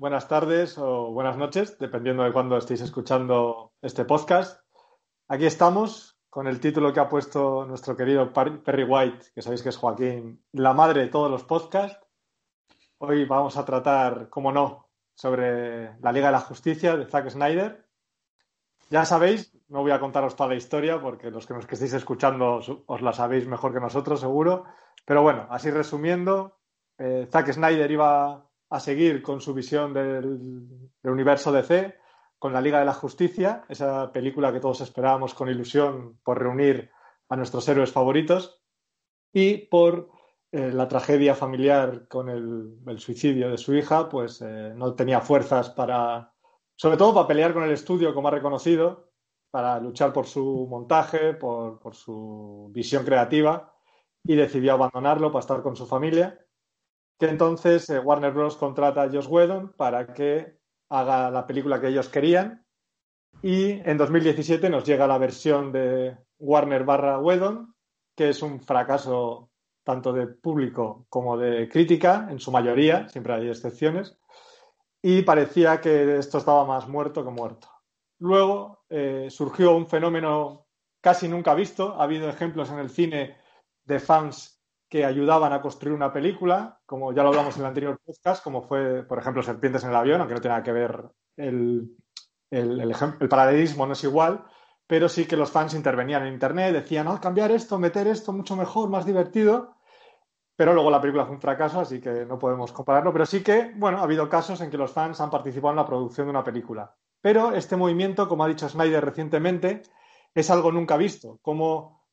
buenas tardes o buenas noches, dependiendo de cuándo estéis escuchando este podcast. Aquí estamos con el título que ha puesto nuestro querido Perry White, que sabéis que es Joaquín, la madre de todos los podcasts. Hoy vamos a tratar, como no, sobre la Liga de la Justicia de Zack Snyder. Ya sabéis, no voy a contaros toda la historia porque los que nos que estéis escuchando os la sabéis mejor que nosotros, seguro. Pero bueno, así resumiendo, eh, Zack Snyder iba a seguir con su visión del, del, universo DC, con la Liga de la Justicia, esa película que todos esperábamos con ilusión por reunir a nuestros héroes favoritos, y por eh, la tragedia familiar con el, suicidio de su hija, pues eh, no tenía fuerzas para, sobre todo para pelear con el estudio, como ha reconocido, para luchar por su montaje, por, por su visión creativa, y decidió abandonarlo para estar con su familia que entonces eh, Warner Bros. contrata a Josh Whedon para que haga la película que ellos querían y en 2017 nos llega la versión de Warner barra Whedon, que es un fracaso tanto de público como de crítica, en su mayoría, siempre hay excepciones, y parecía que esto estaba más muerto que muerto. Luego eh, surgió un fenómeno casi nunca visto, ha habido ejemplos en el cine de fans que ayudaban a construir una película, como ya lo hablamos en el anterior podcast, como fue, por ejemplo, Serpientes en el avión, aunque no tiene que ver el, el, el, el paralelismo, no es igual, pero sí que los fans intervenían en Internet, decían, no, cambiar esto, meter esto, mucho mejor, más divertido, pero luego la película fue un fracaso, así que no podemos compararlo, pero sí que, bueno, ha habido casos en que los fans han participado en la producción de una película. Pero este movimiento, como ha dicho Snyder recientemente, es algo nunca visto, como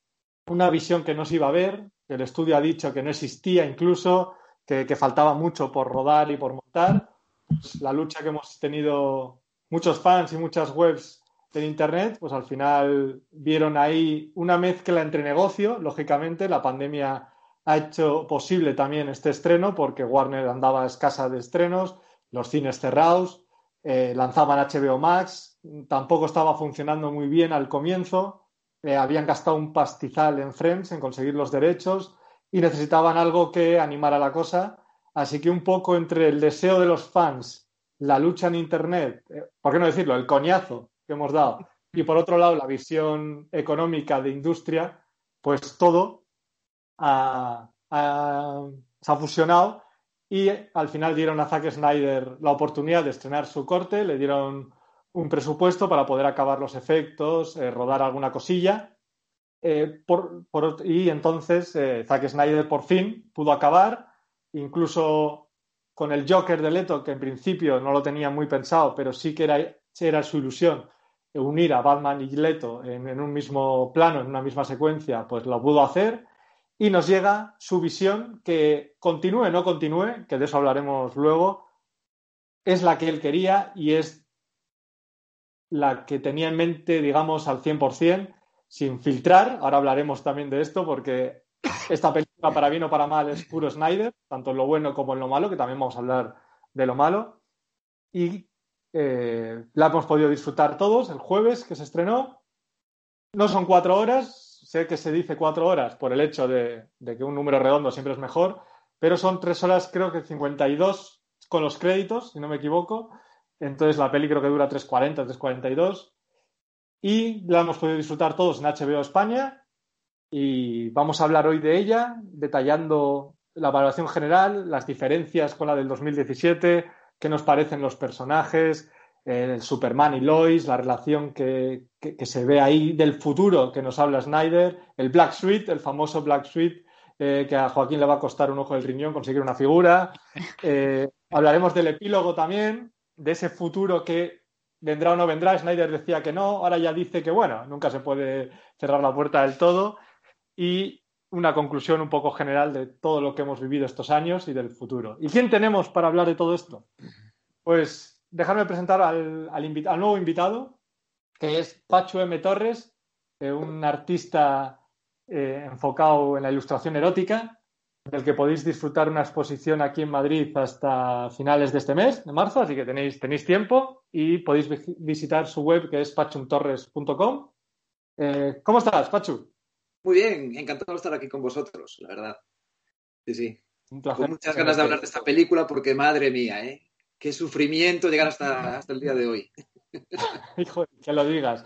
una visión que no se iba a ver, el estudio ha dicho que no existía incluso, que, que faltaba mucho por rodar y por montar. Pues la lucha que hemos tenido muchos fans y muchas webs en Internet, pues al final vieron ahí una mezcla entre negocio, lógicamente, la pandemia ha hecho posible también este estreno porque Warner andaba escasa de estrenos, los cines cerrados, eh, lanzaban HBO Max, tampoco estaba funcionando muy bien al comienzo, eh, habían gastado un pastizal en Friends en conseguir los derechos y necesitaban algo que animara la cosa. Así que un poco entre el deseo de los fans, la lucha en Internet, eh, ¿por qué no decirlo? El coñazo que hemos dado. Y por otro lado, la visión económica de industria, pues todo se ha fusionado y al final dieron a Zack Snyder la oportunidad de estrenar su corte, le dieron un presupuesto para poder acabar los efectos, eh, rodar alguna cosilla. Eh, y entonces eh, Zack Snyder por fin pudo acabar, incluso con el Joker de Leto, que en principio no lo tenía muy pensado, pero sí que era, su ilusión unir a Batman y Leto en, en, un mismo plano, en una misma secuencia, pues lo pudo hacer. Y nos llega su visión que continúe no continúe, que de eso hablaremos luego, es la que él quería y es la que tenía en mente, digamos, al 100%, sin filtrar. Ahora hablaremos también de esto porque esta película, para bien o para mal, es puro Snyder, tanto en lo bueno como en lo malo, que también vamos a hablar de lo malo. Y eh, la hemos podido disfrutar todos el jueves que se estrenó. No son cuatro horas, sé que se dice cuatro horas por el hecho de, que un número redondo siempre es mejor, pero son tres horas, creo que 52 con los créditos, si no me equivoco. Entonces la peli creo que dura 3.40, 3.42 y la hemos podido disfrutar todos en HBO España. Y vamos a hablar hoy de ella, detallando la valoración general, las diferencias con la del 2017, qué nos parecen los personajes, el Superman y Lois, la relación que, que, se ve ahí del futuro que nos habla Snyder, el Black Suite, el famoso Black Suite, eh, que a Joaquín le va a costar un ojo del riñón conseguir una figura. Eh, hablaremos del epílogo también, de ese futuro que vendrá o no vendrá. Snyder decía que no, ahora ya dice que, bueno, nunca se puede cerrar la puerta del todo. Y una conclusión un poco general de todo lo que hemos vivido estos años y del futuro. ¿Y quién tenemos para hablar de todo esto? Pues dejarme presentar al, al, nuevo invitado, que es Pacho M. Torres, eh, un artista eh, enfocado en la ilustración erótica, del que podéis disfrutar una exposición aquí en Madrid hasta finales de este mes, de marzo, así que tenéis, tenéis tiempo y podéis visitar su web que es pachumtorres.com. Eh, ¿Cómo estás, Pachu? Muy bien, encantado de estar aquí con vosotros, la verdad. Sí, sí. Con muchas ganas de hablar de esta película porque, madre mía, ¿eh? qué sufrimiento llegar hasta, hasta el día de hoy. Hijo, que lo digas.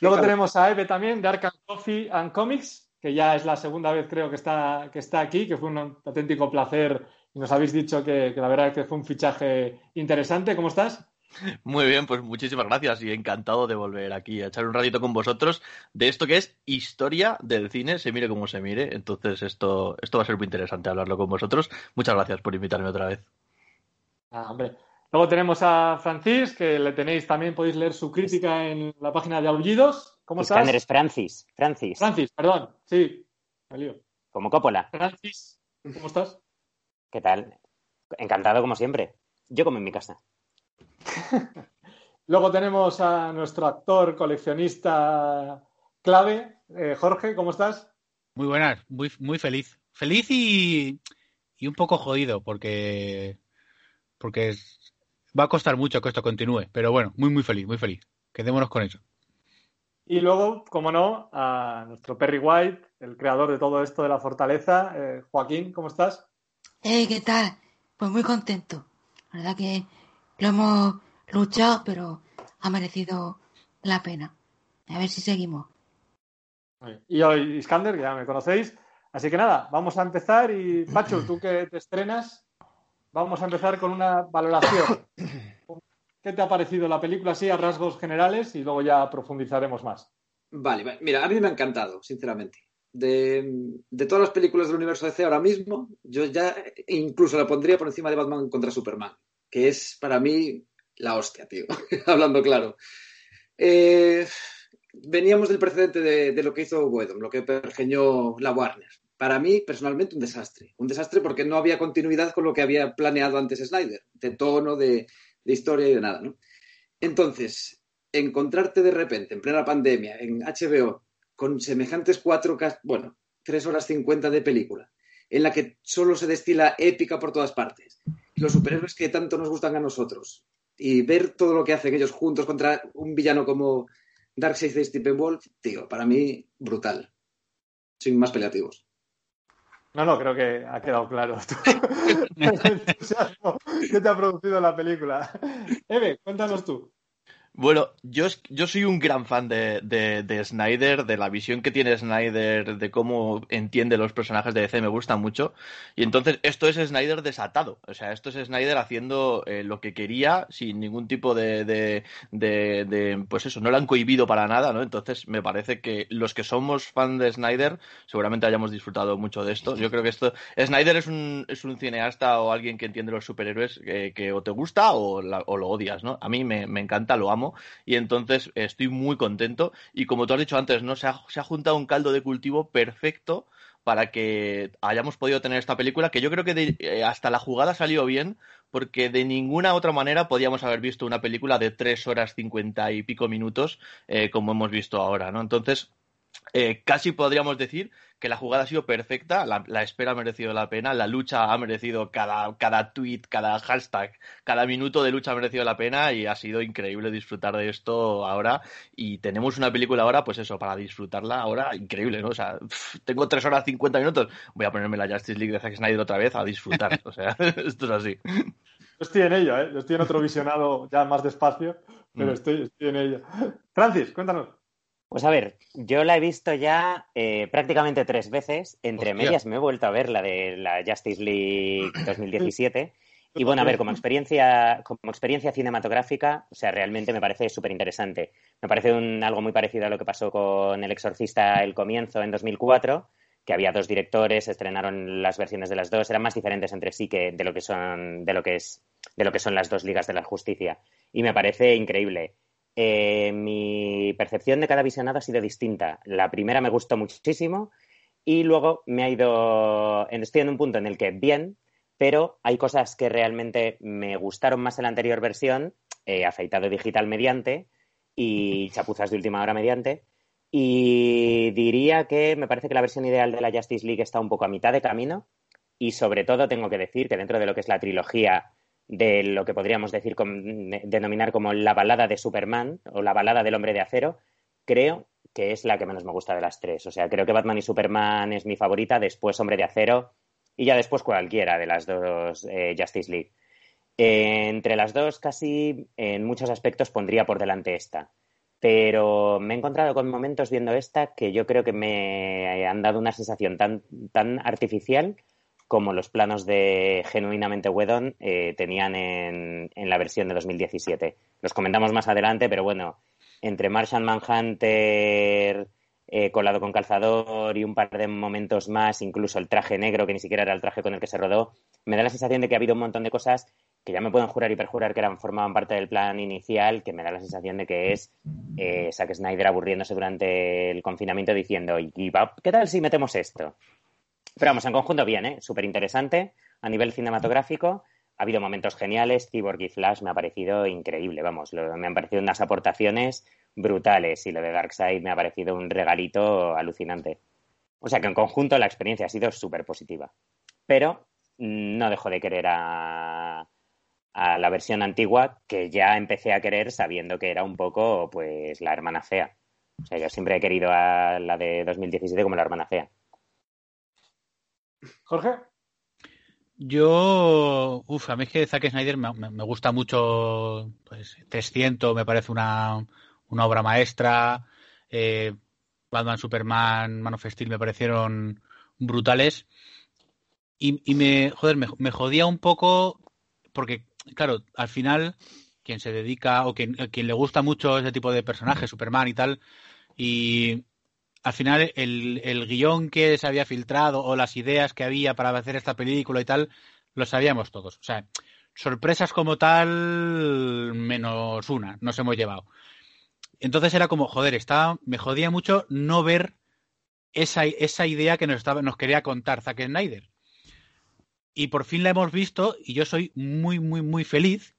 Luego tenemos a Eve también de Arkham Coffee and Comics, que ya es la segunda vez creo que está, que está aquí, que fue un auténtico placer y nos habéis dicho que, que la verdad es que fue un fichaje interesante. ¿Cómo estás? Muy bien, pues muchísimas gracias y encantado de volver aquí a echar un ratito con vosotros de esto que es historia del cine, se mire como se mire. Entonces esto, esto va a ser muy interesante hablarlo con vosotros. Muchas gracias por invitarme otra vez. Ah, hombre. Luego tenemos a Francis, que le tenéis también, podéis leer su crítica en la página de Aullidos. ¿Cómo estás? es Francis. Francis. Francis, perdón. Sí, me Como Coppola. Francis, ¿cómo estás? ¿Qué tal? Encantado como siempre. Yo como en mi casa. Luego tenemos a nuestro actor coleccionista clave, eh, Jorge, ¿cómo estás? Muy buenas, muy, muy feliz. Feliz y, y un poco jodido porque, porque va a costar mucho que esto continúe, pero bueno, muy, muy feliz, muy feliz. Quedémonos con eso. Y luego, como no, a nuestro Perry White, el creador de todo esto de la fortaleza. Eh, Joaquín, ¿cómo estás? Eh, ¿qué tal? Pues muy contento. La verdad que lo hemos luchado, pero ha merecido la pena. A ver si seguimos. Y hoy, Iskander, que ya me conocéis. Así que nada, vamos a empezar. Y Pacho, tú que te estrenas, vamos a empezar con una valoración. ¿Qué te ha parecido la película así a rasgos generales? Y luego ya profundizaremos más. Vale, mira, a mí me ha encantado, sinceramente. De, de, todas las películas del universo DC ahora mismo, yo ya incluso la pondría por encima de Batman contra Superman que es para mí la hostia, tío, hablando claro. Eh, veníamos del precedente de, lo que hizo Wedon, lo que pergeñó la Warner. Para mí, personalmente, un desastre. Un desastre porque no había continuidad con lo que había planeado antes Snyder, de tono, de, de historia y de nada, ¿no? Entonces, encontrarte de repente, en plena pandemia, en HBO, con semejantes cuatro, bueno, tres horas cincuenta de película, en la que solo se destila épica por todas partes, los superhéroes que tanto nos gustan a nosotros y ver todo lo que hacen ellos juntos contra un villano como Darkseid de Stephen Wolf, tío, para mí brutal. Sin más peleativos. No, no, creo que ha quedado claro el que te ha producido la película. Eve, cuéntanos tú. Bueno, yo, yo soy un gran fan de, de, Snyder, de la visión que tiene Snyder, de cómo entiende los personajes de DC, me gusta mucho. Y entonces esto es Snyder desatado. O sea, esto es Snyder haciendo eh, lo que quería sin ningún tipo de, de, Pues eso, no lo han cohibido para nada, ¿no? Entonces me parece que los que somos fan de Snyder seguramente hayamos disfrutado mucho de esto. Yo creo que esto... Snyder es un, es un cineasta o alguien que entiende los superhéroes que, o te gusta o, o, lo odias, ¿no? A mí me, me encanta, lo amo y entonces estoy muy contento y como tú has dicho antes, ¿no? Se ha, se ha juntado un caldo de cultivo perfecto para que hayamos podido tener esta película, que yo creo que eh, hasta la jugada salió bien, porque de ninguna otra manera podíamos haber visto una película de tres horas cincuenta y pico minutos, eh, como hemos visto ahora, ¿no? Entonces, eh, casi podríamos decir que la jugada ha sido perfecta, la, espera ha merecido la pena, la lucha ha merecido cada, cada tweet, cada hashtag, cada minuto de lucha ha merecido la pena y ha sido increíble disfrutar de esto ahora. Y tenemos una película ahora, pues eso, para disfrutarla ahora, increíble, ¿no? O sea, tengo tres horas cincuenta minutos, voy a ponerme la Justice League de Zack Snyder otra vez a disfrutar. O sea, esto es así. Yo estoy en ello, ¿eh? Yo estoy en otro visionado ya más despacio, pero mm. estoy, estoy en ello. Francis, cuéntanos. Pues a ver, yo la he visto ya eh, prácticamente tres veces. Entre medias me he vuelto a ver la de la Justice League 2017. Y bueno, a ver, como experiencia, como experiencia cinematográfica, o sea, realmente me parece súper interesante. Me parece un, algo muy parecido a lo que pasó con El Exorcista El Comienzo en 2004, que había dos directores, estrenaron las versiones de las dos, eran más diferentes entre sí que de lo que son, de lo que es, de lo que son las dos ligas de la justicia. Y me parece increíble. Eh, mi percepción de cada visionado ha sido distinta. La primera me gustó muchísimo y luego me ha ido. Estoy en un punto en el que bien, pero hay cosas que realmente me gustaron más en la anterior versión, eh, afeitado digital mediante y chapuzas de última hora mediante. Y diría que me parece que la versión ideal de la Justice League está un poco a mitad de camino. Y sobre todo tengo que decir que dentro de lo que es la trilogía de lo que podríamos decir denominar como la balada de Superman o la balada del hombre de acero, creo que es la que menos me gusta de las tres. O sea, creo que Batman y Superman es mi favorita, después Hombre de Acero y ya después cualquiera de las dos eh, Justice League. Entre las dos, casi en muchos aspectos pondría por delante esta. Pero me he encontrado con momentos viendo esta que yo creo que me han dado una sensación tan, tan artificial como los planos de genuinamente Wedon eh, tenían en, en, la versión de 2017. Los comentamos más adelante, pero bueno, entre Martian Manhunter eh, colado con calzador y un par de momentos más, incluso el traje negro, que ni siquiera era el traje con el que se rodó, me da la sensación de que ha habido un montón de cosas que ya me pueden jurar y perjurar que eran, formaban parte del plan inicial, que me da la sensación de que es eh, Zack Snyder aburriéndose durante el confinamiento diciendo, ¿y, qué tal si metemos esto? Pero vamos, en conjunto bien, ¿eh? Súper interesante a nivel cinematográfico. Ha habido momentos geniales. Cyborg y Flash me ha parecido increíble, vamos. me han parecido unas aportaciones brutales y lo de Darkseid me ha parecido un regalito alucinante. O sea que en conjunto la experiencia ha sido súper positiva. Pero no dejo de querer a, a la versión antigua que ya empecé a querer sabiendo que era un poco pues la hermana fea. O sea, yo siempre he querido a la de 2017 como la hermana fea. Jorge. Yo, uff, a mí es que Zack Snyder me, gusta mucho, pues 300 me parece una, una obra maestra, eh, Batman, Superman, Man of Steel me parecieron brutales y, y me, joder, me, jodía un poco porque, claro, al final quien se dedica o quien, quien le gusta mucho ese tipo de personajes, Superman y tal, y al final el, el, guion que se había filtrado o las ideas que había para hacer esta película y tal, lo sabíamos todos. O sea, sorpresas como tal, menos una, nos hemos llevado. Entonces era como, joder, estaba, me jodía mucho no ver esa, esa idea que nos, estaba, nos quería contar Zack Snyder. Y por fin la hemos visto y yo soy muy, muy, muy feliz.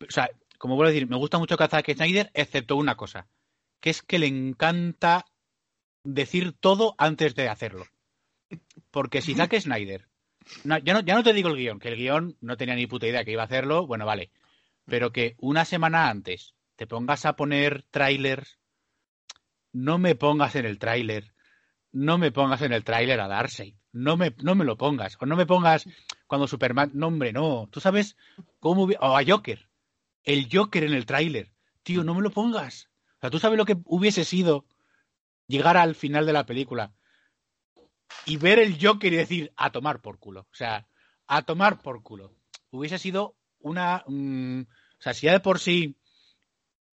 O sea, como vuelvo a decir, me gusta mucho Zack Snyder, excepto una cosa, que es que le encanta decir todo antes de hacerlo. Porque si Zack Snyder, no, ya, no, ya no te digo el guion, que el guion no tenía ni puta idea que iba a hacerlo, bueno, vale, pero que una semana antes te pongas a poner trailers, no me pongas en el tráiler, no me pongas en el tráiler a Darkseid, no me, no me lo pongas, o no me pongas cuando Superman, no hombre, no, tú sabes cómo, o a Joker, el Joker en el tráiler, tío, no me lo pongas, o sea, tú sabes lo que hubiese sido llegar al final de la película y ver el Joker y decir, a tomar por culo. O sea, a tomar por culo. Hubiese sido una... Mm, o sea, si ya de por sí...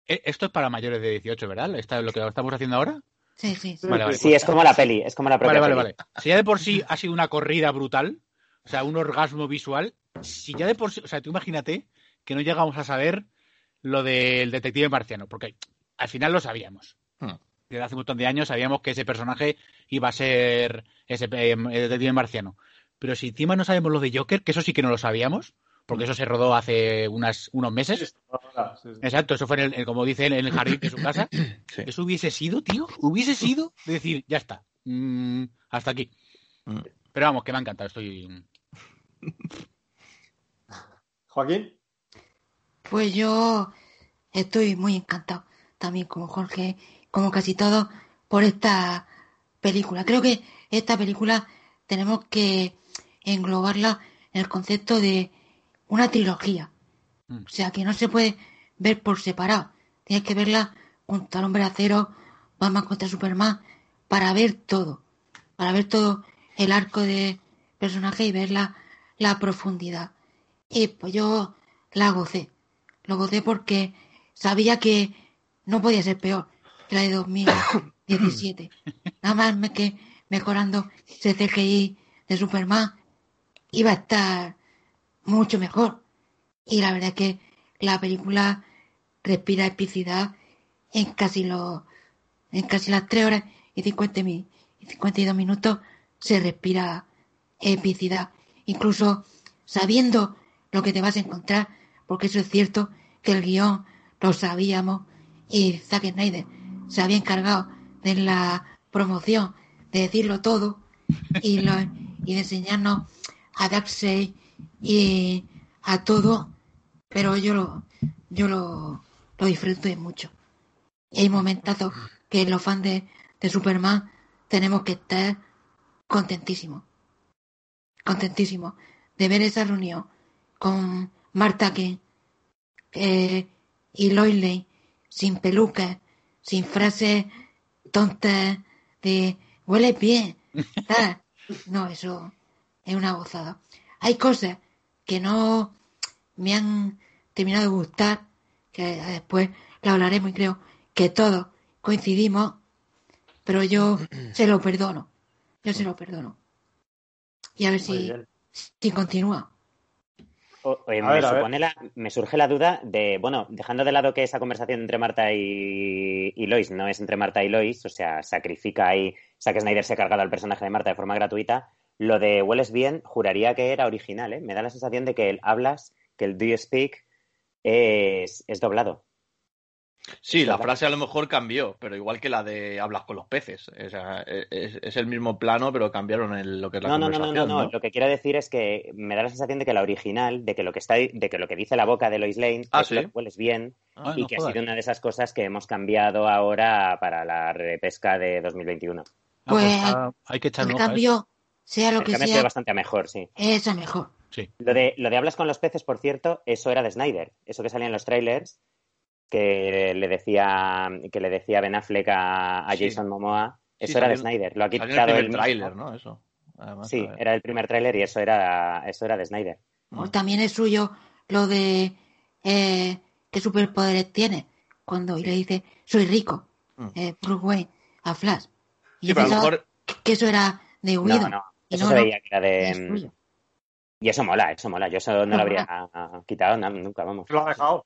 E, esto es para mayores de 18, ¿verdad? ¿Esto es lo que estamos haciendo ahora? Sí, sí. Sí, vale, vale, sí pues, es como la peli, es como la propia Vale, vale, vale. Si ya de por sí ha sido una corrida brutal, o sea, un orgasmo visual, si ya de por sí... O sea, tú imagínate que no llegamos a saber lo del detective marciano, porque al final lo sabíamos. Hmm desde hace un montón de años sabíamos que ese personaje iba a ser ese eh, detective marciano. Pero si encima no sabemos lo de Joker, que eso sí que no lo sabíamos, porque eso se rodó hace unas, unos meses. Exacto, eso fue, en el, como dice, en el jardín de su casa. Eso hubiese sido, tío, hubiese sido de decir, ya está, mm, hasta aquí. Mm. Pero vamos, que me ha encantado, estoy... Joaquín. Pues yo estoy muy encantado también como Jorge como casi todo, por esta película. Creo que esta película tenemos que englobarla en el concepto de una trilogía. Mm. O sea, que no se puede ver por separado. Tienes que verla junto al hombre acero, Batman contra Superman, para ver todo. Para ver todo el arco de personaje y ver la, la profundidad. Y pues yo la gocé. Lo gocé porque sabía que no podía ser peor la de 2017. Nada más me que mejorando ese CGI de Superman iba a estar mucho mejor. Y la verdad es que la película respira epicidad en casi los en casi las 3 horas y 50 y 52 minutos se respira epicidad. Incluso sabiendo lo que te vas a encontrar, porque eso es cierto que el guion lo sabíamos y Zack Snyder se había encargado de la promoción, de decirlo todo y, lo, y de enseñarnos a Darkseid y a todo, pero yo lo, yo lo, lo disfruté mucho. Y hay momentazos que los fans de, de Superman tenemos que estar contentísimos, contentísimos de ver esa reunión con Marta que eh, y Lois sin peluca, sin frases tontas de huele bien. Ah, no, eso es una gozada. Hay cosas que no me han terminado de gustar, que después la hablaremos y creo que todos coincidimos, pero yo se lo perdono. Yo se lo perdono. Y a ver si, si continúa. Oye, me, ver, supone la- me surge la duda de, bueno, dejando de lado que esa conversación entre Marta y, y Lois no es entre Marta y Lois, o sea, sacrifica ahí, Zack Snyder se ha cargado al personaje de Marta de forma gratuita, lo de hueles bien, juraría que era original, ¿eh? Me da la sensación de que el hablas, que el do you speak es, es doblado. Sí, la frase a lo mejor cambió, pero igual que la de hablas con los peces. O sea, es, es el mismo plano, pero cambiaron el- lo que es la No, no, no, no, conversación, no, no. Lo que quiero decir es que me da la sensación de que la original, de que lo que está, de que lo que dice la boca de Lois Lane Ah, es ¿sí? lo que hueles bien Ah, y no que ha sido una de esas cosas que hemos cambiado ahora para la repesca de 2021. Ah, pues, Pues, ah, hay que echar El eso. cambio, sea lo El que sido sea, bastante a mejor, sí. es a mejor. Sí. Lo de, lo de hablas con los peces, por cierto, eso era de Snyder. Eso que salía en los trailers, que le decía, que le decía Ben Affleck a, a Sí. Jason Momoa, eso Sí, era de Snyder. Lo ha quitado el el primer tráiler, ¿no? Eso. Además, Sí, era el primer tráiler y eso era, eso era de Snyder. O también es suyo lo de eh, qué superpoderes tiene. Cuando y le dice, soy rico, Mm. eh, Bruce Wayne, a Flash. Y Sí, yo pero a lo pensaba mejor que eso era de huido. No, no, Y eso no, se no, veía que era de... suyo. Y eso mola, eso mola. Yo eso no lo No, habría quitado nunca, vamos. Lo ha dejado.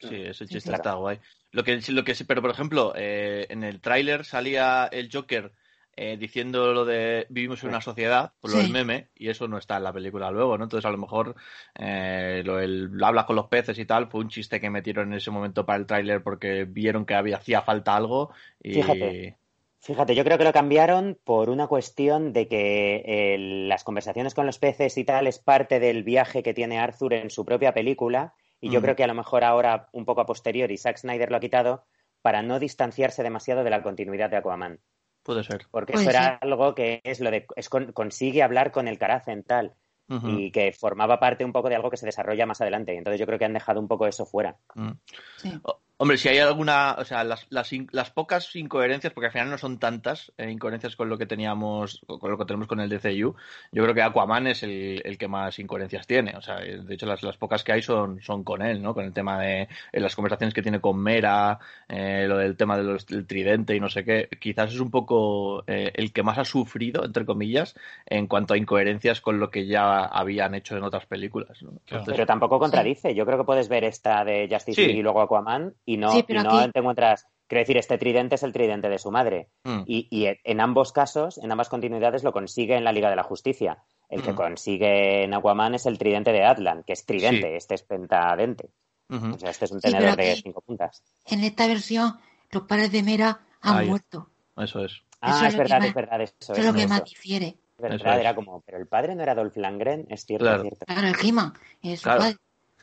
Sí, ese chiste está guay. Lo que, lo que sí, pero por ejemplo, eh, en el tráiler salía el Joker eh, diciendo lo de vivimos en una sociedad, por lo Sí. del meme, y eso no está en la película luego, ¿no? Entonces a lo mejor eh, lo del hablas con los peces y tal fue un chiste que metieron en ese momento para el tráiler porque vieron que había hacía falta algo y Fíjate. Fíjate, yo creo que lo cambiaron por una cuestión de que eh, las conversaciones con los peces y tal es parte del viaje que tiene Arthur en su propia película y yo Mm. creo que a lo mejor ahora, un poco a posteriori, Zack Snyder lo ha quitado para no distanciarse demasiado de la continuidad de Aquaman. puede ser. Porque Puede eso era algo que es lo de es con- consigue hablar con el Karacen tal Ujú. y que formaba parte un poco de algo que se desarrolla más adelante. Entonces yo creo que han dejado un poco eso fuera. Mm. Sí. Hombre, si hay alguna, o sea, las, las, in- las pocas incoherencias, porque al final no son tantas eh, incoherencias con lo que teníamos, con lo que tenemos con el DCU, yo creo que Aquaman es el, el que más incoherencias tiene. O sea, eh, de hecho, las, las pocas que hay son, son con él, ¿no? Con el tema de eh, las conversaciones que tiene con Mera, eh, lo del tema de los- del tridente y no sé qué. Quizás es un poco eh, el que más ha sufrido, entre comillas, en cuanto a incoherencias con lo que ya habían hecho en otras películas. ¿no? Claro. Entonces, Pero tampoco contradice. Yo creo que puedes ver esta de Justice Sí. League y luego Aquaman y no, Sí, pero y no aquí- te encuentras. Quiero decir, este tridente es el tridente de su madre. mm, Y, y en ambos casos, en ambas continuidades, lo consigue en la Liga de la Justicia. El que Mm. consigue en Aquaman es el tridente de Atlan, que es tridente, Sí. este es pentadente. O sea, este es un Sí, tenedor de cinco puntas. En esta versión, los padres de Mera han Ahí. muerto. Eso es. Ah, Eso es verdad, más- es verdad, eso Eso es lo que eso. más difiere. Es verdad, Eso es. era como, pero el padre no era Dolph Lundgren, es cierto, Claro. es cierto. Claro, el He-Man es su padre.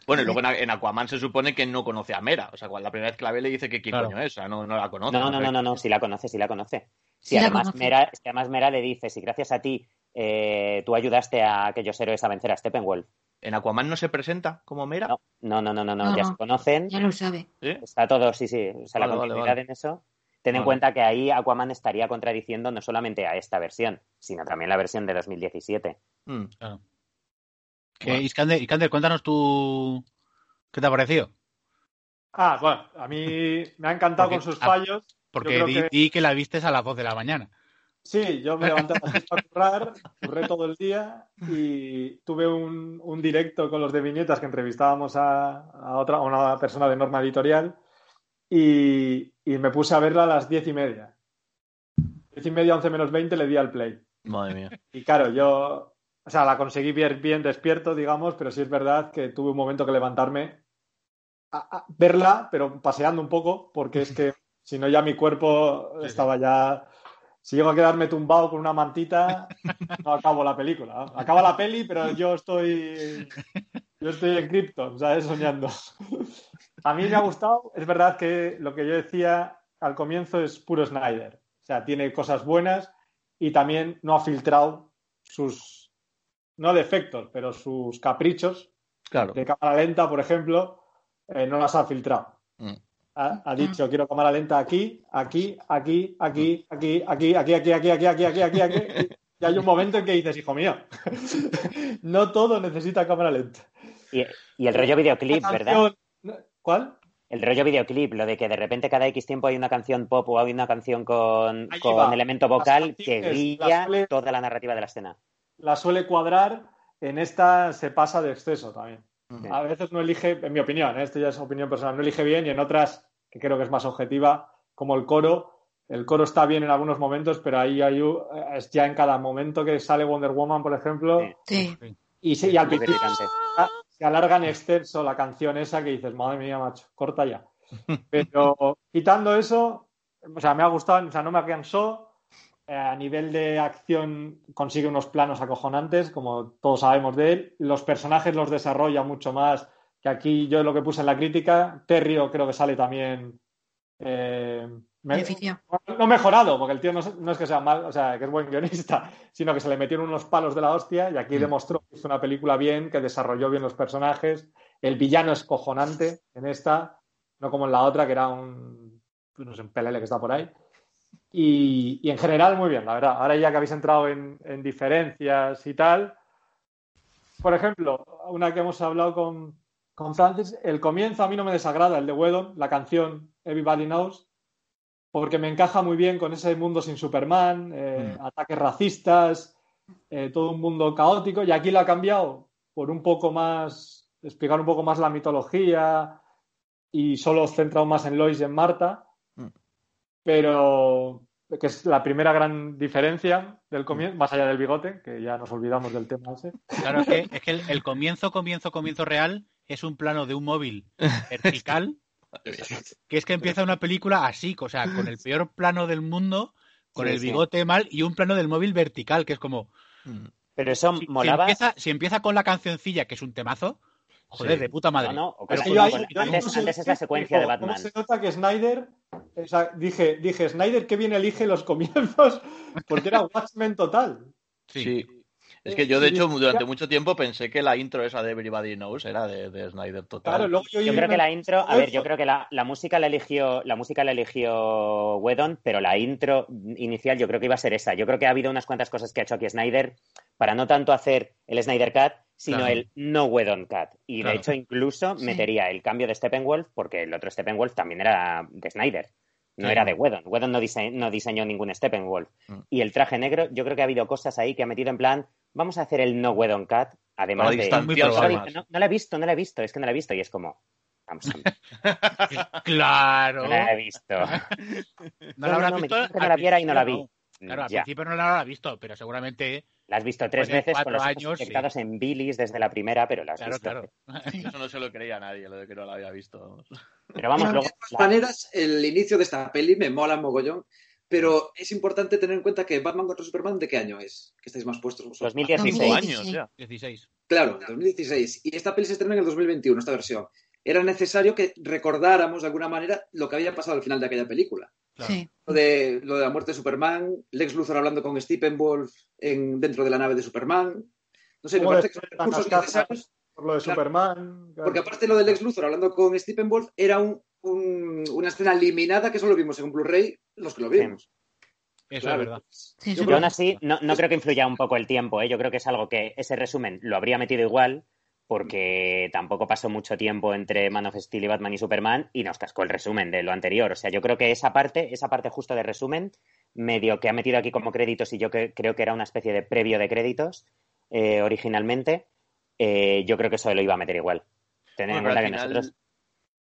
Bueno, y luego en, Aquaman se supone que no conoce a Mera. O sea, cuando la primera vez que la ve le dice que quién Claro. coño es. O sea, no, no la conoce. No, no, no, no, no, sí la conoce, sí la conoce. Sí, la además, conoce. Mera, además le dice, si gracias a ti eh, tú ayudaste a aquellos héroes a vencer a Steppenwolf. ¿En Aquaman no se presenta como Mera? No, no, no, no, no, ya no. se conocen, Ya lo sabe. Está todo, sí, sí, o sea, la Vale, continuidad vale. en eso. Ten en cuenta que ahí Aquaman estaría contradiciendo no solamente a esta versión, sino también la versión de 2017. Mm. Claro. Que, Iskander, Iskander, cuéntanos tú qué te ha parecido. Ah, bueno, a mí me ha encantado Porque- con sus fallos. Porque di, que- di que la vistes a las 2 de la mañana. Sí, yo me levanté a currar, curré todo el día y tuve un, un directo con los de viñetas que entrevistábamos a, a otra, a una persona de norma editorial y, y me puse a verla a las diez y media. Diez y media, once menos veinte le di al play. Madre mía. Y claro, yo, o sea, la conseguí bien, bien despierto, digamos, pero sí es verdad que tuve un momento que levantarme a, a verla, pero paseando un poco, porque es que si no ya mi cuerpo estaba ya... Si llego a quedarme tumbado con una mantita, no acabo la película. Acaba la peli, pero yo estoy... Yo estoy en Krypton, ¿sabes? Soñando. A mí me ha gustado. Es verdad que lo que yo decía al comienzo es puro Snyder. O sea, tiene cosas buenas y también no ha filtrado sus, no defectos, pero sus caprichos Claro. de cámara lenta, por ejemplo, eh, no las ha filtrado. Mm. Ha, ha dicho quiero cámara lenta aquí, aquí, aquí, aquí, aquí, aquí, aquí, aquí, aquí, aquí, aquí, aquí, aquí, aquí. Y hay un momento en que dices, hijo mío, no todo necesita cámara lenta. Y, y el rollo videoclip, ¿verdad? ¿Cuál? El rollo videoclip, lo de que de repente cada X tiempo hay una canción pop o hay una canción con, con elemento vocal que guía toda la narrativa de la escena. La suele cuadrar, en esta se pasa de exceso también. Sí. A veces no elige, en mi opinión, ¿eh? esto ya es opinión personal, no elige bien y en otras, que creo que es más objetiva, como el coro, el coro está bien en algunos momentos, pero ahí hay, es ya en cada momento que sale Wonder Woman, por ejemplo, Sí. Sí. y, se- y al principio se alarga en exceso la canción esa que dices, madre mía, macho, corta ya. Pero quitando eso, o sea, me ha gustado, o sea, no me cansó. Eh, a nivel de acción consigue unos planos acojonantes, como todos sabemos de él. Los personajes los desarrolla mucho más que aquí yo lo que puse en la crítica. Terrio creo que sale también. eh, me- no mejorado, porque el tío no, es- no es que sea mal, o sea, que es buen guionista, sino que se le metieron unos palos de la hostia y aquí Mm. demostró que hizo una película bien, que desarrolló bien los personajes. El villano es cojonante en esta, no como en la otra, que era un, no sé, un pelele que está por ahí. Y, y en general, muy bien, la verdad. Ahora ya que habéis entrado en, en diferencias y tal, por ejemplo, una que hemos hablado con, con Francis, el comienzo a mí no me desagrada, el de Whedon, la canción Everybody Knows, porque me encaja muy bien con ese mundo sin Superman, eh, Mm. ataques racistas, eh, todo un mundo caótico, y aquí lo ha cambiado por un poco más, explicar un poco más la mitología y solo centrado más en Lois y en Marta. Pero que es la primera gran diferencia del comienzo, más allá del bigote, que ya nos olvidamos del tema ese. Claro, es que, es que el, el comienzo, comienzo, comienzo real es un plano de un móvil vertical, que es que empieza una película así, o sea, con el peor plano del mundo, con Sí, el sí. bigote mal y un plano del móvil vertical, que es como... Pero eso Si, si molaba. empieza, si empieza con la cancioncilla, que es un temazo, joder, Sí. de puta madre. No, no, Pero Es que con- yo ahí- con- yo ahí antes, es la secuencia de Batman. ¿cómo se nota que Snyder, o sea, dije, dije, Snyder, qué bien elige los comienzos, porque era Watchmen total. Sí. Sí. Es que yo, de hecho, durante mucho tiempo pensé que la intro esa de Everybody Knows era de, de Snyder total. Claro, luego yo, Yo creo que la intro, a ver, yo creo que la, la música la eligió, la música la eligió Whedon, pero la intro inicial yo creo que iba a ser esa. Yo creo que ha habido unas cuantas cosas que ha hecho aquí Snyder para no tanto hacer el Snyder Cut, sino Claro. el no Whedon Cut. Y de hecho incluso Sí. metería el cambio de Steppenwolf, porque el otro Steppenwolf también era de Snyder. No Sí. era de Whedon. Whedon no, dise- no diseñó ningún Steppenwolf. Mm. Y el traje negro, yo creo que ha habido cosas ahí que ha metido en plan, vamos a hacer el no Whedon Cut, además de... no, no la he visto, no la he visto, es que no la he visto. Y es como, Claro. no la he visto. No la habrás me visto. dijeron que no la viera y no la vi. Claro, al ya, principio no la habrá visto, pero seguramente. la has visto tres veces con cuatro los años, sí. inyectados en bilis desde la primera, pero la has Claro, visto. claro. Eso no se lo creía nadie, lo de que no la había visto. vamos. Pero vamos, Pero- luego... De todas la- maneras, el inicio de esta peli me mola mogollón, pero es importante tener en cuenta que Batman contra Superman, ¿de qué año es? Que estáis más puestos vosotros. 2016. Cinco 2016. años ya. 16. Claro, 2016. Y esta peli se estrena en el 2021, esta versión. Era necesario que recordáramos de alguna manera lo que había pasado al final de aquella película. Claro. Sí. Lo de, lo de la muerte de Superman, Lex Luthor hablando con Steppenwolf en, dentro de la nave de Superman. No sé, me parece que son recursos necesarios, por lo de Claro. Superman. claro. porque aparte lo de Lex Luthor hablando con Steppenwolf era un, un- una escena eliminada que solo vimos en Blu-ray los que lo vimos. Eso Claro. es verdad. Sí, Yo sí. Yo aún así no, no creo que influya un poco el tiempo, ¿eh? yo creo que es algo que ese resumen lo habría metido igual porque tampoco pasó mucho tiempo entre Man of Steel y Batman y Superman y nos cascó el resumen de lo anterior. O sea, yo creo que esa parte, esa parte justo de resumen, medio que ha metido aquí como créditos y yo que, creo que era una especie de previo de créditos eh, originalmente, eh, yo creo que eso lo iba a meter igual. Tener en cuenta que final- nosotros...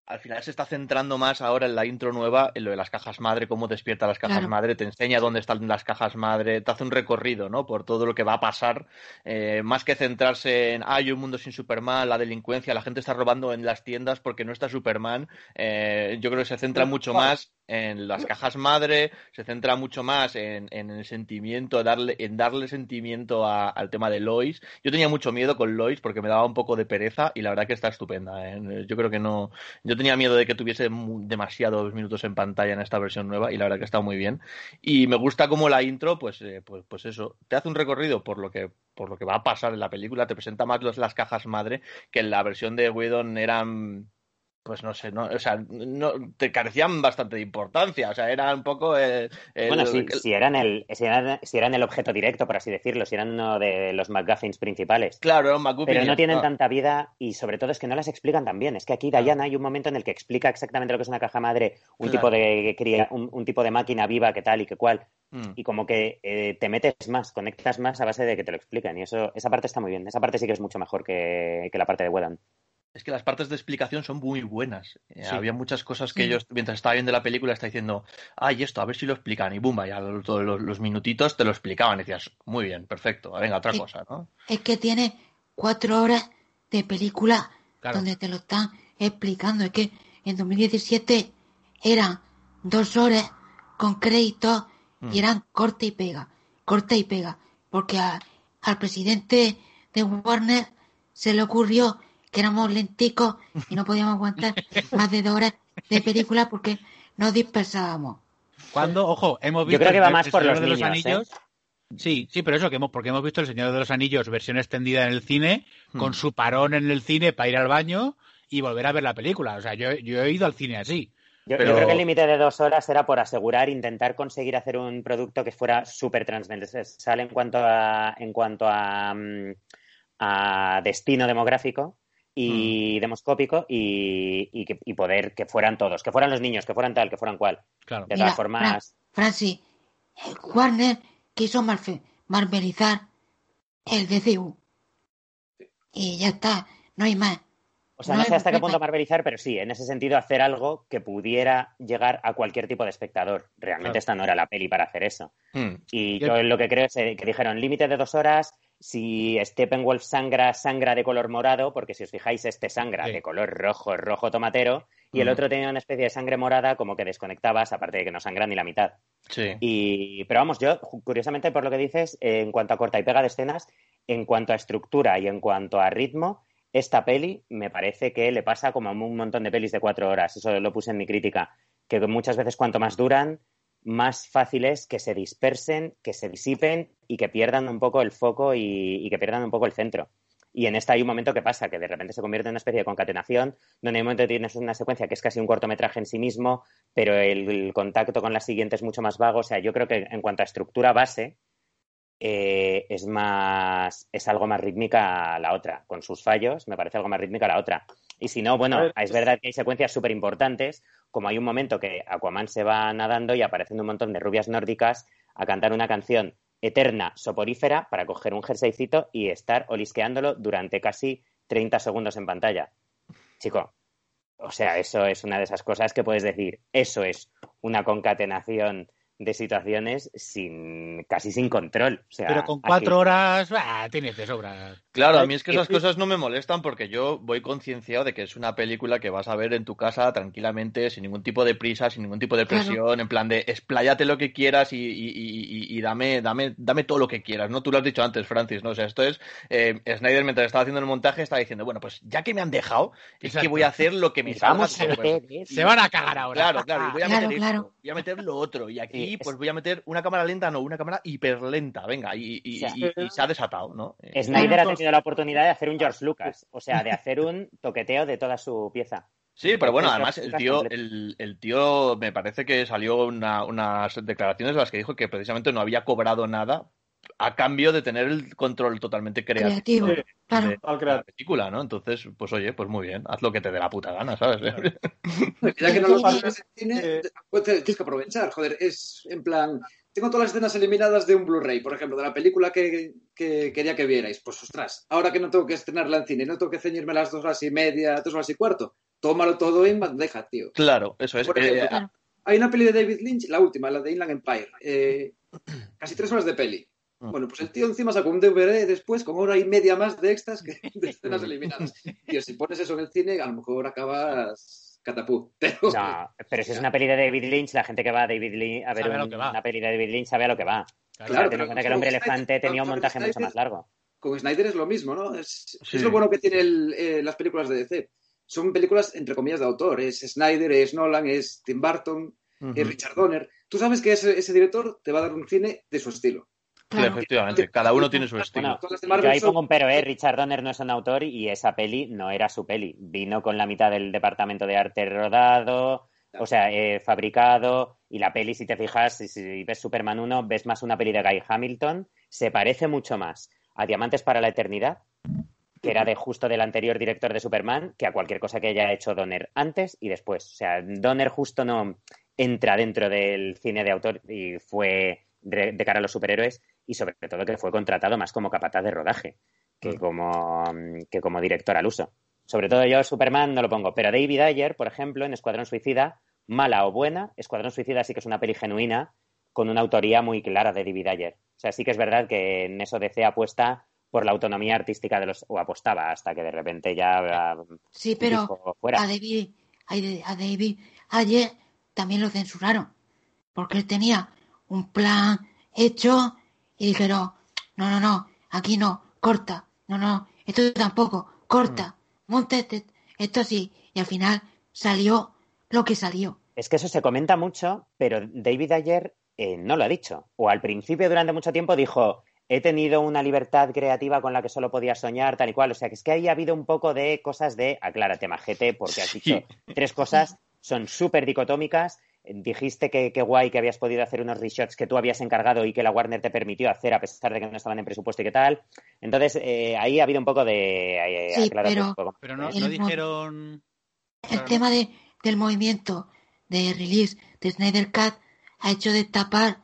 Al final se está centrando más ahora en la intro nueva, en lo de las cajas madre, cómo despierta las cajas Claro. madre, te enseña dónde están las cajas madre, te hace un recorrido, ¿no? Por todo lo que va a pasar, eh, más que centrarse en, hay un mundo sin Superman, la delincuencia, la gente está robando en las tiendas porque no está Superman. eh, yo creo que se centra mucho más en las cajas madre, se centra mucho más en, en el sentimiento, darle, en darle sentimiento a- al tema de Lois. Yo tenía mucho miedo con Lois porque me daba un poco de pereza y la verdad que está estupenda. ¿eh? Yo creo que no, yo tenía miedo de que tuviese demasiados minutos en pantalla en esta versión nueva y la verdad que está muy bien. Y me gusta como la intro, pues, eh, pues, pues eso, te hace un recorrido por lo que por lo que va a pasar en la película, te presenta más las cajas madre que en la versión de Whedon eran pues no sé, no, o sea, no, te carecían bastante de importancia, o sea, era un poco... El, bueno, si, si, eran el, si, eran, el objeto directo, por así decirlo, si eran uno de los McGuffins principales. Claro, un McGuffin. Pero no tienen tanta vida y sobre todo es que no las explican tan bien. Es que aquí Diana hay un momento en el que explica exactamente lo que es una caja madre, un tipo de un, un, tipo de máquina viva, que tal y que cual, mm. y como que eh, te metes más, conectas más a base de que te lo expliquen y eso, esa parte está muy bien. Esa parte sí que es mucho mejor que, que la parte de Wedan es que las partes de explicación son muy buenas. Eh, había muchas cosas que ellos, mientras estaba viendo la película, está diciendo, ay, esto, a ver si lo explican. Y bumba, ya todos los, minutitos te lo explicaban. Y decías, muy bien, perfecto, venga, otra cosa, ¿no? Es que tiene cuatro horas de película donde te lo están explicando. Es que en 2017 eran dos horas con crédito y mm. eran corte y pega, corte y pega. Porque al presidente de Warner se le ocurrió que éramos lenticos y no podíamos aguantar más de dos horas de película porque nos dispersábamos. Cuando, ojo, hemos visto. Yo creo que va más por los, de los Anillos. ¿eh? Sí, sí, pero eso que hemos, porque hemos visto El Señor de los Anillos versión extendida en el cine, con hmm. su parón en el cine para ir al baño y volver a ver la película. O sea, yo, yo he ido al cine así. Yo, creo que el límite de dos horas era por asegurar, intentar conseguir hacer un producto que fuera súper transversal en cuanto a, en cuanto a, mm, a destino demográfico y mm. demoscópico y, y, poder que fueran todos, que fueran los niños, que fueran tal, que fueran cual. Claro. De todas formas. Francis, Warner quiso marvelizar el DCU. Y ya está, no hay más. O sea, no, sé hasta qué punto marvelizar, pero sí, en ese sentido hacer algo que pudiera llegar a cualquier tipo de espectador. Realmente esta no era la peli para hacer eso. Mm. Y yo lo que creo es que dijeron límite de dos horas, si Steppenwolf sangra, sangra de color morado, porque si os fijáis, este sangra de color rojo, rojo tomatero, y el otro tenía una especie de sangre morada como que desconectabas, aparte de que no sangra ni la mitad. Sí. Y, pero vamos, yo, curiosamente, por lo que dices, en cuanto a corta y pega de escenas, en cuanto a estructura y en cuanto a ritmo, esta peli me parece que le pasa como a un montón de pelis de cuatro horas. Eso lo puse en mi crítica, que muchas veces cuanto más duran, más fácil es que se dispersen, que se disipen y que pierdan un poco el foco y, que pierdan un poco el centro. Y en esta hay un momento que pasa, que de repente se convierte en una especie de concatenación, donde hay un momento tienes una secuencia que es casi un cortometraje en sí mismo, pero el, contacto con la siguiente es mucho más vago. O sea, yo creo que en cuanto a estructura base, eh, es más es algo más rítmica la otra. Con sus fallos, me parece algo más rítmica la otra. Y si no, bueno, es verdad que hay secuencias súper importantes, como hay un momento que Aquaman se va nadando y aparecen un montón de rubias nórdicas a cantar una canción eterna, soporífera, para coger un jerseycito y estar olisqueándolo durante casi 30 segundos en pantalla. Chico, o sea, eso es una de esas cosas que puedes decir, eso es una concatenación de situaciones sin casi sin control. Pero con cuatro horas, bah, tienes de sobra. Claro, a mí es que esas cosas no me molestan porque yo voy concienciado de que es una película que vas a ver en tu casa tranquilamente, sin ningún tipo de prisa, sin ningún tipo de presión, en plan de expláyate lo que quieras y, y, dame, dame, dame todo lo que quieras, ¿no? Tú lo has dicho antes, Francis, ¿no? O sea, esto es, eh, Snyder mientras estaba haciendo el montaje estaba diciendo, bueno, pues ya que me han dejado, es que voy a hacer lo que me salga. Se van a cagar ahora. Claro, claro, y voy a meter voy a meter lo otro, y aquí pues voy a meter una cámara lenta, no, una cámara hiperlenta, venga, y, y, se ha desatado, ¿no? Eh, Snyder ha tenido la oportunidad de hacer un George Lucas, o sea, de hacer un toqueteo de toda su pieza. Sí, pero bueno, además el tío, el, el tío me parece que salió unas declaraciones en las que dijo que precisamente no había cobrado nada a cambio de tener el control totalmente creativo, de, la película, ¿no? Entonces, pues oye, pues muy bien, haz lo que te dé la puta gana, ¿sabes? ya que no lo sabes en cine, pues tienes que aprovechar, joder, es en plan, tengo todas las escenas eliminadas de un Blu-ray, por ejemplo, de la película que, quería que vierais. Pues ostras, ahora que no tengo que estrenarla en cine, no tengo que ceñirme las dos horas y media, dos horas y cuarto, tómalo todo en bandeja, tío. Claro, eso es. Eh, hay una peli de David Lynch, la última, la de Inland Empire, eh, casi tres horas de peli. Mm. Bueno, pues el tío encima sacó un DVD después con hora y media más de extras que de escenas eliminadas. Tío, si pones eso en el cine, a lo mejor acabas catapult. Pero... No, pero si es una peli de David Lynch, la gente que va a David Lynch a ver una peli de David Lynch sabe a lo que va. Claro, en cuenta que el hombre elefante tenía un montaje mucho más largo. Con Snyder es lo mismo, ¿no? Es, es lo bueno que tienen eh, las películas de DC. son películas entre comillas de autor. Es Snyder, es Nolan, es Tim Burton, es Richard Donner. Tú sabes que ese, ese director te va a dar un cine de su estilo. Sí, efectivamente, cada uno tiene su estilo. Bueno, yo ahí pongo un pero, ¿eh? Richard Donner no es un autor y esa peli no era su peli. Vino con la mitad del departamento de arte rodado, o sea, eh, fabricado, y la peli, si te fijas, si, si ves Superman 1, ves más una peli de Guy Hamilton, se parece mucho más a Diamantes para la Eternidad, que era de justo del anterior director de Superman, que a cualquier cosa que haya hecho Donner antes y después. O sea, Donner justo no entra dentro del cine de autor y fue de, de cara a los superhéroes y sobre todo que fue contratado más como capataz de rodaje que como, que como director al uso. Sobre todo yo Superman no lo pongo, pero David Ayer, por ejemplo, en Escuadrón Suicida, mala o buena, Escuadrón Suicida sí que es una peli genuina con una autoría muy clara de David Ayer. O sea, sí que es verdad que en eso DC apuesta por la autonomía artística de los... o apostaba hasta que de repente ya... ah, Sí, pero dijo, fuera. a David, a David ayer también lo censuraron. Porque él tenía un plan hecho y dijeron, no, no, no, aquí no, corta, no, no, esto tampoco, corta, monte este- esto sí. Y al final salió lo que salió. Es que eso se comenta mucho, pero David Ayer eh, no lo ha dicho. O al principio, durante mucho tiempo, dijo, he tenido una libertad creativa con la que solo podía soñar, tal y cual. O sea, que es que ahí ha habido un poco de cosas de, aclárate, majete, porque has dicho tres cosas, son súper dicotómicas. Dijiste que, que guay que habías podido hacer unos reshots que tú habías encargado y que la Warner te permitió hacer a pesar de que no estaban en presupuesto y qué tal. Entonces, eh, ahí ha habido un poco de... eh, Sí, pero- un poco. Pero no, El no dijeron. El Claro. tema de, del movimiento de release de Snyder Cut ha hecho destapar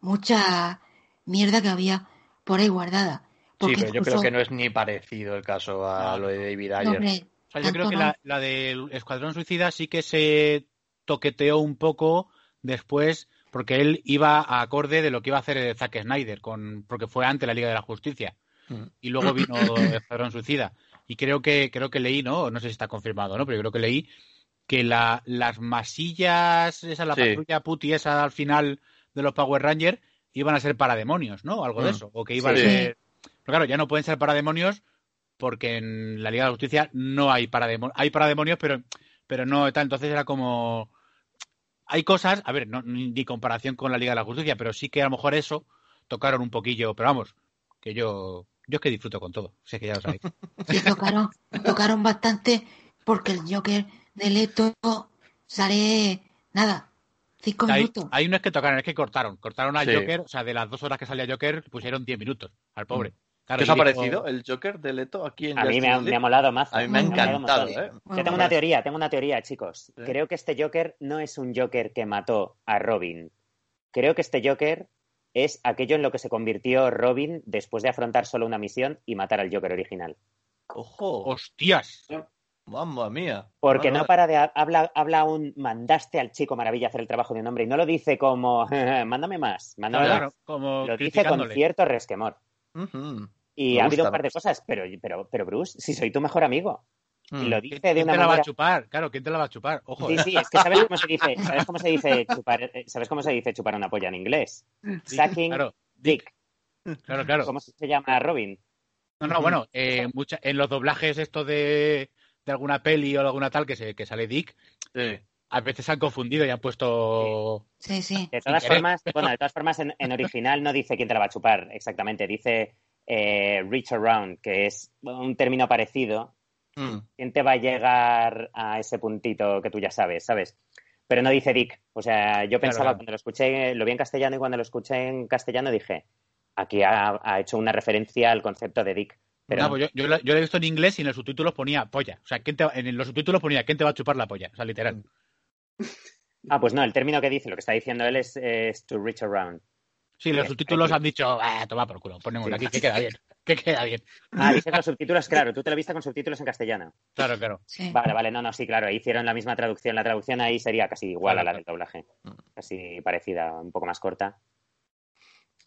mucha mierda que había por ahí guardada. Sí, pero yo creo que no es ni parecido el caso a lo de David no, Ayer. hombre, O sea, yo creo que no. la, la del Escuadrón Suicida sí que se toqueteó un poco después, porque él iba a acorde de lo que iba a hacer Zack Snyder, con, porque fue ante la Liga de la Justicia. Mm. Y luego vino Escuadrón Suicida. Y creo que, creo que leí, ¿no? No sé si está confirmado, ¿no? Pero yo creo que leí que la, las masillas, esa, la Sí. patrulla puti esa al final de los Power Rangers, iban a ser para demonios, ¿no? Algo de Mm. eso. O que iban Sí. a ser. Pero claro, ya no pueden ser para demonios porque en la Liga de la Justicia no hay parademonios. Hay parademonios, pero, pero no tal. Entonces era como. Hay cosas, a ver, no, ni ni comparación con la Liga de la Justicia, pero sí que a lo mejor eso tocaron un poquillo. Pero vamos, que yo. Yo es que disfruto con todo. Sé que ya lo sabéis. Sí, tocaron, tocaron bastante porque el Joker de Leto sale nada, cinco Ahí, minutos. ahí no es que tocaron, es que cortaron. Cortaron al Sí. Joker, o sea, de las dos horas que salía Joker, pusieron 10 minutos al pobre. Claro, ¿Qué os ha parecido el Joker de Leto aquí en A mí me ha, me molado más. A mí me ha encantado, Muy ¿eh? Yo tengo bueno. una teoría, tengo una teoría, chicos. Sí. Creo que este Joker no es un Joker que mató a Robin. Creo que este Joker es aquello en lo que se convirtió Robin después de afrontar solo una misión y matar al Joker original. Ojo, ¡Hostias! mamma mía. Porque no para de habla, habla un mandaste al chico maravilla a hacer el trabajo de un hombre y no lo dice como mándame más, mándame Claro, más. como Lo dice con cierto resquemor. vale. Ujú. Y Me ha habido un par de cosas, pero, pero, pero Bruce, si soy tu mejor amigo. Y Mm. lo dice ¿Quién de una te la va manera... a chupar? Claro, ¿quién te la va a chupar? Ojo, Sí, eh. sí, es que sabes cómo se dice, sabes cómo se dice chupar, eh, sabes cómo se dice chupar una polla en inglés. Sucking Claro, dick. claro, claro. ¿Cómo se llama Robin? No, no, bueno, eh, mucha- en los doblajes esto de, de alguna peli o alguna tal que, se, que sale Dick, Sí. a veces se han confundido y han puesto... Sí, sí. De todas formas, bueno, de todas formas en, en original no dice quién te la va a chupar exactamente, dice eh, reach around, que es un término parecido. Mm. ¿Quién te va a llegar a ese puntito que tú ya sabes, sabes? Pero no dice Dick. O sea, yo pensaba claro. cuando lo escuché, lo vi en castellano y cuando lo escuché en castellano dije, aquí ha, ha hecho una referencia al concepto de Dick. Pero No, pues yo, yo, he visto en inglés y en los subtítulos ponía polla. O sea, ¿quién te va- en los subtítulos ponía ¿quién te va a chupar la polla? O sea, literal. Ah, pues no, el término que dice, lo que está diciendo él es, es to reach around. Sí, los Aquí- subtítulos aquí. han dicho, ah, toma por culo, ponemos Sí. aquí, que queda bien, que queda bien. Ah, dice los subtítulos, claro, tú te lo viste con subtítulos en castellano. Claro, claro. sí. Vale, vale, no, no, sí, claro, ahí hicieron la misma traducción. La traducción ahí sería casi igual Claro, a la claro. del doblaje. Casi parecida, un poco más corta.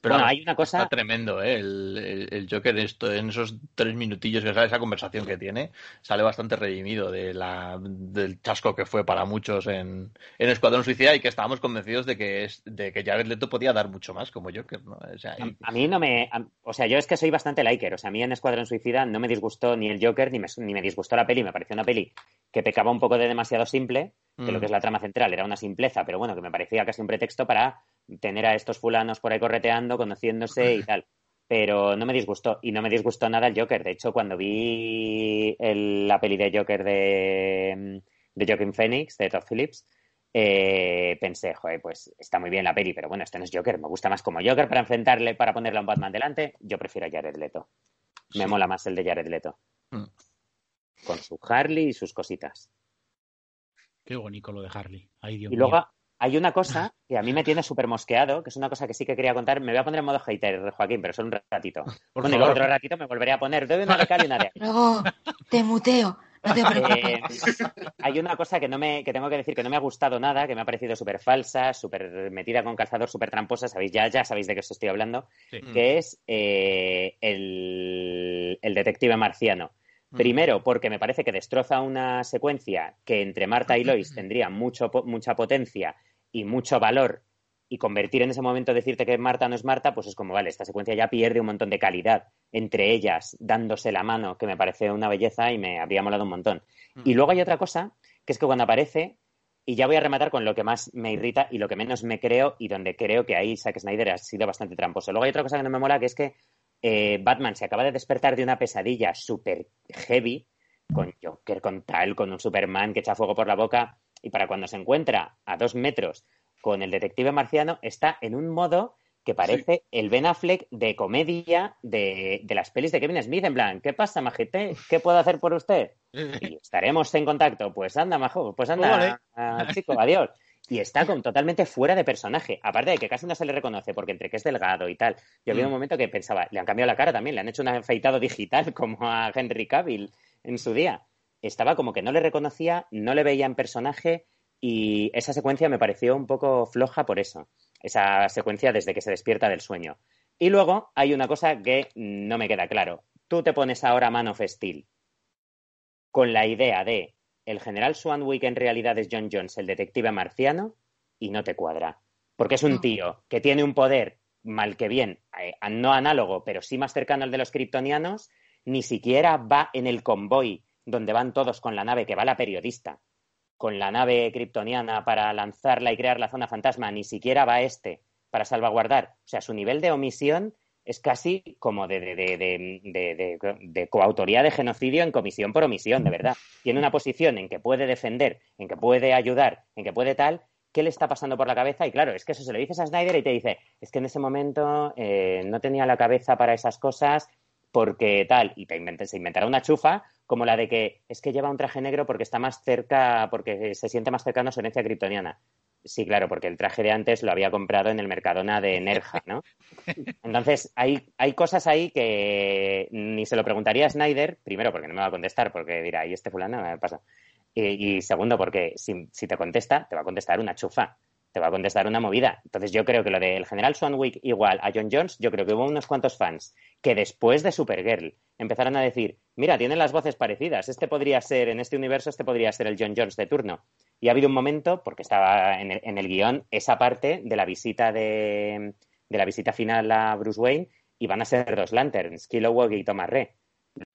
Pero Bueno, hay una cosa- Está tremendo, ¿eh? El, el- el Joker esto, en esos tres minutillos que sale esa conversación que tiene, sale bastante redimido de la, del chasco que fue para muchos en, en Escuadrón Suicida y que estábamos convencidos de que es, de que Jared Leto podía dar mucho más como Joker, ¿no? O sea, y- A, a mí no me. a- o sea, yo es que soy bastante liker. O sea, a mí en Escuadrón Suicida no me disgustó ni el Joker ni me, ni me disgustó la peli. Me pareció una peli que pecaba un poco de demasiado simple, que Mm. lo que es la trama central era una simpleza, pero bueno, que me parecía casi un pretexto para tener a estos fulanos por ahí correteando, conociéndose y tal. Pero no me disgustó. Y no me disgustó nada el Joker. De hecho, cuando vi el- la peli de Joker de, de Joaquin Phoenix, de Todd Phillips, eh, pensé, joder, pues está muy bien la peli, pero bueno, este no es Joker, me gusta más como Joker para enfrentarle, para ponerle a un Batman delante, yo prefiero a Jared Leto. Me Sí. mola más el de Jared Leto. Mm. Con su Harley y sus cositas. Qué bonito lo de Harley. Ay, Dios Y luego mío. Hay una cosa que a mí me tiene súper mosqueado, que es una cosa que sí que quería contar. Me voy a poner en modo hater, Joaquín, pero solo un ratito. Por bueno, favor. otro ratito me volveré a poner. Doy una de cal y una de te muteo. No te preocupes. Eh, hay una cosa que no me que tengo que decir que no me ha gustado nada, que me ha parecido súper falsa, súper metida con calzador, súper tramposa, sabéis ya, ya sabéis de qué os estoy hablando, Sí. Que es eh, el, el detective marciano. Mm. Primero, porque me parece que destroza una secuencia que entre Marta y Lois tendría mucho, po- mucha potencia y mucho valor, y convertir en ese momento decirte que Marta no es Marta, pues es como, vale, esta secuencia ya pierde un montón de calidad entre ellas, dándose la mano, que me parece una belleza y me habría molado un montón. Mm. Y luego hay otra cosa, que es que cuando aparece, y ya voy a rematar con lo que más me irrita y lo que menos me creo, y donde creo que ahí Zack Snyder ha sido bastante tramposo. Luego hay otra cosa que no me mola, que es que eh, Batman se acaba de despertar de una pesadilla súper heavy, con Joker, con tal, con un Superman que echa fuego por la boca, y para cuando se encuentra a dos metros con el detective marciano, está en un modo que parece el Ben Affleck de comedia de, de las pelis de Kevin Smith, en plan, ¿qué pasa, majete? ¿Qué puedo hacer por usted? Y estaremos en contacto. Pues anda, majo, pues anda, Vale. ah, chico, adiós. Y está con, totalmente fuera de personaje. Aparte de que casi no se le reconoce, porque entre que es delgado y tal. Yo había un Mm. momento que pensaba, le han cambiado la cara también, le han hecho un afeitado digital como a Henry Cavill en su día. Estaba como que no le reconocía, no le veía en personaje y esa secuencia me pareció un poco floja por eso. Esa secuencia desde que se despierta del sueño. Y luego hay una cosa que no me queda claro. Tú te pones ahora Man of Steel con la idea de el general Swanwick en realidad es John Jones, el detective marciano, y no te cuadra. Porque es un tío que tiene un poder, mal que bien, eh, no análogo, pero sí más cercano al de los kryptonianos, ni siquiera va en el convoy donde van todos con la nave, que va la periodista, con la nave kryptoniana para lanzarla y crear la zona fantasma, ni siquiera va este para salvaguardar. O sea, su nivel de omisión es casi como de, coautoría de genocidio en comisión por omisión, de verdad. Tiene una posición en que puede defender, en que puede ayudar, en que puede tal. ¿Qué le está pasando por la cabeza? Y claro, es que eso se lo dices a Snyder y te dice, es que en ese momento eh, no tenía la cabeza para esas cosas porque tal, y te se inventará una chufa como la de que es que lleva un traje negro porque está más cerca, porque se siente más cercano a su herencia kryptoniana. Sí, claro, porque el traje de antes lo había comprado en el Mercadona de Nerja, ¿no? Entonces, hay, hay cosas ahí que ni se lo preguntaría a Snyder, primero porque no me va a contestar, porque dirá, ¿y este fulano me pasa? Y, y segundo, porque si, si te contesta, te va a contestar una chufa, te va a contestar una movida. Entonces, yo creo que lo del general Swanwick igual a John Jones, yo creo que hubo unos cuantos fans que después de Supergirl empezaron a decir, mira, tienen las voces parecidas, este podría ser, en este universo, este podría ser el John Jones de turno. Y ha habido un momento, porque estaba en el, en el guion, esa parte de la visita de, de la visita final a Bruce Wayne, y van a ser dos Lanterns, Kilowog y Thomas.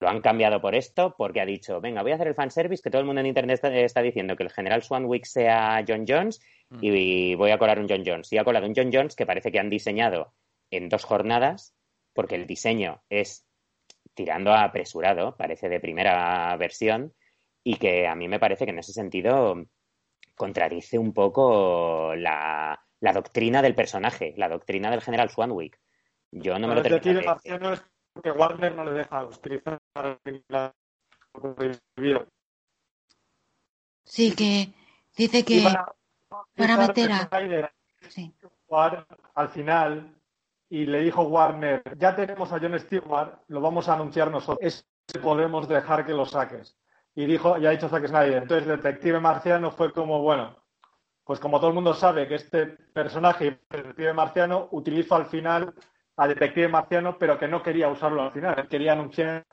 Lo han cambiado por esto, porque ha dicho, venga, voy a hacer el fanservice, que todo el mundo en internet está, está diciendo que el general Swanwick sea John Jones, y voy a colar un John Jones. Y ha colado un John Jones que parece que han diseñado en dos jornadas, porque el diseño es tirando a apresurado, parece de primera versión, y que a mí me parece que en ese sentido contradice un poco la, la doctrina del personaje, la doctrina del general Swanwick. Yo no me lo termino es porque Warner no le deja utilizar la. Sí, que dice que... Para utilizar meter a- Snyder Sí. Al final y le dijo Warner, ya tenemos a John Stewart, lo vamos a anunciar nosotros. Ese podemos dejar que lo saques. Y dijo, ya ha dicho Zack Snyder. Entonces, Detective Marciano fue como, bueno, pues como todo el mundo sabe que este personaje, Detective Marciano, utiliza al final a Detective Marciano, pero que no quería usarlo al final. Él quería anunciar.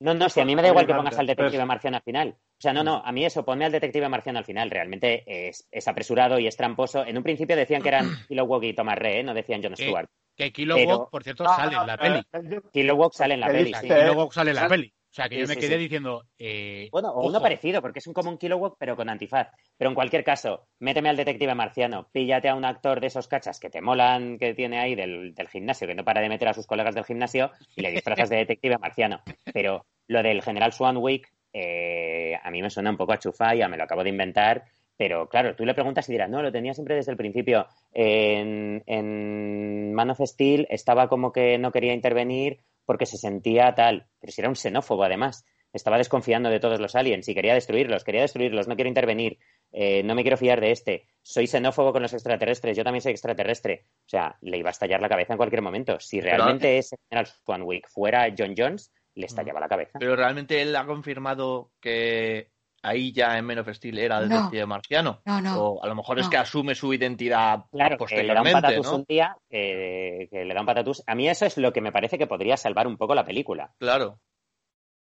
No, no, si a mí me da igual que pongas al Detective Marciano al final. O sea, no, no, a mí eso, ponme al Detective Marciano al final. Realmente es, es apresurado y es tramposo. En un principio decían que eran Kilowog y Thomas Re, ¿eh? no decían Jon Stewart. Que Kilowog, Pero- por cierto, No, sale en la peli. eh, Kilowog sale en la ¿Qué peli, sí. Kilowog sale en la peli. O sea, que Sí, yo me sí, quedé sí. diciendo. eh, Bueno, o ojo, uno parecido, porque es un, como un Kilowog, pero con antifaz. Pero en cualquier caso, méteme al detective marciano, píllate a un actor de esos cachas que te molan, que tiene ahí del, del gimnasio, que no para de meter a sus colegas del gimnasio, y le disfrazas de detective marciano. Pero lo del general Swanwick, eh, a mí me suena un poco a chufa, ya me lo acabo de inventar. Pero claro, tú le preguntas y dirás, no, lo tenía siempre desde el principio. En, en Man of Steel estaba como que no quería intervenir porque se sentía tal. Pero si era un xenófobo, además. Estaba desconfiando de todos los aliens y quería destruirlos, quería destruirlos, no quiero intervenir, eh, no me quiero fiar de este, soy xenófobo con los extraterrestres, yo también soy extraterrestre. O sea, le iba a estallar la cabeza en cualquier momento. Si Pero- realmente ese general Swanwick fuera John Jones, le estallaba la cabeza. Pero realmente él ha confirmado que ahí ya en Men of Steel era el No. detective marciano. No, no. O a lo mejor es que asume su identidad Claro, que le da un posteriormente, patatús ¿no? un día, que, que le da un patatús. A mí eso es lo que me parece que podría salvar un poco la película. Claro.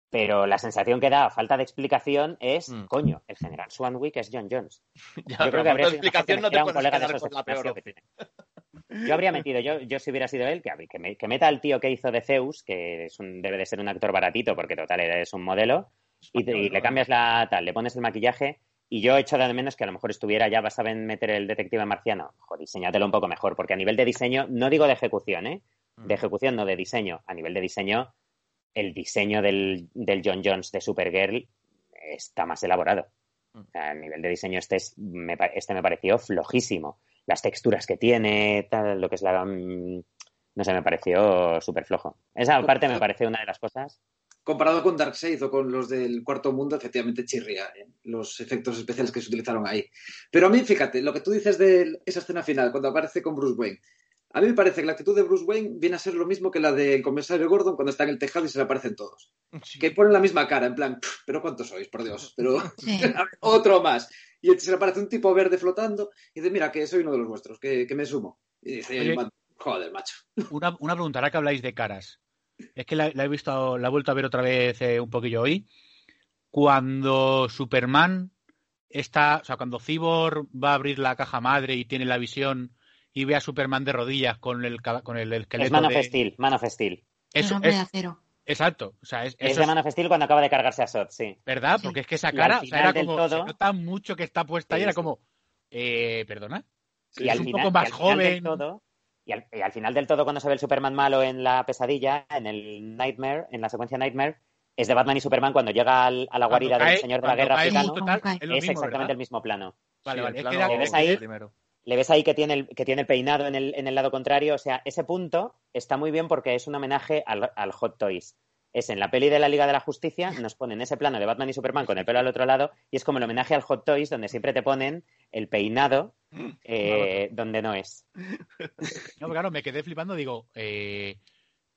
Pero la sensación que da a falta de explicación es, Mm. coño, el general Swanwick es John Jones. Ya, Yo creo que habría explicación no te un colega de quedar esos con la de peor gimnasio que tiene. Yo habría metido, yo, yo si hubiera sido él, que, que, me- que meta al tío que hizo de Zeus, que es un- debe de ser un actor baratito, porque total es un modelo, y, te- y le cambias la tal, le pones el maquillaje, y yo echo de menos que a lo mejor estuviera ya basado en meter el detective marciano. Joder, diseñátelo un poco mejor, porque a nivel de diseño, no digo de ejecución, ¿eh? Mm. De ejecución, no de diseño. A nivel de diseño, el diseño del, del John Jones de Supergirl está más elaborado. Mm. O sea, a nivel de diseño este, es- me, este me pareció flojísimo. Las texturas que tiene, tal, lo que es la... mm, No sé, me pareció súper flojo. Esa parte me parece una de las cosas. Comparado con Darkseid o con los del Cuarto Mundo, efectivamente chirría ¿eh? los efectos especiales que se utilizaron ahí. Pero a mí, fíjate, lo que tú dices de esa escena final, cuando aparece con Bruce Wayne, a mí me parece que la actitud de Bruce Wayne viene a ser lo mismo que la del comisario Gordon cuando está en el tejado y se le aparecen todos. Sí. Que ponen la misma cara, en plan, "Pff, pero ¿cuántos sois? Por Dios. Pero Sí. otro más. Y se le aparece un tipo verde flotando y dice, mira, que soy uno de los vuestros, que, que me sumo. Y dice, Oye. "Man, joder, macho. Una, una pregunta, ahora que habláis de caras. Es que la, la he visto, la he vuelto a ver otra vez eh, un poquillo hoy. Cuando Superman está, o sea, cuando Cyborg va a abrir la caja madre y tiene la visión y ve a Superman de rodillas con el, con el esqueleto Es Man of de... Steel, Man of Steel. El Eso hombre es, de acero. exacto. O sea, es, Es eso de es Man of Steel cuando acaba de cargarse a Sod, sí. verdad, Sí. porque es que esa cara, o sea, era como, todo- se nota mucho que está puesta Sí, y era sí. como, eh, perdona. y es al un final, poco más y al final del joven. todo, y, al, y al final del todo, cuando se ve el Superman malo en la pesadilla, en el Nightmare, en la secuencia Nightmare, es de Batman y Superman cuando llega al- a la guarida cae- del señor de la guerra africano. es lo es mismo, exactamente ¿verdad? el mismo plano. Vale, Sí, vale. el plano era- ¿Ves ahí? primero. Le ves ahí que tiene el, que tiene el peinado en el, en el lado contrario. O sea, ese punto está muy bien porque es un homenaje al, al Hot Toys. Es en la peli de la Liga de la Justicia, nos ponen ese plano de Batman y Superman con el pelo al otro lado, y es como el homenaje al Hot Toys, donde siempre te ponen el peinado eh, donde no es. No, claro, me quedé flipando, digo, eh,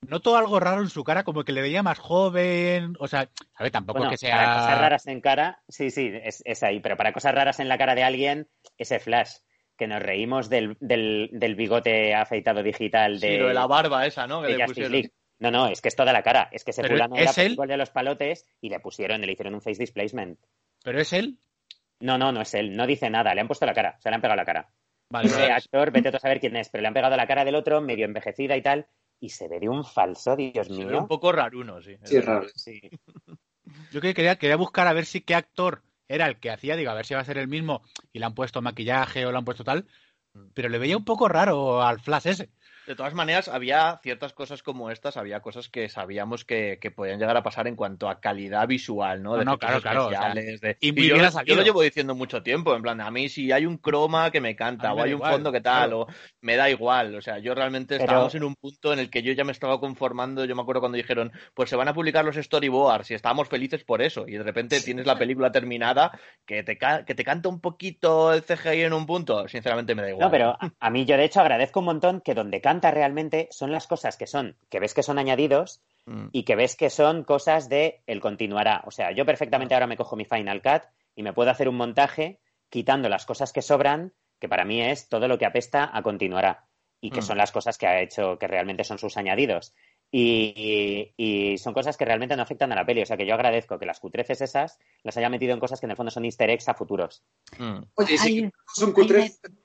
noto algo raro en su cara, como que le veía más joven, o sea, a ver, tampoco Bueno, es que para cosas sea... raras en cara, sí, sí, es, es ahí, pero para cosas raras en la cara de alguien, ese flash, que nos reímos del, del, del bigote afeitado digital de, Sí, lo de la barba esa, ¿no? Que de le Justice pusieron. League. No, no, es que es toda la cara. Es que ese fulano ¿es era igual de los palotes y le pusieron, le hicieron un face displacement. Pero es él. No, no, no es él. No dice nada. Le han puesto la cara. Se le han pegado la cara. Vale, Ese vale. actor, vete tú a saber quién es, pero le han pegado la cara del otro, medio envejecida y tal. Y se ve de un falso, Dios Se ve mío. un poco raruno, sí. Sí, es raro. Sí. Yo que- quería, quería buscar a ver si qué actor era el que hacía, digo, a ver si va a ser el mismo y le han puesto maquillaje o le han puesto tal, pero le veía un poco raro al Flash ese. De todas maneras, había ciertas cosas como estas, había cosas que sabíamos que, que podían llegar a pasar en cuanto a calidad visual, ¿no? No, De no, efectos claro, claro, o sea, especiales, de- y yo, lo- yo llevo diciendo mucho tiempo, en plan, a mí si hay un croma que me A canta, o hay un igual, fondo que tal, claro. o me da igual, o sea, yo realmente Pero- estábamos en un punto en el que yo ya me estaba conformando, yo me acuerdo cuando dijeron, pues se van a publicar los storyboards y estábamos felices por eso, y de repente tienes la película terminada que te, ca- que te canta un poquito el CGI en un punto, sinceramente me da igual. No, pero a, a mí yo de hecho agradezco un montón que donde canta realmente son las cosas que son, que ves que son añadidos Mm. y que ves que son cosas de el continuará. O sea, yo perfectamente ahora me cojo mi Final Cut y me puedo hacer un montaje quitando las cosas que sobran, que para mí es todo lo que apesta a continuará. y que Mm. son las cosas que ha hecho, que realmente son sus añadidos. Y, y son cosas que realmente no afectan a la peli. O sea que yo agradezco que las cutreces esas las haya metido en cosas que en el fondo son easter eggs a futuros. Mm. Oye, si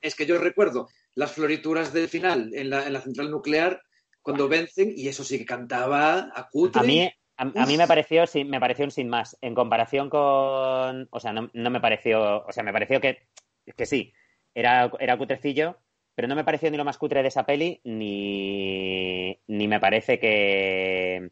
es que yo recuerdo las florituras del final en la, en la central nuclear cuando vencen y eso sí que cantaba a cutre. A mí, a, a mí me pareció, sin- me pareció un sin más. En comparación con. O sea, no, no me pareció. O sea, me pareció que, que sí, era, era cutrecillo, pero no me pareció ni lo más cutre de esa peli, ni, ni me parece que.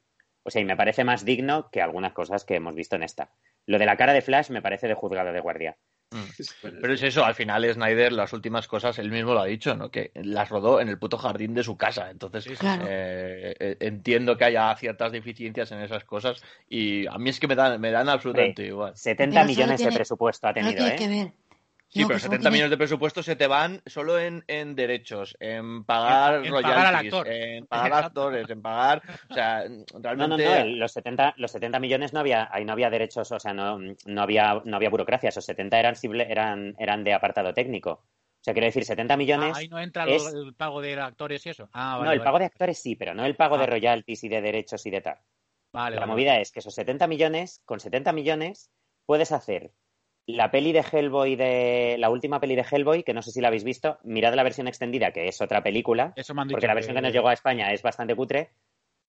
O sea, y me parece más digno que algunas cosas que hemos visto en esta. Lo de la cara de Flash me parece de juzgado de guardia. Bueno, Pero es eso, al final Snyder, las últimas cosas, él mismo lo ha dicho, ¿no? Que las rodó en el puto jardín de su casa. Entonces, Claro. eh, eh, entiendo que haya ciertas deficiencias en esas cosas y a mí es que me dan, me dan absolutamente igual. 70 Pero solo millones tiene- de presupuesto ha tenido, tiene ¿eh? que ver. Sí, No, pero que solo 70 tiene- millones de presupuesto se te van solo en, en derechos, en pagar En- en pagar al royalties, actor. en pagar actores, en pagar... O sea, No, realmente... no, no, el- los 70, los 70 millones no había, ahí no había derechos, o sea, no, no había, no había burocracia, esos 70 eran, eran, eran de apartado técnico. O sea, quiero decir, 70 millones, Ah, ahí no entra es- lo- el pago de actores y eso. Ah, vale, no, el vale. pago de actores sí, pero no el pago de Ah. royalties y de derechos y de tal. Vale, La vale. movida es que esos 70 millones, con 70 millones, puedes hacer la peli de Hellboy de, la última peli de Hellboy, que no sé si la habéis visto, mirad la versión extendida, que es otra película, Eso me han dicho porque la versión que nos llegó a España es bastante cutre.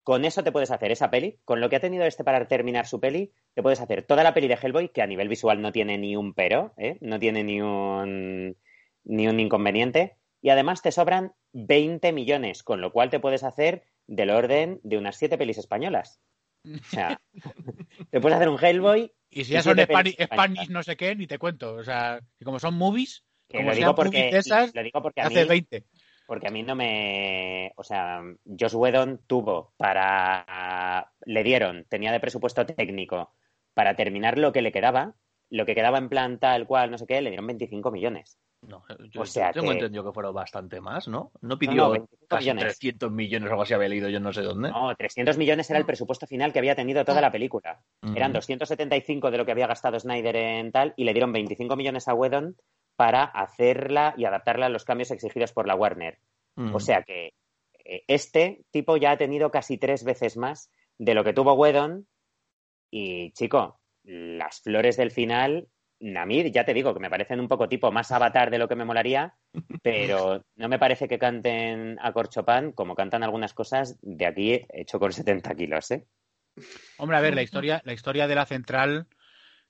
Con eso te puedes hacer esa peli. Con lo que ha tenido este para terminar su peli, te puedes hacer toda la peli de Hellboy, que a nivel visual no tiene ni un pero, ¿eh? no tiene ni un, ni un inconveniente. Y además te sobran 20 millones, con lo cual te puedes hacer del orden de unas 7 pelis españolas. O sea, te puedes hacer un Hellboy, Y si ya son Spanish, Spanish no sé qué, ni te cuento. O sea, y como son movies, que como lo digo, porque, esas, lo digo porque a mí, hace 20. porque a mí no me. O sea, Josh Whedon tuvo para. Le dieron, tenía de presupuesto técnico para terminar lo que le quedaba. Lo que quedaba en plan tal cual, no sé qué, le dieron 25 millones. No, yo, O sea yo tengo que- entendido que fueron bastante más, ¿no? No No, pidió no, 25 casi millones. 300 millones o algo así, había leído yo no sé dónde. No, 300 millones era el presupuesto final que había tenido toda la película. Eran Ujú. 275 de lo que había gastado Snyder en tal y le dieron 25 millones a Whedon para hacerla y adaptarla a los cambios exigidos por la Warner. Ujú. O sea que eh, este tipo ya ha tenido casi tres veces más de lo que tuvo Whedon. Y, chico, las flores del final, a mí ya te digo que me parecen un poco tipo más avatar de lo que me molaría, pero no me parece que canten a corchopan como cantan algunas cosas de aquí hecho con 70 kilos, ¿eh? Hombre, a ver, la historia, la historia de la central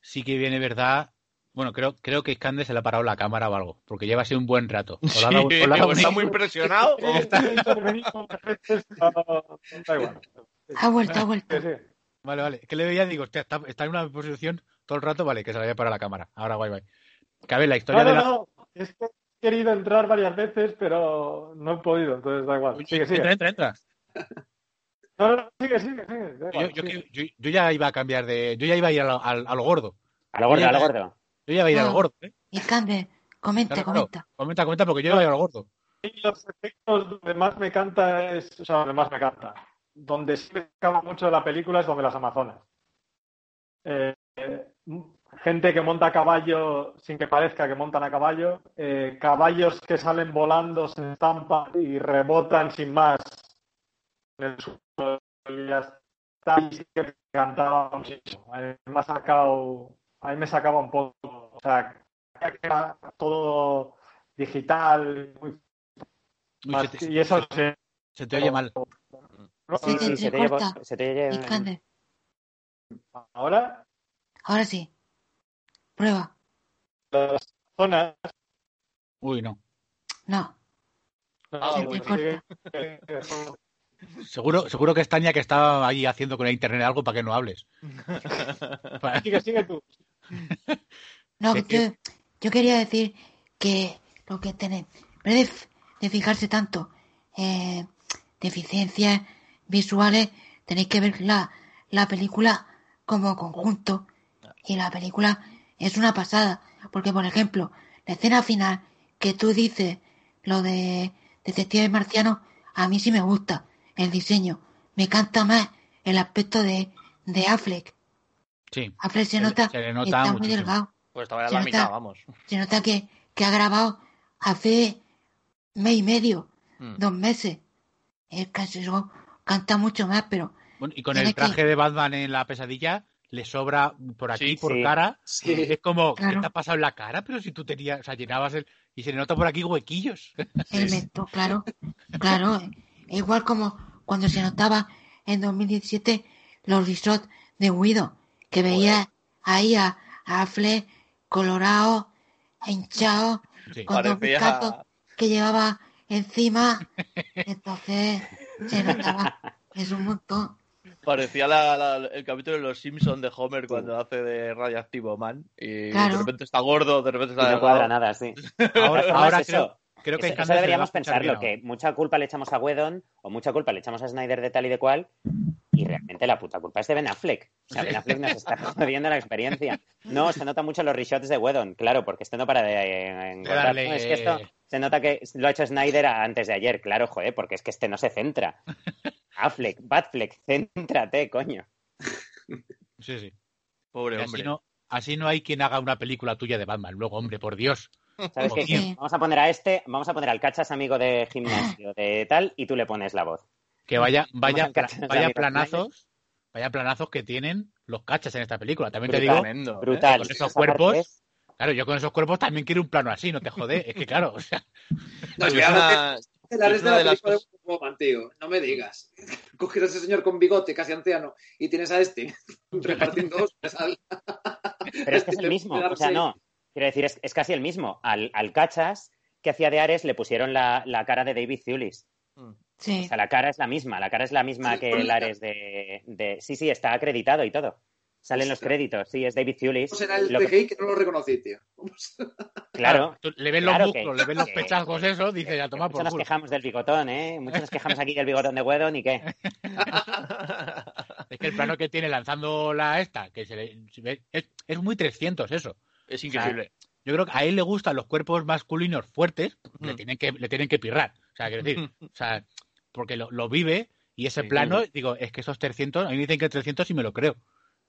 sí que viene verdad. Bueno, creo, creo que Iskander se le ha parado la cámara o algo, porque lleva así un buen rato. Dado- dado Sí, está muy impresionado. Igual. Ha vuelto, ha vuelto. Vale, vale. Que le veía, digo, está, está en una posición todo el rato, vale, que se la había para la cámara. Ahora, guay, guay. A ver, la historia No, de no, la. no. Es que he querido entrar varias veces, pero no he podido, entonces da igual. Sigue, sigue. Entra, entra, entra. No, no, no, sigue, sigue, sigue. da Yo, igual, yo, sigue. yo- yo ya iba a cambiar de. Yo ya iba a ir a lo, a gordo. A lo gordo, a lo gordo. Yo ya iba a ir a lo gordo, ¿eh? Iskander, comenta, Claro, claro. comenta. Comenta, comenta, porque yo iba a ir a lo gordo. Y los efectos donde más me canta es, o sea, donde más me canta. Donde sí me acaba mucho de la película es donde las Amazonas. Eh, gente que monta a caballo sin que parezca que montan a caballo, eh, caballos que salen volando, se estampan y rebotan sin más en el suelo y ya está. Y sí que me encantaba muchísimo. A mí me ha sacado, a mí me sacaba un poco, o sea, que era todo digital, muy Uy, más- se, te, y eso se, se te oye mal. Sí, Sí, se te oye, entrecorta. se te oye- Iskander, ahora ahora sí. Prueba. las zonas No. Uy, no. Ah, se bueno, te corta. Seguro, seguro que es Tania que estaba ahí haciendo con el internet algo para que no hables. Sigue, sigue tú. No, yo, yo quería decir que lo que tenéis, en vez de, de fijarse tanto en deficiencias visuales, tenéis que ver la, la película como conjunto. Y la película es una pasada. Porque, por ejemplo, la escena final que tú dices, lo de Detective Marciano, a mí sí me gusta el diseño. Me encanta más el aspecto de, de Affleck. Sí. Affleck se nota, se le nota está muy delgado. Pues estaba en Se la nota- mitad, vamos. Se nota que, que ha grabado hace mes y medio. Mm. dos meses. Es casi eso canta mucho más, pero Bueno, y con el que- traje de Batman en la pesadilla, le sobra por aquí, Sí, por sí. cara. Sí. Es como, ¿qué te ha pasado en la cara? Pero si tú tenías, o sea, llenabas el. Y se le nota por aquí huequillos. el mento, claro, claro. eh, Igual como cuando se notaba en 2017 los resorts de Guido, que veía ahí a, a Fle colorado, hinchado, Sí. con dos Parecía- bizcachos que llevaba encima. Entonces se notaba, es un montón. Parecía la- la- el capítulo de Los Simpsons de Homer cuando hace de Radioactivo Man. Y Claro. de repente está gordo, de repente Y está no cuadra nada, sí. Ahora, ahora eso- creo, creo que Eso, eso deberíamos pensarlo, que mucha culpa le echamos a Whedon o mucha culpa le echamos a Snyder de tal y de cual y realmente la puta culpa es de Ben Affleck. O sea, Ben Affleck nos está jodiendo la experiencia. No, se nota mucho los reshots de Whedon, claro, porque este no para de eh, engordar. No, es que esto se nota que lo ha hecho Snyder antes de ayer, claro, joder, porque es que este no se centra. Affleck, Batfleck, céntrate, coño. Sí, sí. Pobre Y hombre. así, no, así no hay quien haga una película tuya de Batman. Luego, hombre, por Dios. ¿Sabes qué? Vamos a poner a este, vamos a poner al cachas amigo de gimnasio de tal y tú le pones la voz. Que vaya, vaya, vaya planazos, vaya planazos que tienen los cachas en esta película. También te digo, Tremendo, ¿eh? Brutal. con esos cuerpos, claro, yo con esos cuerpos también quiero un plano así, no te jode. Es que claro, o sea, No, es Es que una- la es de una la de las de Woman, tío. No me digas. Coges a ese señor con bigote, casi anciano, y tienes a este repartiendo al... Pero es que es el mismo, o sea, no. Quiero decir, es, es casi el mismo. Al, al cachas que hacía de Ares le pusieron la, la cara de David Thewlis. O Sí, sea, la cara es la misma, la cara es la misma Sí, que el Ares de, de- Sí, sí, está acreditado y todo. Salen los créditos, sí, es David Thewlis. ¿Cómo será el Lo que- no lo reconocí, tío? ¿Cómo se- Claro, le claro los que- músculos, le ves los pechazos, eso, dice, ya toma muchos por nos culo. quejamos del bigotón, ¿eh? Muchos nos quejamos aquí del bigotón de Wedon y qué. Es que el plano que tiene lanzando la esta, que se le- se ve- es, es muy 300 eso. Es increíble. Yo creo que a él le gustan los cuerpos masculinos fuertes, le Mm. tienen que, le tienen que pirrar. O sea, quiero decir, o sea, porque lo, lo vive y ese Sí. plano, digo, es que esos 300, a mí me dicen que 300 y me lo creo.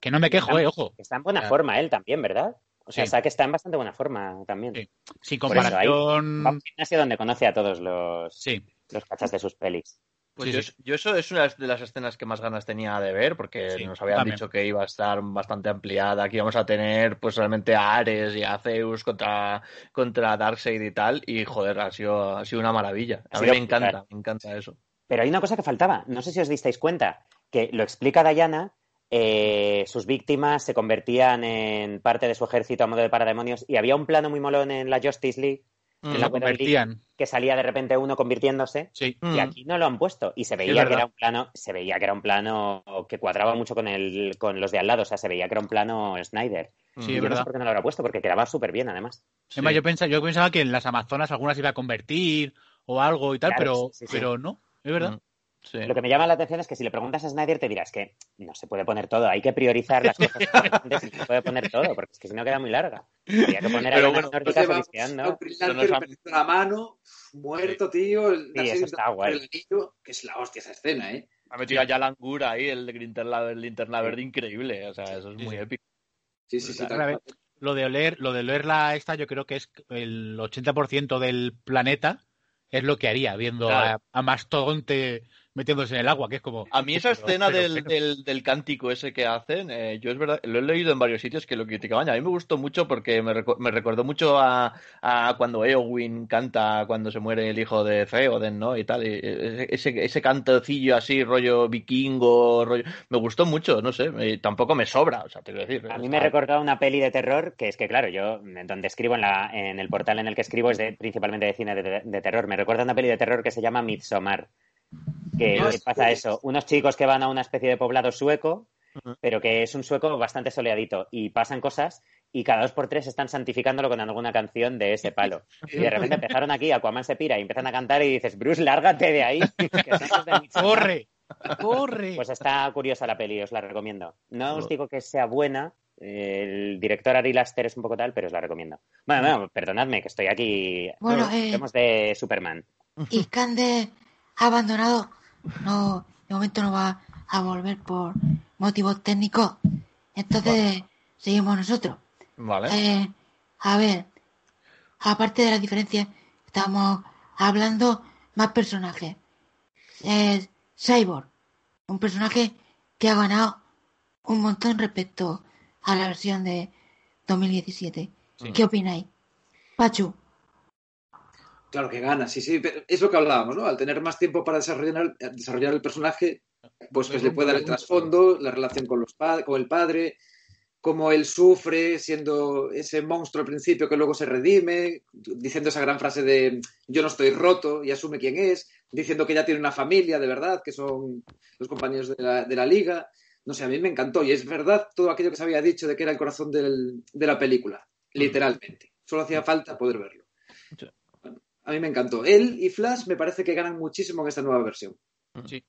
Que no me quejo, eh, ojo. Está en buena forma él también, ¿verdad? O sea, Sí. está que está en bastante buena forma también. Sí. Por eso, ahí- comparación. Va a un gimnasio donde conoce a todos los, Sí, los cachas de sus pelis. Pues Sí, yo, sí. yo eso es una de las escenas que más ganas tenía de ver, porque Sí, nos habían también. dicho que iba a estar bastante ampliada, que íbamos a tener pues realmente a Ares y a Zeus contra, contra Darkseid y tal, y joder, ha sido, ha sido una maravilla. A mí me encanta, me encanta eso. Pero hay una cosa que faltaba. No sé si os disteis cuenta. Que lo explica Diana. Eh, sus víctimas se convertían en parte de su ejército a modo de parademonios. Y había un plano muy molón en la Justice League Mm. que la League, salía de repente uno convirtiéndose. Sí. Mm. Y aquí no lo han puesto. Y se veía verdad. que era un plano, se veía que era un plano que cuadraba mucho con el, con los de al lado. O sea, se veía que era un plano Snyder. Sí, y es yo no sé verdad. por qué no lo habrá puesto, porque quedaba súper bien, además. Además, yo, pensaba, yo pensaba que en las Amazonas algunas iba a convertir o algo y tal, Claro, pero, sí, sí, sí. pero no, es verdad. Mm. Sí. Lo que me llama la atención es que si le preguntas a Snyder te dirás que no se puede poner todo, hay que priorizar las cosas y no se puede poner todo, porque es que si no queda muy larga. Habría que poner a Pero las bueno, nórdicas a ha- perdiendo la mano, muerto, tío. El Sí, Darkseid eso está por guay. el anillo, que es la hostia esa escena, ¿eh? Ha metido a Yalan Gur ahí, el linterna, el linterna verde, increíble. O sea, eso es muy épico. Sí, sí, sí. Tal A. Lo de oler, lo de oler la esta, yo creo que es el 80% del planeta es lo que haría viendo Claro. a, a Mastodonte metiéndose en el agua, que es como. A mí esa pero- escena pero- del, pero- del, del cántico ese que hacen, eh, yo es verdad, lo he leído en varios sitios que lo criticaban. A mí me gustó mucho porque me, reco- me recordó mucho a, a cuando Eowyn canta cuando se muere el hijo de Theoden, ¿no? Y tal. y ese, ese cantocillo así, rollo vikingo, rollo. Me gustó mucho, no sé. me- tampoco me sobra, o sea, te quiero decir. A mí está- me recordó una peli de terror, que es que, claro, yo en donde escribo, en, la, en el portal en el que escribo, es de, principalmente de cine de, de terror. Me recuerda una peli de terror que se llama Midsommar. Que No, que es- pasa eso, unos chicos que van a una especie de poblado sueco, pero que es un sueco bastante soleadito, y pasan cosas, y cada dos por tres están santificándolo con alguna canción de ese palo. Y de repente empezaron aquí, Aquaman se pira y empiezan a cantar y dices, Bruce, lárgate de ahí, que son los de Midsommar". ¡Corre! ¡Corre! Pues está curiosa la peli, os la recomiendo. No os digo que sea buena. El director Ari Laster es un poco tal, pero os la recomiendo. Bueno, bueno, perdonadme que estoy aquí. Bueno, eh. De Superman. Y Cande abandonado. No, de momento no va a volver por motivos técnicos. Entonces, seguimos nosotros. Vale. Eh, a ver, aparte de las diferencias, estamos hablando más personajes. Es Cyborg, un personaje que ha ganado un montón respecto a la versión de 2017. ¿Qué opináis? Pachu. Claro que gana, sí, sí. es lo que hablábamos, ¿no? Al tener más tiempo para desarrollar, desarrollar el personaje, pues, pues le puede dar el trasfondo, la relación con, los con el padre, cómo él sufre siendo ese monstruo al principio que luego se redime, diciendo esa gran frase de yo no estoy roto y asume quién es, diciendo que ya tiene una familia de verdad, que son los compañeros de la, de la liga. No sé, a mí me encantó y es verdad todo aquello que se había dicho de que era el corazón del, de la película, literalmente. Solo hacía falta poder verlo. A mí me encantó. Él y Flash me parece que ganan muchísimo en esta nueva versión. Sí.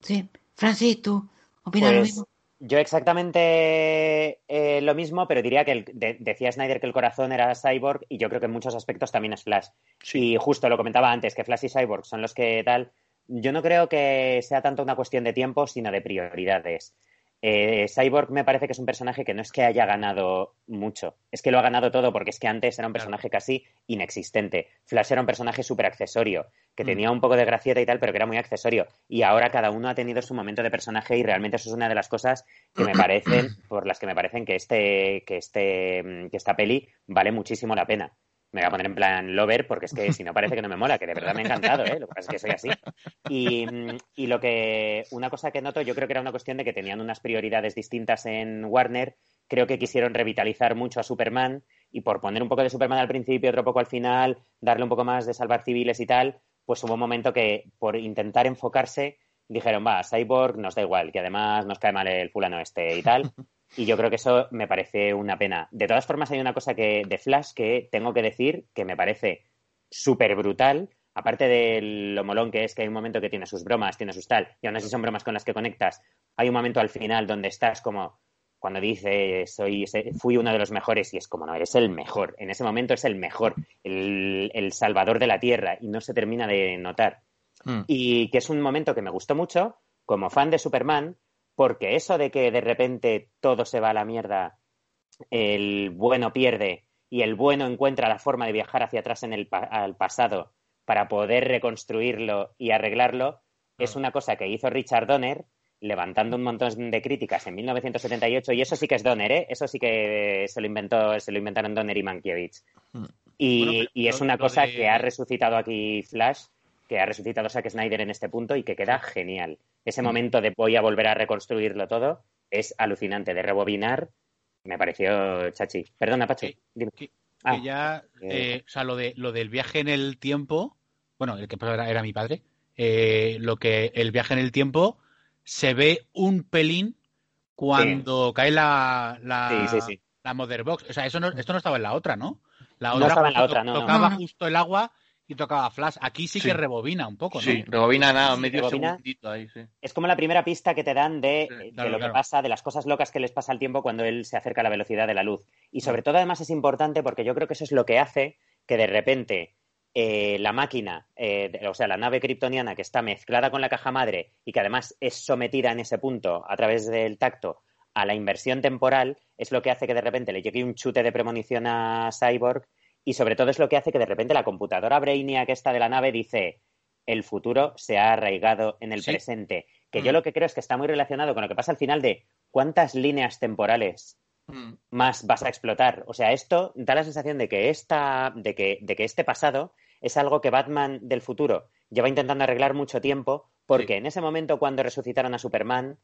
Sí. Francis, ¿tú opinas lo Pues, mismo? Yo exactamente eh, lo mismo, pero diría que el- de- decía Snyder que el corazón era Cyborg y yo creo que en muchos aspectos también es Flash. Y justo lo comentaba antes, que Flash y Cyborg son los que tal. Yo no creo que sea tanto una cuestión de tiempo, sino de prioridades. Eh, Cyborg me parece que es un personaje que no es que haya ganado mucho, es que lo ha ganado todo porque es que antes era un personaje casi inexistente. Flash era un personaje súper accesorio, que Mm. tenía un poco de gracieta y tal, pero que era muy accesorio. Y ahora cada uno ha tenido su momento de personaje y realmente eso es una de las cosas que me parecen, por las que me parecen que este, que este, mm, que esta peli vale muchísimo la pena. Me voy a poner en plan lover porque es que si no parece que no me mola, que de verdad me ha encantado, ¿eh? Lo que pasa es que soy así. Y, y lo que, una cosa que noto, yo creo que era una cuestión de que tenían unas prioridades distintas en Warner. Creo que quisieron revitalizar mucho a Superman y por poner un poco de Superman al principio otro poco al final, darle un poco más de salvar civiles y tal, pues hubo un momento que por intentar enfocarse dijeron, va, Cyborg nos da igual, que además nos cae mal el fulano este y tal. Y yo creo que eso me parece una pena. De todas formas, hay una cosa que de Flash que tengo que decir que me parece súper brutal. Aparte de lo molón que es que hay un momento que tiene sus bromas, tiene sus tal, y aún así son bromas con las que conectas. Hay un momento al final donde estás como cuando dice soy fui uno de los mejores y es como no eres el mejor en ese momento es el mejor el, el salvador de la tierra y no se termina de notar Mm. y que es un momento que me gustó mucho como fan de Superman porque eso de que de repente todo se va a la mierda el bueno pierde y el bueno encuentra la forma de viajar hacia atrás en el pa al pasado para poder reconstruirlo y arreglarlo es una cosa que hizo Richard Donner levantando un montón de críticas en 1978 y eso sí que es Donner, ¿eh? Eso sí que se lo inventó, se lo inventaron Donner y Mankiewicz. Mm. Y, Bueno, pero y es una cosa de- que ha resucitado aquí Flash, que ha resucitado Zack Snyder en este punto y que queda genial. Ese momento de voy a volver a reconstruirlo todo es alucinante, de rebobinar, me pareció chachi. Perdona, Pacho. Dime. Que- Ah, que ya, eh, eh, o sea, lo, de, lo del viaje en el tiempo, bueno, el que era, era mi padre, eh, lo que el viaje en el tiempo se ve un pelín cuando cae la, la, Sí, sí, sí. la Mother Box. O sea, eso no, esto no estaba en la otra, ¿no? La No estaba en la otra, no, tocaba no. justo el agua y tocaba Flash. Aquí sí, Sí. que rebobina un poco, ¿no? Sí, rebobina nada, Sí, medio rebobina. segundito ahí, sí. Es como la primera pista que te dan de, Sí, de claro, lo claro. que pasa, de las cosas locas que les pasa al tiempo cuando él se acerca a la velocidad de la luz. Y sobre todo, además, es importante porque yo creo que eso es lo que hace que de repente eh, la máquina, eh, de- o sea, la nave kryptoniana que está mezclada con la caja madre y que además es sometida en ese punto a través del tacto a la inversión temporal, es lo que hace que de repente le llegue un chute de premonición a Cyborg y sobre todo es lo que hace que de repente la computadora Brainiac esta de la nave dice el futuro se ha arraigado en el Sí. presente. Que yo Mm. lo que creo es que está muy relacionado con lo que pasa al final de cuántas líneas temporales Mm. más vas a explotar. O sea, esto da la sensación de que, esta, de que, de que este pasado es algo que Batman del futuro lleva intentando arreglar mucho tiempo, porque Sí. en ese momento cuando resucitaron a Superman,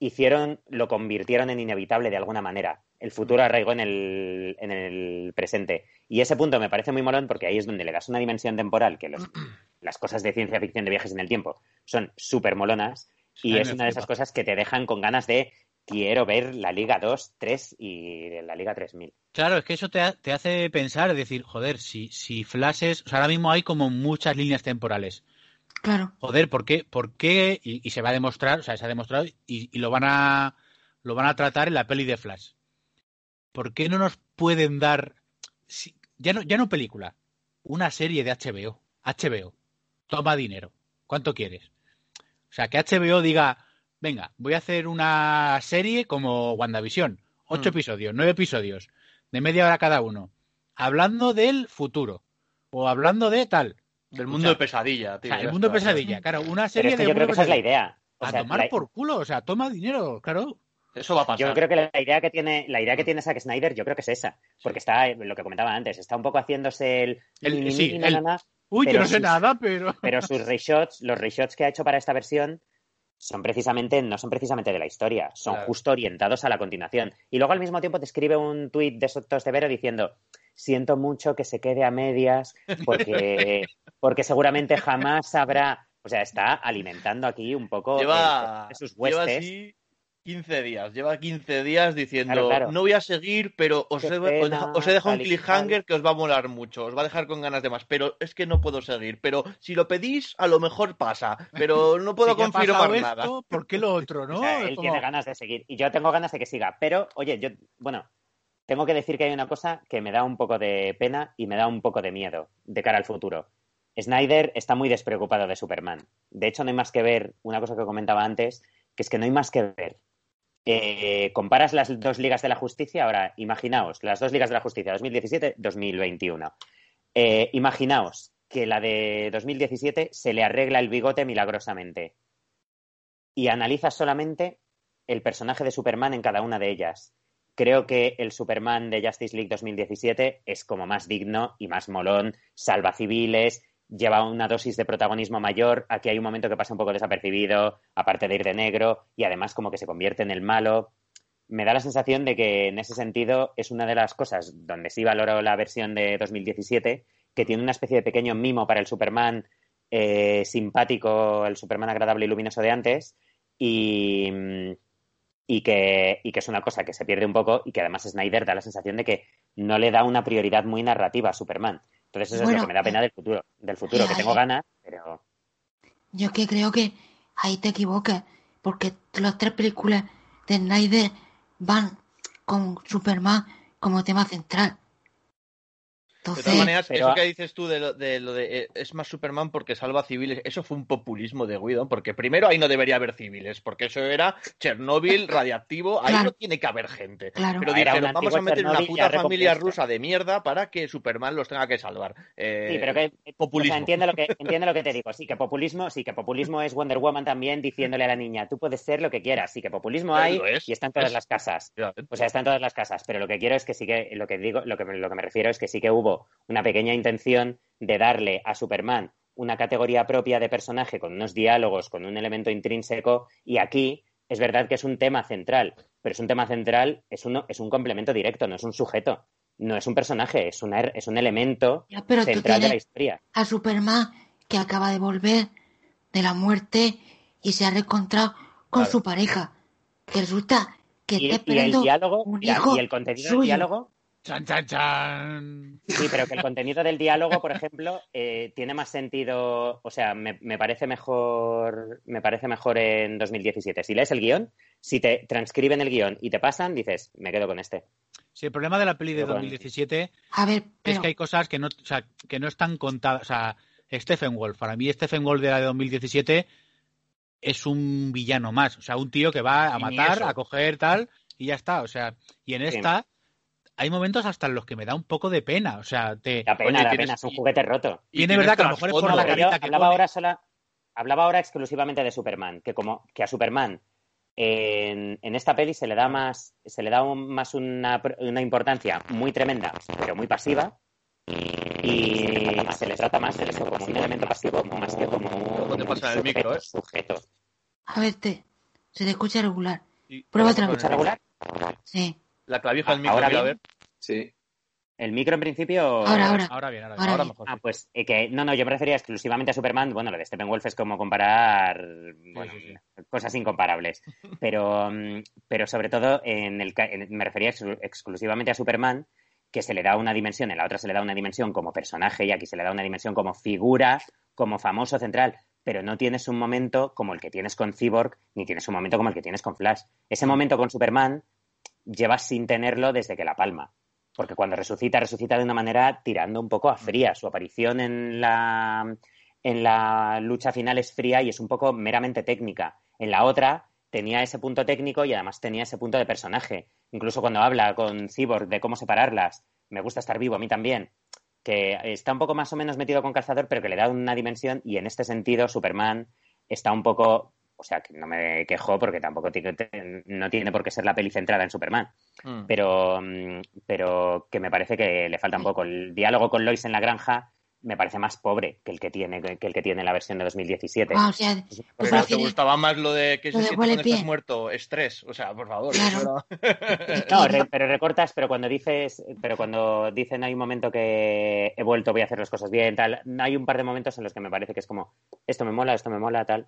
hicieron, lo convirtieron en inevitable de alguna manera. El futuro arraigó en el, en el presente. Y ese punto me parece muy molón porque ahí es donde le das una dimensión temporal que los- las cosas de ciencia ficción de viajes en el tiempo son súper molonas y es una de esas cosas que te dejan con ganas de quiero ver la Liga 2, 3 y la Liga 3000. Claro, es que eso te, ha- te hace pensar, decir, joder, si, si Flash es. O sea, ahora mismo hay como muchas líneas temporales. Claro. Joder, ¿por qué? ¿Por qué? Y, y se va a demostrar, o sea, se ha demostrado y, y lo van a lo van a tratar en la peli de Flash. ¿Por qué no nos pueden dar si- ya no ya no película, una serie de HBO? HBO. Toma dinero. ¿Cuánto quieres? O sea, que HBO diga, venga, voy a hacer una serie como WandaVision, ocho Mm. episodios, nueve episodios, de media hora cada uno, hablando del futuro o hablando de tal. Del mundo de pesadilla, tío. O sea, el mundo de pesadilla, claro, una Pero serie es que de yo creo que esa es la idea. O A sea, tomar la- por culo, o sea, toma dinero, claro. Eso va a pasar. Yo creo que la idea que tiene, la idea que tiene Zack Snyder, yo creo que es esa. Porque está, lo que comentaba antes, está un poco haciéndose el. El- sí, el- Uy, yo Pero no sé sus- nada, pero. pero sus reshots, los reshots que ha hecho para esta versión son precisamente, no son precisamente de la historia, son Claro. justo orientados a la continuación. Y luego al mismo tiempo te escribe un tuit de Sotos de Vero diciendo siento mucho que se quede a medias porque, porque seguramente jamás habrá. O sea, está alimentando aquí un poco Lleva, el- sus lleva huestes. así 15 días. Lleva 15 días diciendo, Claro, claro. no voy a seguir, pero os, he, pena, os dejo- os he dejado un cliffhanger que os va a molar mucho. Os va a dejar con ganas de más. Pero es que no puedo seguir. Pero si lo pedís, a lo mejor pasa. Pero no puedo Si confirmar nada. ¿Por qué lo otro, no? O sea, Es él como- tiene ganas de seguir. Y yo tengo ganas de que siga. Pero, oye, yo, bueno, tengo que decir que hay una cosa que me da un poco de pena y me da un poco de miedo de cara al futuro. Snyder está muy despreocupado de Superman. De hecho, no hay más que ver, una cosa que comentaba antes, que es que no hay más que ver. Eh, comparas las dos ligas de la justicia, ahora imaginaos, las dos ligas de la justicia, 2017-2021. Eh, imaginaos que la de 2017 se le arregla el bigote milagrosamente y analizas solamente el personaje de Superman en cada una de ellas. Creo que el Superman de Justice League 2017 es como más digno y más molón, salva civiles, lleva una dosis de protagonismo mayor, aquí hay un momento que pasa un poco desapercibido, aparte de ir de negro, y además como que se convierte en el malo. Me da la sensación de que en ese sentido es una de las cosas donde sí valoro la versión de 2017, que tiene una especie de pequeño mimo para el Superman eh, simpático, el Superman agradable y luminoso de antes, y, y, que, y que es una cosa que se pierde un poco y que además Snyder da la sensación de que no le da una prioridad muy narrativa a Superman. Entonces eso es lo que me da pena del futuro, del futuro, que ya, tengo ya. ganas, pero Yo que creo que ahí te equivocas, porque las tres películas de Snyder van con Superman como tema central. De todas maneras, pero- eso que dices tú de lo de, lo de, eh, es más Superman porque salva civiles, eso fue un populismo de Guido, porque primero ahí no debería haber civiles, porque eso era Chernóbil, radiactivo, ahí Claro. no tiene que haber gente. claro, Pero dijeron, vamos a meter una puta familia rusa de mierda para que Superman los tenga que salvar. Eh, Sí, pero que o populismo. sea, entiende lo que entiende lo que te digo. Sí, que populismo, sí, que populismo es Wonder Woman también diciéndole a la niña, tú puedes ser lo que quieras. Sí, que populismo hay es, y está en todas es. las casas. Ya, O sea, está en todas las casas, pero lo que quiero es que sí que, lo que digo, lo que, lo que me refiero es que sí que hubo una pequeña intención de darle a Superman una categoría propia de personaje con unos diálogos, con un elemento intrínseco, y aquí es verdad que es un tema central, pero es un tema central, es, uno, es un complemento directo, no es un sujeto, no es un personaje, es, una, es un elemento Ya, pero central de la historia. a Superman que acaba de volver de la muerte y se ha reencontrado con su pareja, que resulta que Y, está y el diálogo, un mira, hijo y el contenido suyo. del diálogo, Chan, chan, chan. Sí, pero que el contenido del diálogo, por ejemplo, eh, tiene más sentido, o sea, me, me parece mejor, me parece mejor en 2017. Si lees el guion, si te transcriben el guion y te pasan, dices, me quedo con este. Sí, el problema de la peli de Pero bueno. 2017 A ver, es que hay cosas que no, o sea, que no están contadas. O sea, Stephen Wolf, para mí Stephen Wolf de la de 2017 es un villano más. O sea, un tío que va a matar, a coger tal, y ya está. O sea, y en Sí. Hay momentos hasta en los que me da un poco de pena. O sea, te, La pena, Oye, la tienes- pena, es un juguete roto. y Tiene verdad que a lo mejor es por la pero carita que hablaba pone. ahora sola, hablaba ahora exclusivamente de Superman, que como que a Superman en, en esta peli se le da más, se le da un- más una, una importancia muy tremenda, pero muy pasiva, y se le trata más de eso como un elemento pasivo, más que como te un pasa en el sujeto, micro, ¿eh? sujeto. a verte, se te escucha regular. Prueba ¿Se otra vez. escucha regular? Sí, La clavija del micro, Ahora mira, a ver. Sí. El micro en principio... ahora, ahora. ahora bien, ahora bien. Ahora mejor. Ah, pues eh, que no, no, yo me refería exclusivamente a Superman. Bueno, lo de Stephen Wolf es como comparar bueno, sí, cosas incomparables. Pero, mm, pero sobre todo en el, en- me refería exclu- exclusivamente a Superman, que se le da una dimensión, en la otra se le da una dimensión como personaje y aquí se le da una dimensión como figura, como famoso central. Pero no tienes un momento como el que tienes con Cyborg, ni tienes un momento como el que tienes con Flash. Ese momento con Superman llevas sin tenerlo desde que la palma. Porque cuando resucita, resucita de una manera tirando un poco a fría. Su aparición en la, en la lucha final es fría y es un poco meramente técnica. En la otra tenía ese punto técnico y además tenía ese punto de personaje. Incluso cuando habla con Cyborg de cómo separarlas, me gusta estar vivo, a mí también. que está un poco más o menos metido con calzador, pero que le da una dimensión y en este sentido Superman está un poco, o sea, que no me quejo porque tampoco tiene, no tiene por qué ser la peli centrada en Superman, Mm. pero, mm, pero que me parece que le falta un poco. El diálogo con Lois en la granja me parece más pobre que el que tiene, que el que tiene la versión de 2017. Ah, o sea, Pero ¿te gustaba más lo de que lo se siente cuando estás muerto? Estrés. O sea, por favor. Claro. No, re- pero recortas, pero cuando dices, pero cuando dicen hay un momento que he vuelto, voy a hacer las cosas bien, tal, hay un par de momentos en los que me parece que es como, esto me mola, esto me mola, tal.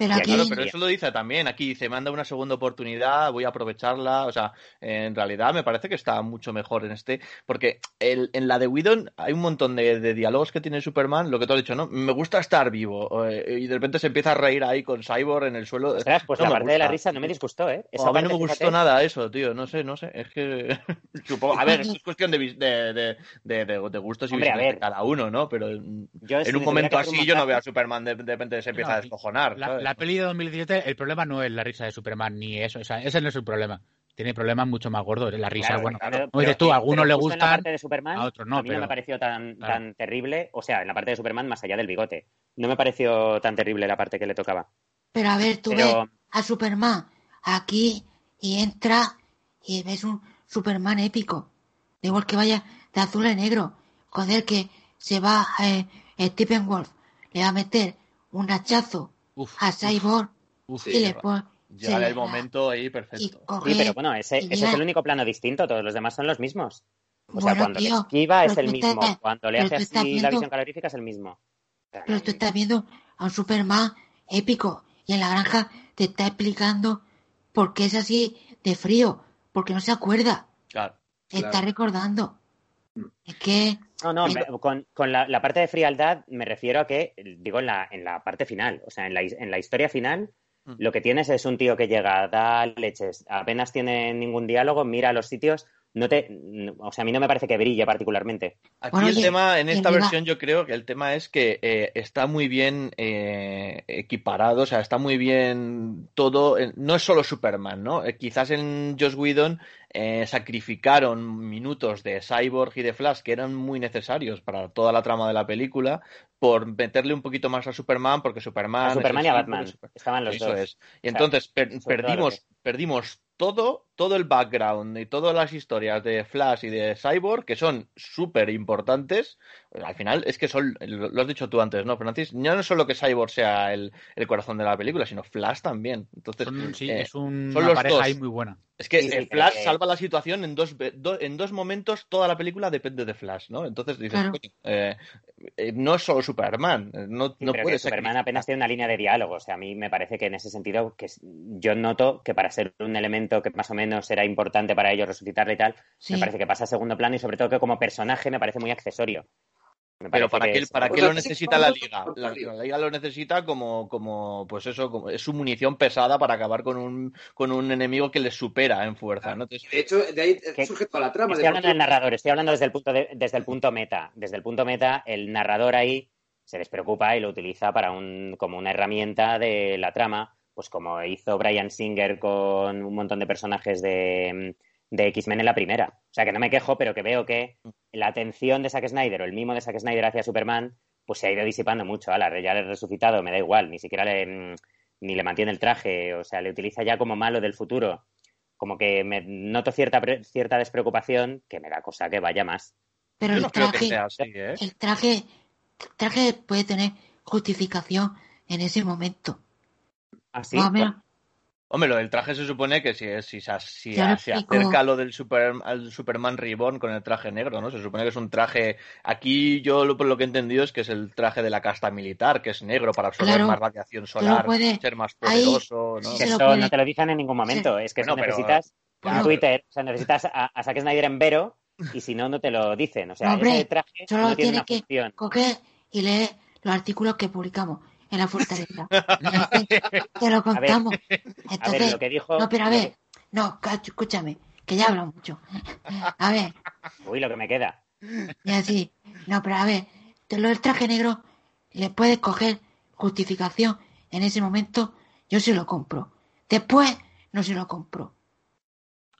Pero Ya, aquí, Claro, pero eso lo dice también. Aquí dice, me han dado una segunda oportunidad, voy a aprovecharla. O sea, en realidad me parece que está mucho mejor en este. Porque el- en la de Whedon hay un montón de, de diálogos que tiene Superman, lo que tú has dicho, ¿no? Me gusta estar vivo. eh, Y de repente se empieza a reír ahí con Cyborg en el suelo. Ostras, pues No la parte de la risa no me disgustó, ¿eh? Esa a mí parte, no me gustó fíjate, nada eso, tío. No sé, no sé. Es que. Supongo. A ver, es cuestión de, de, de, de, de- de gustos y Hombre, a de cada uno, ¿no? Pero en, Yo, un momento así un yo no veo a Superman de, de repente se empieza No, a descojonar. La, ¿sabes? la peli de 2017, el problema no es la risa de Superman ni eso. O sea, ese no es el problema. Tiene problemas mucho más gordos. La risa, Claro, bueno, claro, como dices tú, a algunos le la gustan, parte de Superman, a otros no, a mí no pero- me pareció tan, Claro. tan terrible, o sea, en la parte de Superman más allá del bigote. No me pareció tan terrible la parte que le tocaba. pero a ver, tú Pero- ves a Superman aquí y entra y ves un Superman épico. Da igual que vaya de azul a negro. Joder, que se va eh, Stephen Wolf, le va a meter un hachazo Uf, a Cyborg uf, y le pone... Llega se el le- momento ahí perfecto. coge- Sí, pero bueno, ese, es el único plano distinto, todos los demás son los mismos. O sea, Bueno, cuando le tío, esquiva es el estás- mismo, cuando le hace así la visión calorífica es el mismo. Sea, Pero tú estás viendo a un Superman épico y en la granja te está explicando por qué es así de frío, porque no se acuerda, Claro. está Claro. recordando. Que No, no, me- con, con la, la parte de frialdad me refiero a que, digo, en la, en la parte final, o sea, en la, en la historia final, Mm. lo que tienes es un tío que llega, da leches, apenas tiene ningún diálogo, mira los sitios, no te, o sea, a mí no me parece que brille particularmente. Aquí Bueno, el tema, en esta versión yo creo que el tema es que eh, está muy bien eh, equiparado, o sea, está muy bien todo, eh, no es solo Superman, ¿no? Eh, quizás en Joss Whedon eh, sacrificaron minutos de Cyborg y de Flash que eran muy necesarios para toda la trama de la película por meterle un poquito más a Superman, porque Superman... A Superman y a Batman, Super- estaban los Eso dos. es. Y O sea, entonces per- perdimos, perdimos todo, todo el background y todas las historias de Flash y de Cyborg, que son súper importantes. Al final, es que son, lo has dicho tú antes, ¿no, Francis? Ya no es solo que Cyborg sea el, el corazón de la película, sino Flash también. Entonces, son- sí, eh, es un- son una los pareja dos. ahí muy buena. es que Sí, sí, eh, Flash salva la situación en dos, do- en dos momentos, toda la película depende de Flash, ¿no? Entonces dices, Claro. eh, eh, no es solo Superman, no, Sí, no pero puede que ser. Superman apenas tiene una línea de diálogo. O sea, a mí me parece que en ese sentido, que yo noto que para ser un elemento que más o menos era importante para ellos resucitarle y tal, sí, me parece que pasa a segundo plano y sobre todo que como personaje me parece muy accesorio. Pero para qué, para qué lo necesita la liga. La, la liga lo necesita como, como, pues eso, como- es su munición pesada para acabar con un, con un enemigo que les supera en fuerza, ¿no? Entonces, De hecho, de ahí surge toda la trama. Estoy de hablando del narrador, estoy hablando desde el punto de- desde el punto meta. Desde el punto meta, el narrador ahí se despreocupa y lo utiliza para un, como una herramienta de la trama, pues como hizo Brian Singer con un montón de personajes de, de X-Men en la primera. O sea que no me quejo, pero que veo que la atención de Zack Snyder o el mimo de Zack Snyder hacia Superman, pues se ha ido disipando mucho. Ala, ya le he resucitado, me da igual, ni siquiera le, mm, ni le mantiene el traje, o sea, le utiliza ya como malo del futuro. Como que me noto cierta, pre- cierta despreocupación que me da cosa que vaya más. pero yo el traje, así, ¿eh? el traje, el traje puede tener justificación en ese momento. Así, Más o menos, Hombre, lo del traje se supone que si, es- si, se- si se acerca lo del super, al Superman Reborn con el traje negro, ¿no? Se supone que es un traje. Aquí yo lo, por lo que he entendido es que es el traje de la casta militar, que es negro para absorber Claro, más radiación solar, puede- ser más ahí poderoso, ¿no? sí eso puede- no te lo dicen en ningún momento. Es que Bueno, eso pero- necesitas Bueno, un Twitter, o sea, necesitas a, a Zack Snyder en Vero y si no, no te lo dicen. O sea, No, hombre, ese traje solo no tiene tiene una que función. coger y leer los artículos que publicamos en la fortaleza. Te lo contamos. A ver, Entonces, lo que dijo. no, pero a ver, no, escúchame, que ya hablo mucho. A ver, uy, lo que me queda. y así, no, pero a ver, te lo del traje negro le puedes coger justificación en ese momento, yo se lo compro. Después, no se lo compro.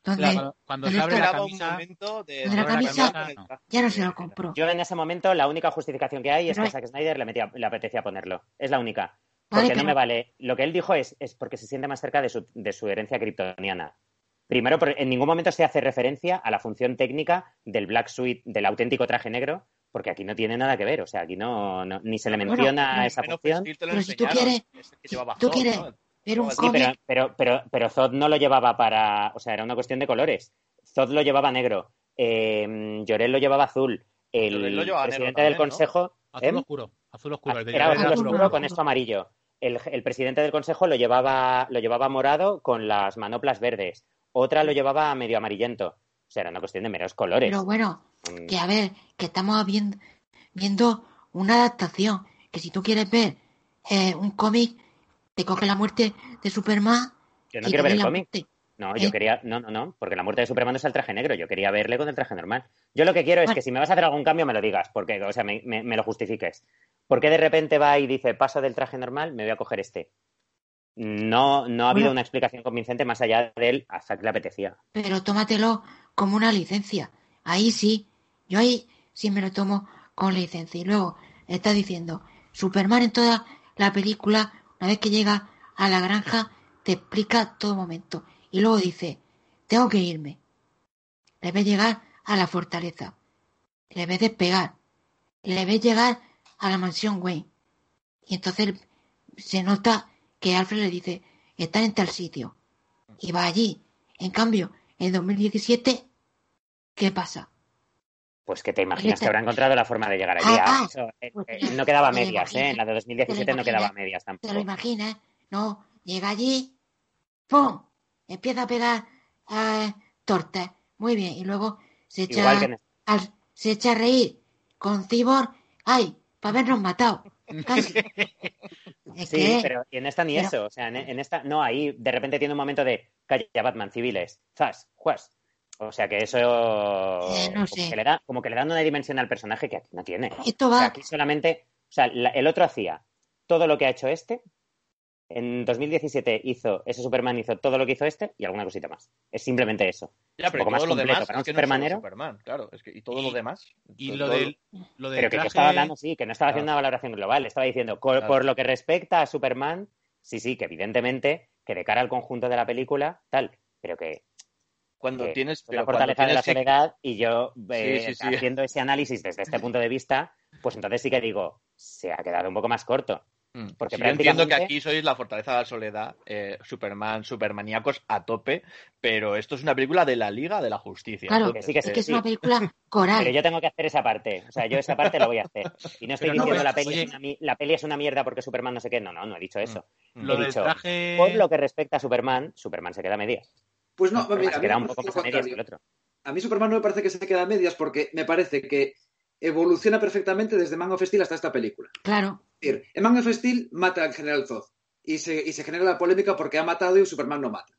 Donde, Cuando, cuando ¿Dónde se abre la camisa, momento de de la camisa camisa, no. ya no se lo compró. Yo en ese momento la única justificación que hay es que a Zack Snyder le, metía- le apetecía ponerlo. Es la única. Vale, Porque no pero- me vale. Lo que él dijo es, es porque se siente más cerca de su, de su herencia kryptoniana. Primero, en ningún momento se hace referencia a la función técnica del Black Suite, del auténtico traje negro, porque aquí no tiene nada que ver. O sea, aquí no, no- ni se le menciona esa Bueno, función. pues, Pero si tú quieres- ese que tú quieres Sí, pero, cómic, pero, pero, pero Zod no lo llevaba para. O sea, era una cuestión de colores. Zod lo llevaba negro. Eh, Llorel lo llevaba azul. El lo llevaba presidente del consejo. azul ¿eh? oscuro. Azul oscuro. el de Era azul oscuro. con esto amarillo. El, el presidente del consejo lo llevaba, lo llevaba morado con las manoplas verdes. Otra lo llevaba medio amarillento. O sea, era una cuestión de meros colores. pero bueno, Mm, que a ver, que estamos viendo, viendo una adaptación, que si tú quieres ver eh, un cómic, te coge la muerte de Superman Yo no quiero ver el cómic. muerte. No, yo ¿Eh? quería. No, no, no. Porque la muerte de Superman es el traje negro. Yo quería verle con el traje normal. Yo lo que quiero es que si me vas a hacer algún cambio, me lo digas. Porque, o sea, me, me- me lo justifiques. ¿Por qué de repente va y dice, paso del traje normal, me voy a coger este? No, no ha habido Bueno. una explicación convincente más allá de él a Zack le apetecía. pero tómatelo como una licencia. Ahí sí, yo ahí sí me lo tomo con licencia. Y luego está diciendo, Superman en toda la película, una vez que llega a la granja, te explica todo momento. Y luego dice, tengo que irme. Le ves llegar a la fortaleza. Le ves despegar. Le ves llegar a la mansión Wayne. Y entonces se nota que Alfred le dice, está en tal sitio. Y va allí. En cambio, en 2017, ¿qué pasa? Pues que te imaginas que habrá encontrado la forma de llegar allí. Ah, ah. Eso, eh, Pues eh, no quedaba medias, ¿eh? En la de 2017 te lo no quedaba medias ¿Te lo tampoco. imaginas? No, llega allí, ¡pum! Empieza a pegar eh, tortas. Muy bien. Y luego se echa, que al- se echa a reír con Cibor. ¡Ay! Para habernos matado. Casi. Es Sí, que, pero en esta ni pero- eso. O sea, en, en esta, no, ahí de repente tiene un momento de calla Batman, civiles, zas, juas. O sea que eso Eh, no como, sé. que le da, como que le dan una dimensión al personaje que aquí no tiene. esto O sea, va. aquí solamente, o sea, la- el otro hacía todo lo que ha hecho este. En 2017 hizo, ese Superman hizo todo lo que hizo este y alguna cosita más. Es simplemente eso. Ya, un pero poco más completo demás para un es que no es solo Supermanero. Superman, claro. Es que, y todo Y- lo demás. Y lo todo- del, lo del Pero que yo estaba hablando, sí, que no estaba haciendo Claro. una valoración global. Estaba diciendo, Claro. por lo que respecta a Superman, sí, sí, que evidentemente, que de cara al conjunto de la película, tal, pero que Cuando que tienes. es Pero la fortaleza de la soledad y yo eh, Sí, sí, sí. haciendo ese análisis desde este punto de vista, pues entonces sí que digo, se ha quedado un poco más corto. Mm. Porque Sí, yo entiendo que aquí sois la fortaleza de la soledad, eh, Superman, Supermaníacos a tope, pero esto es una película de la Liga de la Justicia. Claro, Entonces, sí, que Es sí, que es sí. una película coral. Pero yo tengo que hacer esa parte. O sea, yo esa parte la voy a hacer. Y no estoy no, diciendo pues, la, peli oye- es una, mi- la peli es una mierda porque Superman no sé qué. No, no, no he dicho eso. Mm. Lo he dicho, traje... Por lo que respecta a Superman, Superman se queda a medias. Pues no, mira, a mí queda me un poco parece más lo a medias que contrario. el otro. A mí Superman no me parece que se queda a medias porque me parece que evoluciona perfectamente desde Man of Steel hasta esta película. Claro. Es decir, en Man of Steel mata al general Zod y se, y se genera la polémica porque ha matado y Superman no mata.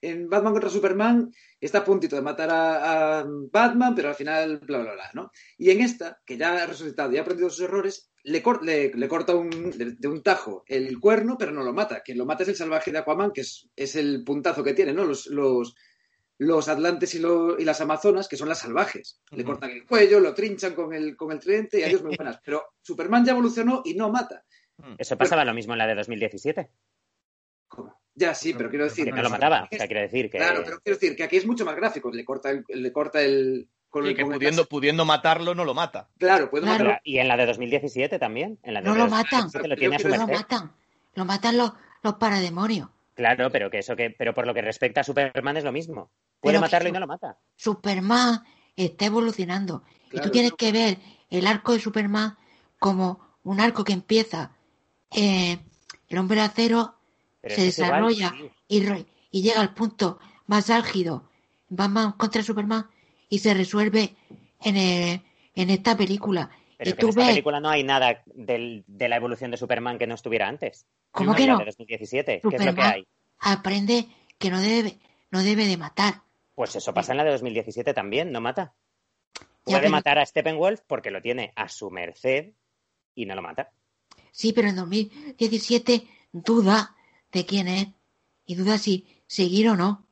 En Batman contra Superman está a puntito de matar a, a Batman, pero al final bla, bla, bla, ¿no? Y en esta, que ya ha resucitado y ha aprendido sus errores, le, cor- le- le corta un- de, de un tajo el cuerno, pero no lo mata. Quien lo mata es el salvaje de Aquaman, que es, es el puntazo que tiene, ¿no? Los, los, los Atlantes y, lo- y las Amazonas, que son las salvajes. Le cortan el cuello, lo trinchan con el, con el tridente y adiós muy buenas. Pero Superman ya evolucionó y no mata. Eso pasaba lo mismo en la de 2017, ¿Cómo? Ya sí, pero quiero decir... que no lo mataba. O sea, quiero decir que... Claro, pero quiero decir que aquí es mucho más gráfico. Le corta el... Le corta el con Sí, el- que con el- pudiendo, pudiendo matarlo, no lo mata. Claro, puede Claro. matarlo. Y en la de 2017 también. En la de No lo 2017 matan. Lo tiene a su No lo matan. Lo matan los, los parademonios. Claro, pero que eso que, pero por lo que respecta a Superman es lo mismo. Puede Pero matarlo y no lo mata. Superman está evolucionando. y tú tienes ¿no? que ver el arco de Superman como un arco que empieza eh, el hombre de acero se igual, desarrolla sí. y, llega al punto más álgido Batman contra Superman y se resuelve en, el- en esta película. Pero y que tú en esta ves, película no hay nada del- de la evolución de Superman que no estuviera antes. ¿cómo En que no? de 2017. ¿Qué es lo que hay? aprende que no debe, no debe de matar. Pues eso pasa en la de 2017 también, no mata. Ya, Puede pero- matar a Steppenwolf porque lo tiene a su merced y no lo mata. Sí, pero en 2017 duda de quién es y duda si seguir o no.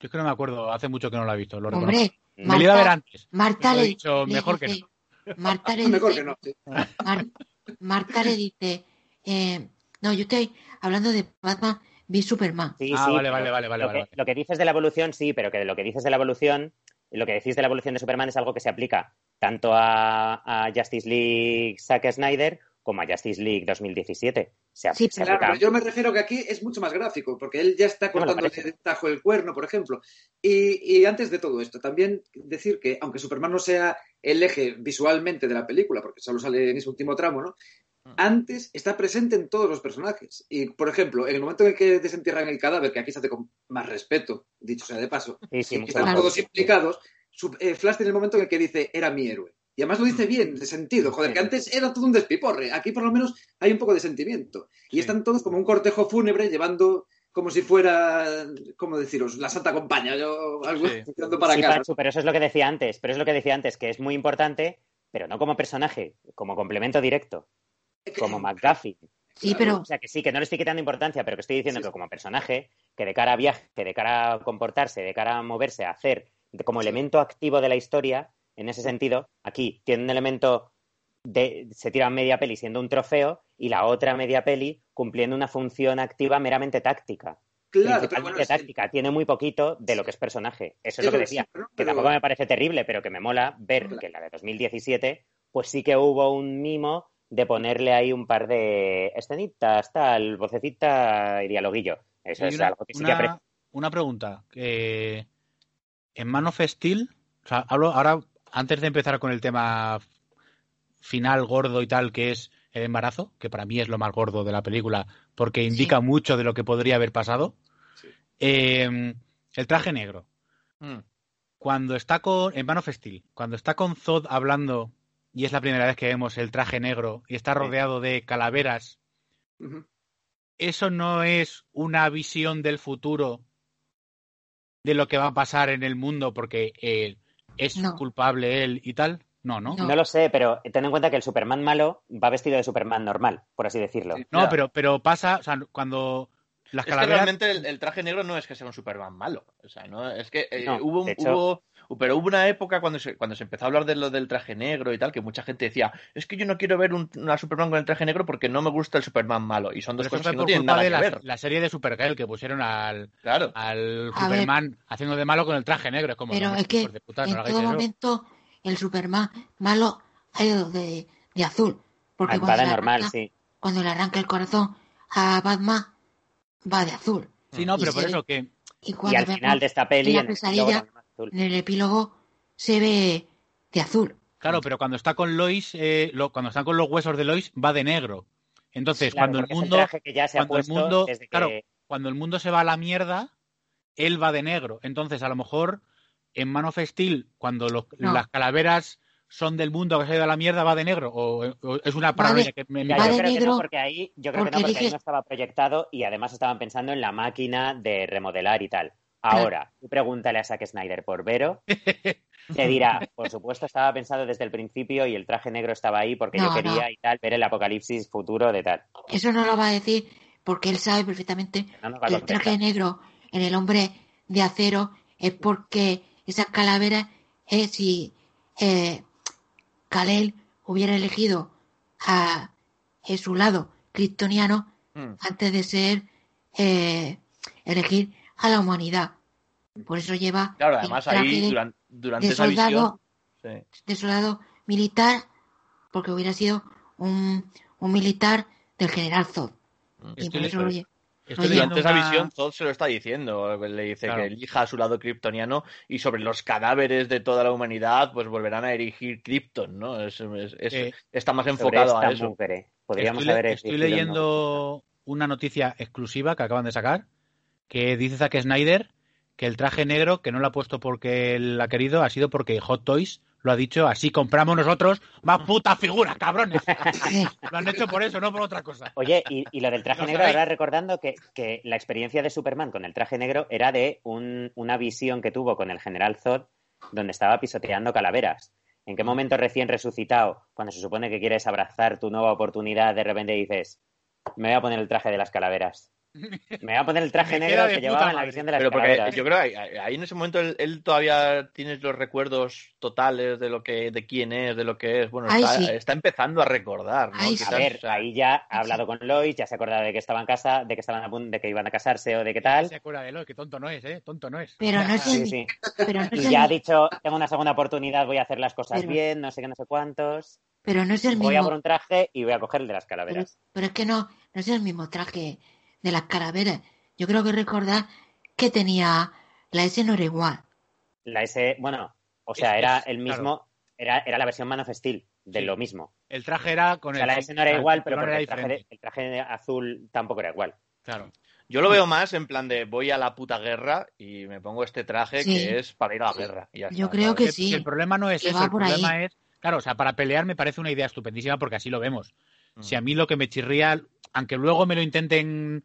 Yo es que no me acuerdo, hace mucho que no la he visto. Lo Hombre, reconozco. me lo iba a ver antes. Marta le, dicho le mejor que dice- no. Marta le Mejor dice, que no. sí. Mar- Marta le dice, eh, no, yo estoy hablando de Batman v Superman. Sí, Ah, sí, vale, vale, vale, vale, Lo, vale, que, lo que dices de la evolución, sí, pero que lo que dices de la evolución, lo que decís de la evolución de Superman es algo que se aplica tanto a, a Justice League Zack Snyder como a Justice League 2017. Se, Sí, se Claro, pero yo me refiero que aquí es mucho más gráfico, porque él ya está cortándole de tajo el cuerno, por ejemplo. Y, y antes de todo esto, también decir que, aunque Superman no sea el eje visualmente de la película, porque solo sale en ese último tramo, ¿no? Antes está presente en todos los personajes. Y, por ejemplo, en el momento en el que desentierran el cadáver, que aquí se hace con más respeto, dicho sea de paso, Sí, sí, y están todos implicados, eh, Flash tiene el momento en el que dice, era mi héroe. Y además lo dice bien, de sentido. Joder, que antes era todo un despiporre. Aquí por lo menos hay un poco de sentimiento. Y Sí. están todos como un cortejo fúnebre llevando como si fuera, ¿cómo deciros? La Santa Compañía, yo, algo Sí. para Sí, casa. Pachu, pero eso es lo que decía antes, pero es lo que decía antes, que es muy importante, pero no como personaje, como complemento directo, como McGuffin. Sí, pero O sea, que sí, que no le estoy quitando importancia, pero que estoy diciendo Sí, que como personaje, que de cara a viaje, de cara a comportarse, de cara a moverse, a hacer, como elemento activo de la historia, en ese sentido, aquí tiene un elemento de, se tira media peli siendo un trofeo y la otra media peli cumpliendo una función activa meramente táctica. Claro, pero bueno, táctica. Tiene muy poquito de lo que es personaje. Eso es lo que sí, decía. pero- Que pero- tampoco me parece terrible, pero que me mola ver Claro. que en la de 2017, pues sí que hubo un mimo de ponerle ahí un par de escenitas, tal, vocecita y dialoguillo. Eso Y es una, algo que sí que una, una pregunta. que en Man of Steel, o sea, hablo ahora, antes de empezar con el tema final gordo y tal, que es el embarazo, que para mí es lo más gordo de la película, porque indica mucho de lo que podría haber pasado. Sí. Eh, el traje negro. Mm. Cuando está con. En Man of Steel, cuando está con Zod hablando, y es la primera vez que vemos el traje negro, y está rodeado de calaveras. ¿eso no es una visión del futuro de lo que va a pasar en el mundo porque eh, es No. culpable él y tal? No, ¿no? No. No lo sé, pero ten en cuenta que el Superman malo va vestido de Superman normal, por así decirlo. Sí. No, pero, pero pasa, o sea, cuando las Es que calaveras... realmente el, el traje negro no es que sea un Superman malo. O sea, no es que eh, No, hubo, un- hecho- hubo- pero hubo una época cuando se, cuando se empezó a hablar de lo del traje negro y tal, que mucha gente decía, es que yo no quiero ver un, una Superman con el traje negro porque no me gusta el Superman malo. Y son dos pero cosas que no tienen nada que la, ver. la serie de Supergirl que pusieron al, Claro. al A ver. Superman haciendo de malo con el traje negro. Es como, Pero no, es que hijos de puta, no en hagáis todo momento el Superman malo ha ido de, de azul. Porque cuando le, normal, arranca, sí. cuando le arranca el corazón a Batman, va de azul. Sí, no, Y pero por se- eso que... Y al final de esta peli, en la pesadilla, azul. en el epílogo se ve de azul. Claro, pero cuando está con Lois, eh, lo- cuando están con los huesos de Lois, va de negro. Entonces, Claro, cuando el mundo... traje que ya se ha cuando el mundo- desde que... claro, cuando el mundo se va a la mierda, él va de negro. Entonces, a lo mejor en Man of Steel, cuando los- No. las calaveras son del mundo que se ha ido a la mierda, va de negro. O, o es una paranoia que me, me- Ya, Va yo de creo que negro no, porque ahí, yo creo que no, porque porque ahí no estaba proyectado y además estaban pensando en la máquina de remodelar y tal. Ahora, tú pregúntale a Zack Snyder por Vero, te dirá, por supuesto estaba pensado desde el principio y el traje negro estaba ahí porque yo quería no. y tal, ver el apocalipsis futuro de tal. Eso no lo va a decir porque él sabe perfectamente No que el traje negro en el hombre de acero es porque esa calavera es si eh, Kal-El hubiera elegido a, en su lado kryptoniano Mm. antes de ser eh, elegir a la humanidad. Por eso lleva Claro, el además traje ahí de- durante de esa soldado, visión. sí. de soldado militar, porque hubiera sido un, un militar del general Zod. Mm. Y por eso lo lle- estoy Oye, leyendo Durante esa visión, Zod se lo está diciendo. Le dice Claro. que elija a su lado kryptoniano y sobre los cadáveres de toda la humanidad, pues volverán a erigir Krypton, ¿no? Es, es- es- Eh, está más enfocado a eso. Podríamos estoy, haber estoy leyendo una noticia exclusiva que acaban de sacar que dice Zack Snyder que el traje negro, que no lo ha puesto porque él ha querido, ha sido porque Hot Toys lo ha dicho, así compramos nosotros más putas figuras, cabrones. lo han hecho por eso, no por otra cosa. Oye, y, y lo del traje negro, ahora recordando que, que la experiencia de Superman con el traje negro era de un- una visión que tuvo con el general Zod, donde estaba pisoteando calaveras. ¿En qué momento recién resucitado, cuando se supone que quieres abrazar tu nueva oportunidad, de repente dices, me voy a poner el traje de las calaveras? Me voy a poner el traje negro que llevaba en la visión de las Pero porque calaveras. yo creo que ahí, ahí en ese momento él, él todavía tiene los recuerdos totales de lo que, de quién es, de lo que es. Bueno, está, sí. está empezando a recordar, ¿no? Ahí Quizás, A ver, o sea, ahí ya ha hablado con Lois, ya se acordaba de que estaba en casa, de que estaban a punto, de que iban a casarse o de qué tal. Se acuerda de lo que tonto no es, ¿eh? Tonto no es. Pero no es Sí, el, sí. pero no es Y ya ha dicho, tengo una segunda oportunidad, voy a hacer las cosas Pero- bien, no sé qué, no sé cuántos. pero no es el Voy a por mismo. un traje y voy a coger el de las Pero, calaveras. pero es que no, no es el mismo traje de las calaveras. Yo creo que recordar que tenía la S no era igual. La S, bueno, o sea, Es- era es- el mismo, era, era la versión Man of Steel de Sí. lo mismo. El traje era con O sea, el. la S no era el igual, pero porque era el traje, de- el traje azul tampoco era igual. Claro. Yo lo veo más en plan de voy a la puta guerra y me pongo este traje Sí. que es para ir a la guerra. y ya Yo está, creo ¿sabes? que sí. el problema no es que eso, el ahí. problema es. Claro, o sea, para pelear me parece una idea estupendísima porque así lo vemos. Mm. Si a mí lo que me chirría, aunque luego me lo intenten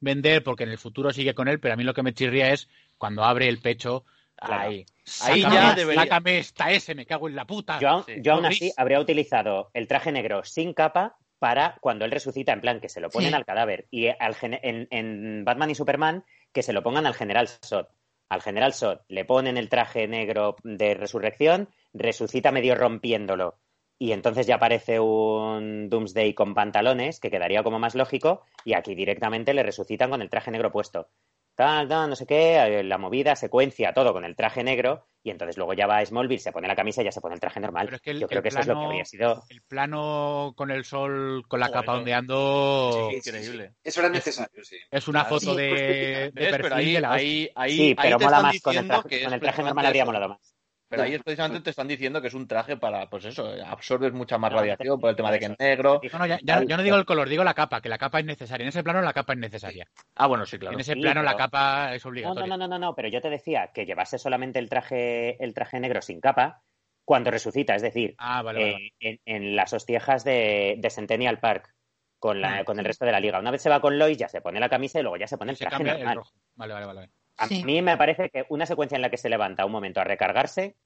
vender porque en el futuro sigue con él, pero a mí lo que me chirría es cuando abre el pecho. Claro. Ahí. Ahí Sácame, ya debería. sácame esta S, me cago en la puta. Yo, aún- sí. yo aún así habría utilizado el traje negro sin capa para cuando él resucita, en plan que se lo ponen Sí. al cadáver. Y al en, en Batman y Superman, que se lo pongan al general Sod. Al general Sod le ponen el traje negro de resurrección, resucita medio rompiéndolo. Y entonces ya aparece un Doomsday con pantalones, que quedaría como más lógico, y aquí directamente le resucitan con el traje negro puesto. Tal, tal, no sé qué, eh, la movida, secuencia, todo con el traje negro, y entonces luego ya va a Smallville, se pone la camisa y ya se pone el traje normal. Pero es que el- Yo creo que eso es lo que plano- habría sido. El plano con el sol, con la capa ondeando, Sí, sí, increíble. sí. Eso era necesario, sí. es una Claro. foto Sí. de, de ¿Ves? Pero perfil ahí, de la ahí, ahí, sí, pero mola más con el traje, con el traje normal habría molado más. Pero ahí es precisamente te están diciendo que es un traje para, pues eso, absorbes mucha más No, radiación por el tema de que es negro. No, no, ya, ya- yo no digo el color, digo la capa, que la capa es necesaria. En ese plano la capa es necesaria. Ah, bueno, sí, claro. En ese Sí, plano la capa es No, obligatoria. no, no, no, no, pero yo te decía que llevase solamente el traje, el traje negro sin capa cuando resucita, es decir, Ah, vale, vale. eh, en, en las hostiejas de, de Centennial Park con, la, Ah. con el resto de la liga. Una vez se va con Lois, ya se pone la camisa y luego ya se pone el traje el normal. rojo. Vale, vale, vale. A Sí. mí me parece que una secuencia en la que se levanta un momento a recargarse,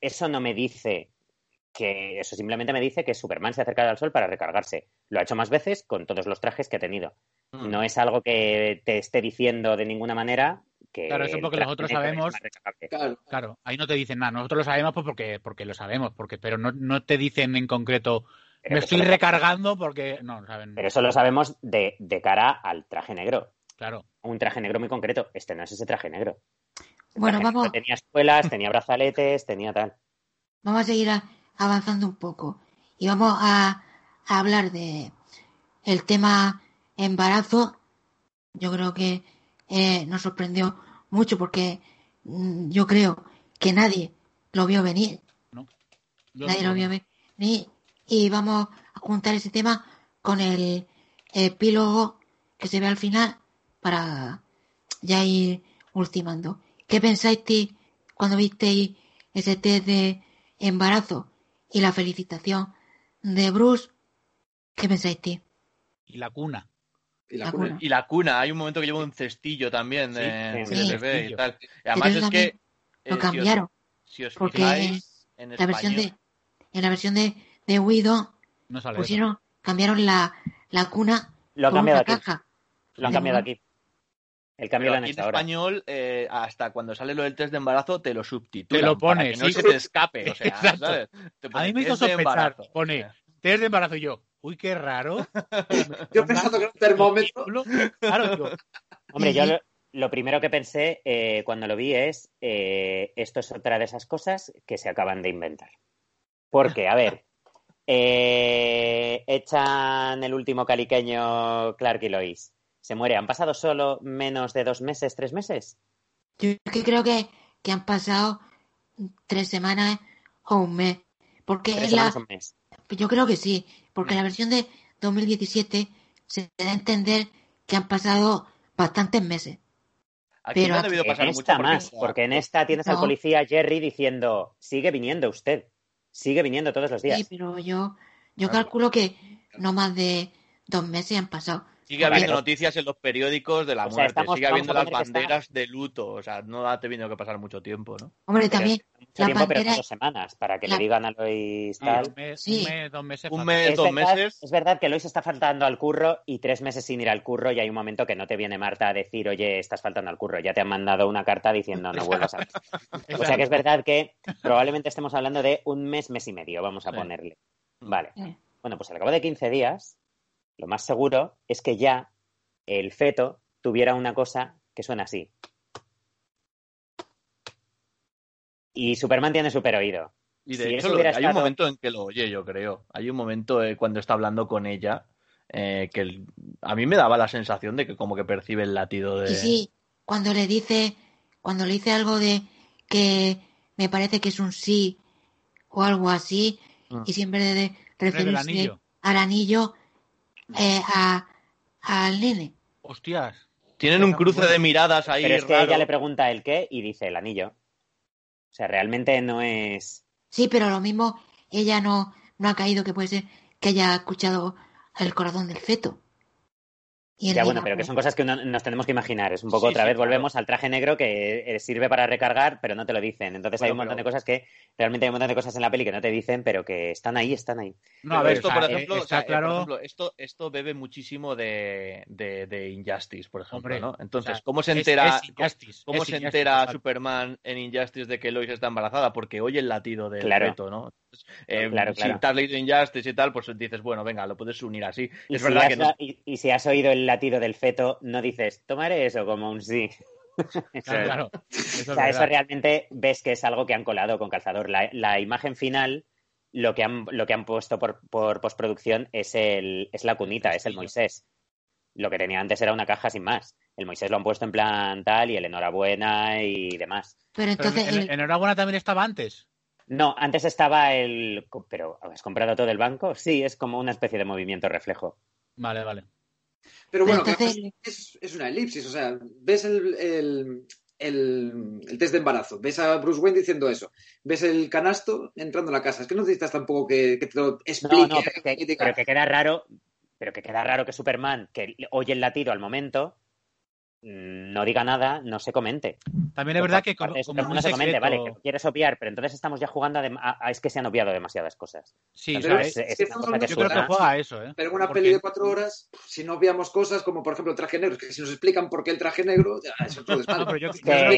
eso no me dice que eso simplemente me dice que Superman se acerca al sol para recargarse. Lo ha hecho más veces con todos los trajes que ha tenido. Mm. No es algo que te esté diciendo de ninguna manera que Claro, eso porque nosotros sabemos-. Claro. Claro, ahí no te dicen nada. Nosotros lo sabemos pues porque, porque lo sabemos, porque, pero no, no te dicen en concreto, Pero me estoy recargando porque. No, no saben. Pero eso lo sabemos de, de cara al traje negro. Claro. Un traje negro muy concreto. Este no es ese traje negro. El Bueno, traje negro vamos, Tenía espuelas, tenía brazaletes, tenía tal. vamos a seguir avanzando un poco y vamos a, a hablar de el tema embarazo. Yo creo que eh, nos sorprendió mucho porque mm, yo creo que nadie lo vio venir. Yo Nadie no- lo vio venir. Y vamos a juntar ese tema con el epílogo que se ve al final para ya ir ultimando. ¿Qué pensáis ti, cuando visteis ese test de embarazo y la felicitación de Bruce? ¿Qué pensáis ti? Y la cuna. Y la La cuna. cuna. Y la cuna, hay un momento que lleva un cestillo también de, Sí, de sí. bebé y tal. Y además es que. también eh, Lo si os- cambiaron. Si os, porque fijáis en La versión de, en la versión de, de Widow No sale eso. pusieron, cambiaron la, la cuna Lo han por cambiado una aquí. caja. Lo han cambiado aquí. El cambio Pero lo han aquí hecho en ahora. español, eh, hasta cuando sale lo del test de embarazo, te lo subtitulan. Te lo pone, para que no sí. se te escape. O sea, Exacto. ¿sabes? Te A pone mí me hizo test de sospechar. embarazo. Pone test de embarazo y yo. Uy, qué raro. Yo pensando que era un termómetro. Claro, digo, Hombre, yo lo, lo primero que pensé eh, cuando lo vi es, eh, esto es otra de esas cosas que se acaban de inventar. Porque, a ver, eh, echan el último caliqueño Clark y Lois. Se muere. ¿Han pasado solo menos de dos meses, tres meses? Yo es que creo que, que han pasado tres semanas o un mes. Porque Tres es la, semanas, un mes. yo creo que sí, porque en la versión de 2017 se da a entender que han pasado bastantes meses. Aquí Pero no ha debido En pasar mucho porque- más, porque en esta tienes al policía Jerry diciendo, sigue viniendo usted, sigue viniendo todos los días. Sí, pero yo, yo Claro. calculo que no más de dos meses han pasado. Sigue habiendo noticias en los periódicos de la O sea, muerte, estamos- sigue habiendo las está- banderas de luto, o sea, no ha tenido que pasar mucho tiempo, ¿no? Hombre, también mucho la tiempo, pero dos semanas, para que la- le digan a Lois Sí, tal. un, mes, Sí. un mes, dos meses. Un fácil. mes, Es dos verdad, meses. es verdad que Lois está faltando al curro y tres meses sin ir al curro y hay un momento que no te viene Marta a decir, oye, estás faltando al curro. Ya te han mandado una carta diciendo no vuelvas a... O sea que es verdad que probablemente estemos hablando de un mes, mes y medio, vamos a Sí. ponerle. Vale. Sí. Bueno, pues al cabo de 15 días, lo más seguro es que ya el feto tuviera una cosa que suena así. Y Superman tiene super oído. Y de Si hecho, eso lo- hubiera hay un momento en que lo oye, yo creo. Hay un momento eh, cuando está hablando con ella eh, que el- a mí me daba la sensación de que como que percibe el latido de... Sí, sí, cuando le dice, cuando le dice algo de que me parece que es un sí o algo así, Mm. y siempre de referirse anillo. al anillo eh, a, nene. Hostias. Tienen un cruce de miradas ahí Pero es que raro. ella le pregunta el qué y dice el anillo. O sea, realmente no es... Sí, pero lo mismo ella no, no ha caído que puede ser que haya escuchado el corazón del feto. Y Ya bueno, pero que son cosas que uno- nos tenemos que imaginar. Es un poco Sí, otra sí, vez claro. volvemos al traje negro que eh, sirve para recargar, pero no te lo dicen. Entonces hay un montón pero- de cosas que realmente hay un montón de cosas en la peli que no te dicen, pero que están ahí, están ahí. No, a ver, esto, o sea, por eh, o sea, eh, por ejemplo, esto, esto bebe muchísimo de, de, de Injustice, por ejemplo, Hombre, ¿no? Entonces, o sea, ¿cómo se entera, es Injustice, cómo se entera. Superman en Injustice de que Lois está embarazada? Porque oye el latido del Claro. feto, ¿no? Eh, Claro, claro. Si has leído Injustice y tal, pues dices, bueno, venga, lo puedes unir así. Es si verdad has, que no, y, y si has oído el latido del feto, no dices, tomaré eso como un sí. Eso Claro, claro. Eso O sea, eso realmente ves que es algo que han colado con calzador. La, la imagen final, lo que han, lo que han puesto por, por postproducción es, el, es la cunita, es el Moisés. Lo que tenía antes era una caja sin más. El Moisés lo han puesto en plan tal y el enhorabuena y demás. Pero Pero entonces en- el- enhorabuena también estaba antes. No, antes estaba el... Pero, ¿has comprado todo el banco? Sí, es como una especie de movimiento reflejo. Vale, vale. Pero bueno, Pero que entonces- es, es una elipsis, o sea, ves el, el, el- el test de embarazo, ves a Bruce Wayne diciendo eso, ves el canasto entrando a la casa, es que no necesitas tampoco que, que te lo explique. No, no, pero que, pero queda raro, pero que queda raro que Superman, que oye el latido al momento, no diga nada, no se comente. También es verdad que como, como Superman un no se comente, vale, que quieres obviar, pero entonces estamos ya jugando a, dem- a- a- es que se han obviado demasiadas cosas. Sí, Pero es- es, es una estamos cosa que yo creo que juega a eso, ¿eh? Pero en una Porque- peli de cuatro horas, si no veamos cosas como por ejemplo el traje negro, que si nos explican por qué el traje negro, ya, eso es todo. No, pero yo, para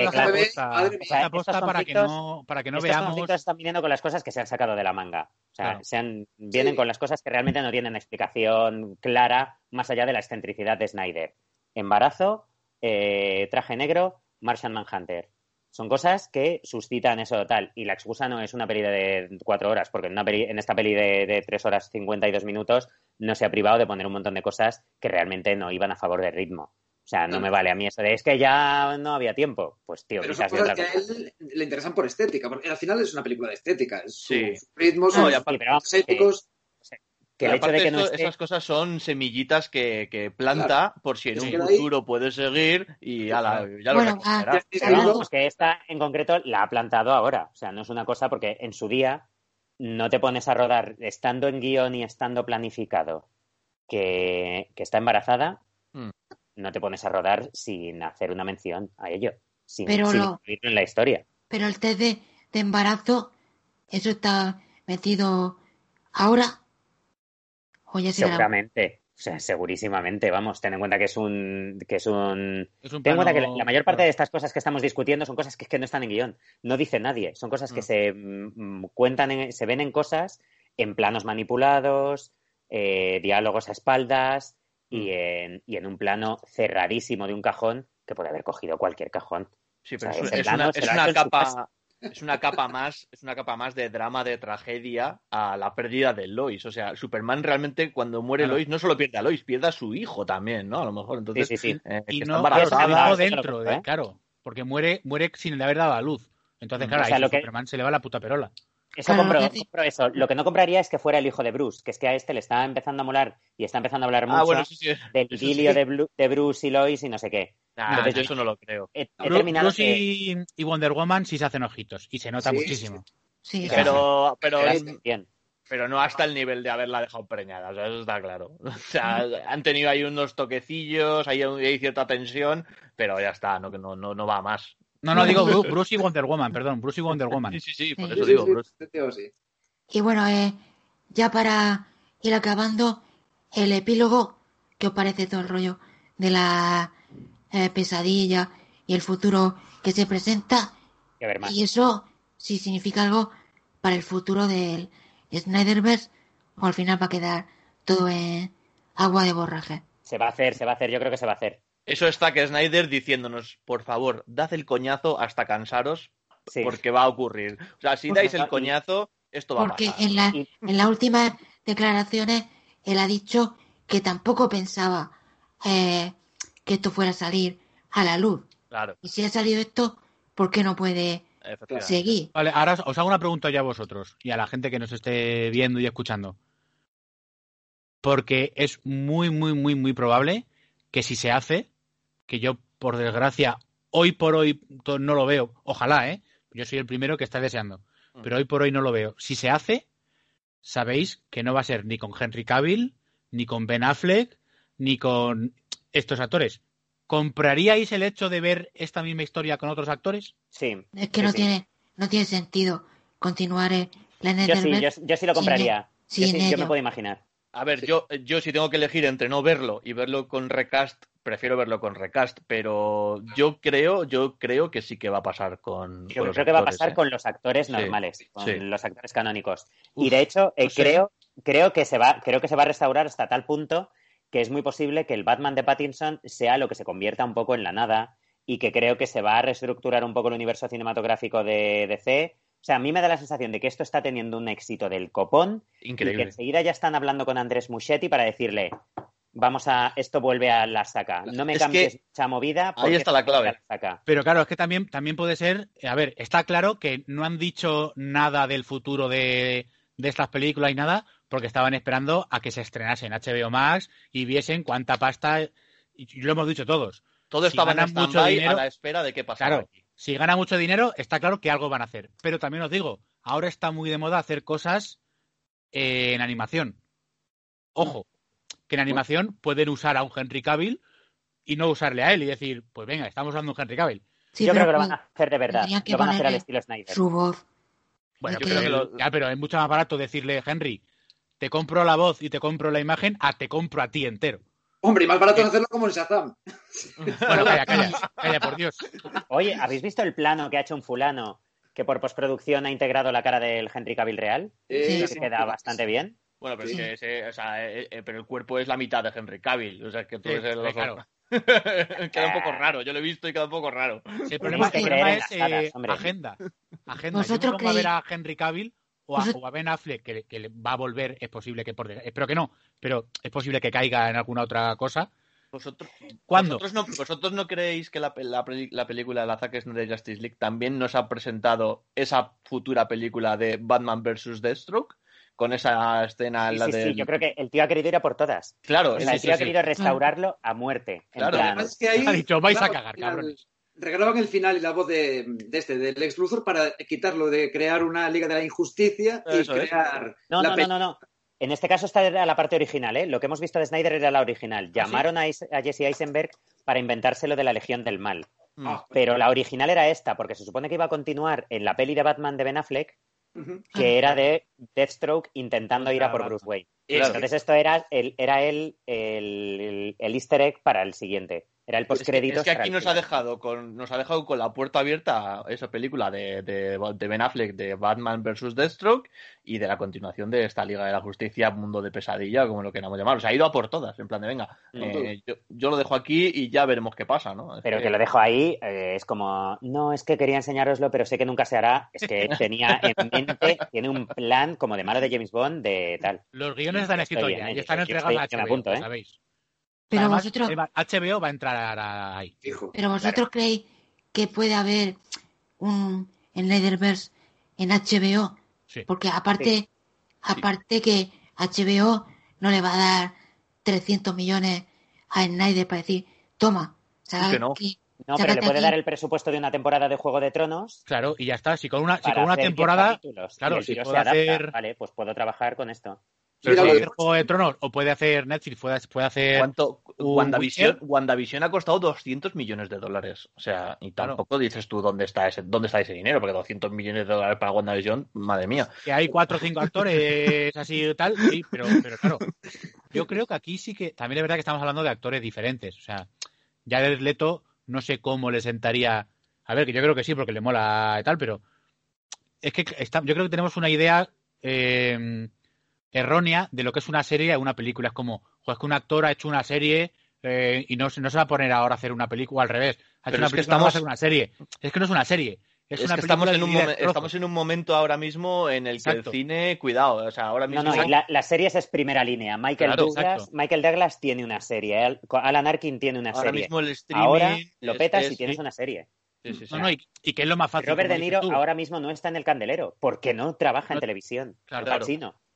que no, para que no Estos veamos... conflictos están viniendo con las cosas que se han sacado de la manga. O sea, Claro. se han- vienen Sí. con las cosas que realmente no tienen explicación clara más allá de la excentricidad de Snyder. Embarazo, eh, traje negro, Martian Manhunter. Son cosas que suscitan eso tal. Y la excusa no es una peli de cuatro horas, porque en, una peli- en esta peli de, de tres horas cincuenta y dos minutos no se ha privado de poner un montón de cosas que realmente no iban a favor del ritmo. O sea, no me vale a mí eso de es que ya no había tiempo. Pues tío, Pero son quizás cosas otra que a él le interesan por estética, porque al final es una película de estética, es Sí. sus ritmos, No, sus y aparte- Sí, pero vamos, que- éticos. Que el hecho de que no esto- esté... esas cosas son semillitas que, que planta Claro. por si en Es un ahí- futuro puede seguir y ala, ya lo Bueno, recogerá. ah, que esta en concreto la ha plantado ahora. O sea, no es una cosa porque en su día no te pones a rodar estando en guion y estando planificado que, que está embarazada, Mm. no te pones a rodar sin hacer una mención a ello, sin, Pero sin lo- incluirlo en la historia. pero el test de, de embarazo, eso está metido ahora. Grabó. Seguramente, o sea, segurísimamente, vamos, ten en cuenta que es un, que es un, Es un Ten en cuenta que la, mayor parte de estas cosas que estamos discutiendo son cosas que, no están en guion, no dice nadie, son cosas que Mm. se mm, cuentan, en- se ven en cosas, en planos manipulados, eh, diálogos a espaldas y, en, y en un plano cerradísimo de un cajón que puede haber cogido cualquier cajón. Sí, O pero sea, es, ese es plano una, es capa. Es una capa más, es una capa más de drama, de tragedia a la pérdida de Lois. O sea, Superman realmente cuando muere Claro. Lois no solo pierde a Lois, pierde a su hijo también, ¿no? A lo mejor. Sí, Entonces, sí, sí. eh, Y que no, lo dentro, de, ¿eh? claro, porque muere, muere sin haber dado a luz. Entonces, claro, O sea, ahí lo que- Superman se le va la puta perola. Eso Claro, compro, eso. Lo que no compraría es que fuera el hijo de Bruce, que es que a este le está empezando a molar y está empezando a hablar mucho Ah, bueno, sí, sí. del idilio sí. de, Bruce y Lois y no sé qué. Nah, Entonces yo eso no lo creo. He, he Bru- terminado Bruce que- y, Wonder Woman sí se hacen ojitos y se nota Sí, muchísimo. Sí, Sí, sí. Pero, pero bien. Pero no hasta el nivel de haberla dejado preñada, o sea, eso está claro. O sea, han tenido ahí unos toquecillos, hay, hay cierta tensión, pero ya está, no, no, no, no va más. No, no, digo Bru- Bruce y Wonder Woman, perdón, Bruce y Wonder Woman. Sí, sí, sí, por Sí. eso digo, Bruce. sí, sí, sí. Y bueno, eh, ya para ir acabando, el epílogo, ¿qué os parece todo el rollo de la eh, pesadilla y el futuro que se presenta? Que ver más. Y eso, si significa algo para el futuro del Snyderverse, o al final va a quedar todo en agua de borraje. Se va a hacer, se va a hacer, yo creo que se va a hacer. Eso está que Snyder diciéndonos, por favor, dad el coñazo hasta cansaros, Sí. porque va a ocurrir. O sea, si dais el coñazo, esto va Porque a pasar. en, la, Y- en las últimas declaraciones él ha dicho que tampoco pensaba eh, que esto fuera a salir a la luz. Claro, Y si ha salido esto, ¿por qué no puede seguir? Vale, ahora os hago una pregunta ya a vosotros y a la gente que nos esté viendo y escuchando. Porque es muy, muy, muy, muy probable que si se hace, que yo, por desgracia, hoy por hoy no lo veo, ojalá, ¿eh? Yo soy el primero que está deseando, pero hoy por hoy no lo veo. Si se hace, sabéis que no va a ser ni con Henry Cavill, ni con Ben Affleck, ni con estos actores. ¿Compraríais el hecho de ver esta misma historia con otros actores? Sí. Es que Sí, no sí. tiene no tiene sentido continuar el, la Yo sí, yo, sí lo compraría. sin yo, sí, yo me puedo imaginar. A ver, yo, yo si tengo que elegir entre no verlo y verlo con recast, prefiero verlo con recast, pero yo creo, yo creo que sí que va a pasar con. Yo con los creo que va a actores, pasar ¿eh? con los actores Sí, normales, con sí. los actores canónicos. Uf, y de hecho, eh, no sé. creo, creo que se va, creo que se va a restaurar hasta tal punto que es muy posible que el Batman de Pattinson sea lo que se convierta un poco en la nada y que creo que se va a reestructurar un poco el universo cinematográfico de DC. O sea, a mí me da la sensación de que esto está teniendo un éxito del copón y que Increíble. enseguida ya están hablando con Andrés Muschietti para decirle vamos a, esto vuelve a la saca. No me Es cambies mucha movida. ahí está la clave. a la saca. Pero claro, es que también, también puede ser, a ver, está claro que no han dicho nada del futuro de, de estas películas y nada, porque estaban esperando a que se estrenase en HBO Max y viesen cuánta pasta, y lo hemos dicho todos. Todo si estaba en mucho dinero- a la espera de qué pasara Claro, aquí. si gana mucho dinero, está claro que algo van a hacer. Pero también os digo, ahora está muy de moda hacer cosas eh, en animación. Ojo, que en animación pueden usar a un Henry Cavill y no usarle a él y decir, pues venga, estamos usando un Henry Cavill. Sí, Yo creo que lo van a hacer de verdad. Lo van a hacer al estilo Snyder. su voz. Bueno, Yo pero, creo que lo- ya, pero es mucho más barato decirle, Henry, te compro la voz y te compro la imagen a te compro a ti entero. Hombre, y más barato es hacerlo como en Shazam. Bueno, calla, calla, calla, por Dios. Oye, ¿habéis visto el plano que ha hecho un fulano que por postproducción ha integrado la cara del Henry Cavill real? Eh, Sí. Que queda bastante bien. Bueno, pero, Sí. es que ese- o sea, eh, eh, pero el cuerpo es la mitad de Henry Cavill. O sea, que tú Sí, ves el- claro. queda un poco raro. Yo lo he visto y queda un poco raro. Sí, el problema, que el creer problema es eh, agenda. Agenda. ¿Vosotros pongo a ver creéis- a Henry Cavill o a, Vosot- o a Ben Affleck, que, que le va a volver, es posible que por espero que no, pero es posible que caiga en alguna otra cosa. ¿Vosotros, ¿Cuándo? ¿Vosotros no, vosotros no creéis que la, la, la película de la Zack Snyder Justice League también nos ha presentado esa futura película de Batman vs. Deathstroke? Con esa escena, Sí, la sí, del- sí, yo creo que el tío ha querido ir a por todas. Claro, O sea, sí, el sí, tío ha sí. querido restaurarlo a muerte. En Claro. plan, Además es que ahí Ha dicho, vais a cagar, cabrones. Regraban el final y la voz de, de este, del Lex Luthor, para quitarlo de crear una Liga de la Injusticia y Eso crear. No, la no, no, no, no. En este caso esta era la parte original, ¿eh? Lo que hemos visto de Snyder era la original. Llamaron a, Is- a Jesse Eisenberg para inventárselo de la Legión del Mal. Mm. Ah, Pero la original era esta, porque se supone que iba a continuar en la peli de Batman de Ben Affleck. Que era de Deathstroke intentando ir a por Bruce Wayne. Claro. Entonces esto era el, era el, el, el easter egg para el siguiente. Era el Es que, es que aquí nos ha dejado con nos ha dejado con la puerta abierta esa película de, de, de Ben Affleck de Batman vs Deathstroke y de la continuación de esta Liga de la Justicia Mundo de Pesadilla como lo queramos llamar. O sea, ha ido a por todas, en plan de venga, Mm. eh, yo, yo lo dejo aquí y ya veremos qué pasa, ¿no? Es Pero que lo dejo ahí, eh, es como, no, es que quería enseñároslo, pero sé que nunca se hará. Es que tenía en mente, tiene un plan como de malo de James Bond, de tal. Los guiones están Estoy escritos en ya ello, y están entregados a HBO, lo ¿eh? sabéis. Pero Además, vosotros, eh, HBO va a entrar ahí. Fijo. pero vosotros creéis que puede haber un Snyderverse en HBO, Sí. porque aparte, aparte que HBO no le va a dar 300 millones a Snyder para decir, toma, ¿sabes que no. qué? No, pero le puede dar el presupuesto de una temporada de Juego de Tronos. Claro, y ya está. Si con una, si con una temporada. Claro, si puede hacer. Vale, pues puedo trabajar con esto. Pero puede hacer Juego de Tronos o puede hacer Netflix, puede, puede hacer. ¿Cuánto? WandaVision, WandaVision ha costado 200 millones de dólares. O sea, y tampoco dices tú dónde está ese dónde está ese dinero, porque 200 millones de dólares para WandaVision, madre mía. Que hay cuatro o cinco actores así y tal, sí, pero, pero claro. Yo creo que aquí sí que. También es verdad que estamos hablando de actores diferentes. O sea, ya el Leto no sé cómo le sentaría. A ver, que yo creo que sí, porque le mola y tal, pero. Es que está, yo creo que tenemos una idea. Eh, errónea de lo que es una serie o una película. Es como, pues que un actor ha hecho una serie eh, y no, no, se va a poner ahora a hacer una película, o al revés. Ha hecho una película, estamos... a hacer una serie. Es que no es una serie. Es, una que estamos en, un estamos en un momento ahora mismo en el que el cine, cuidado, o sea, ahora mismo... No, no, la, las series es primera línea. Michael, Douglas, Michael Douglas tiene una serie, Alan Arkin tiene una ahora serie. Mismo el streaming ahora lo petas es, y tienes una serie. Sí, sí, no, no, y, y, que es lo más fácil. Robert De Niro ahora mismo no está en el candelero porque no trabaja en televisión. Claro, claro.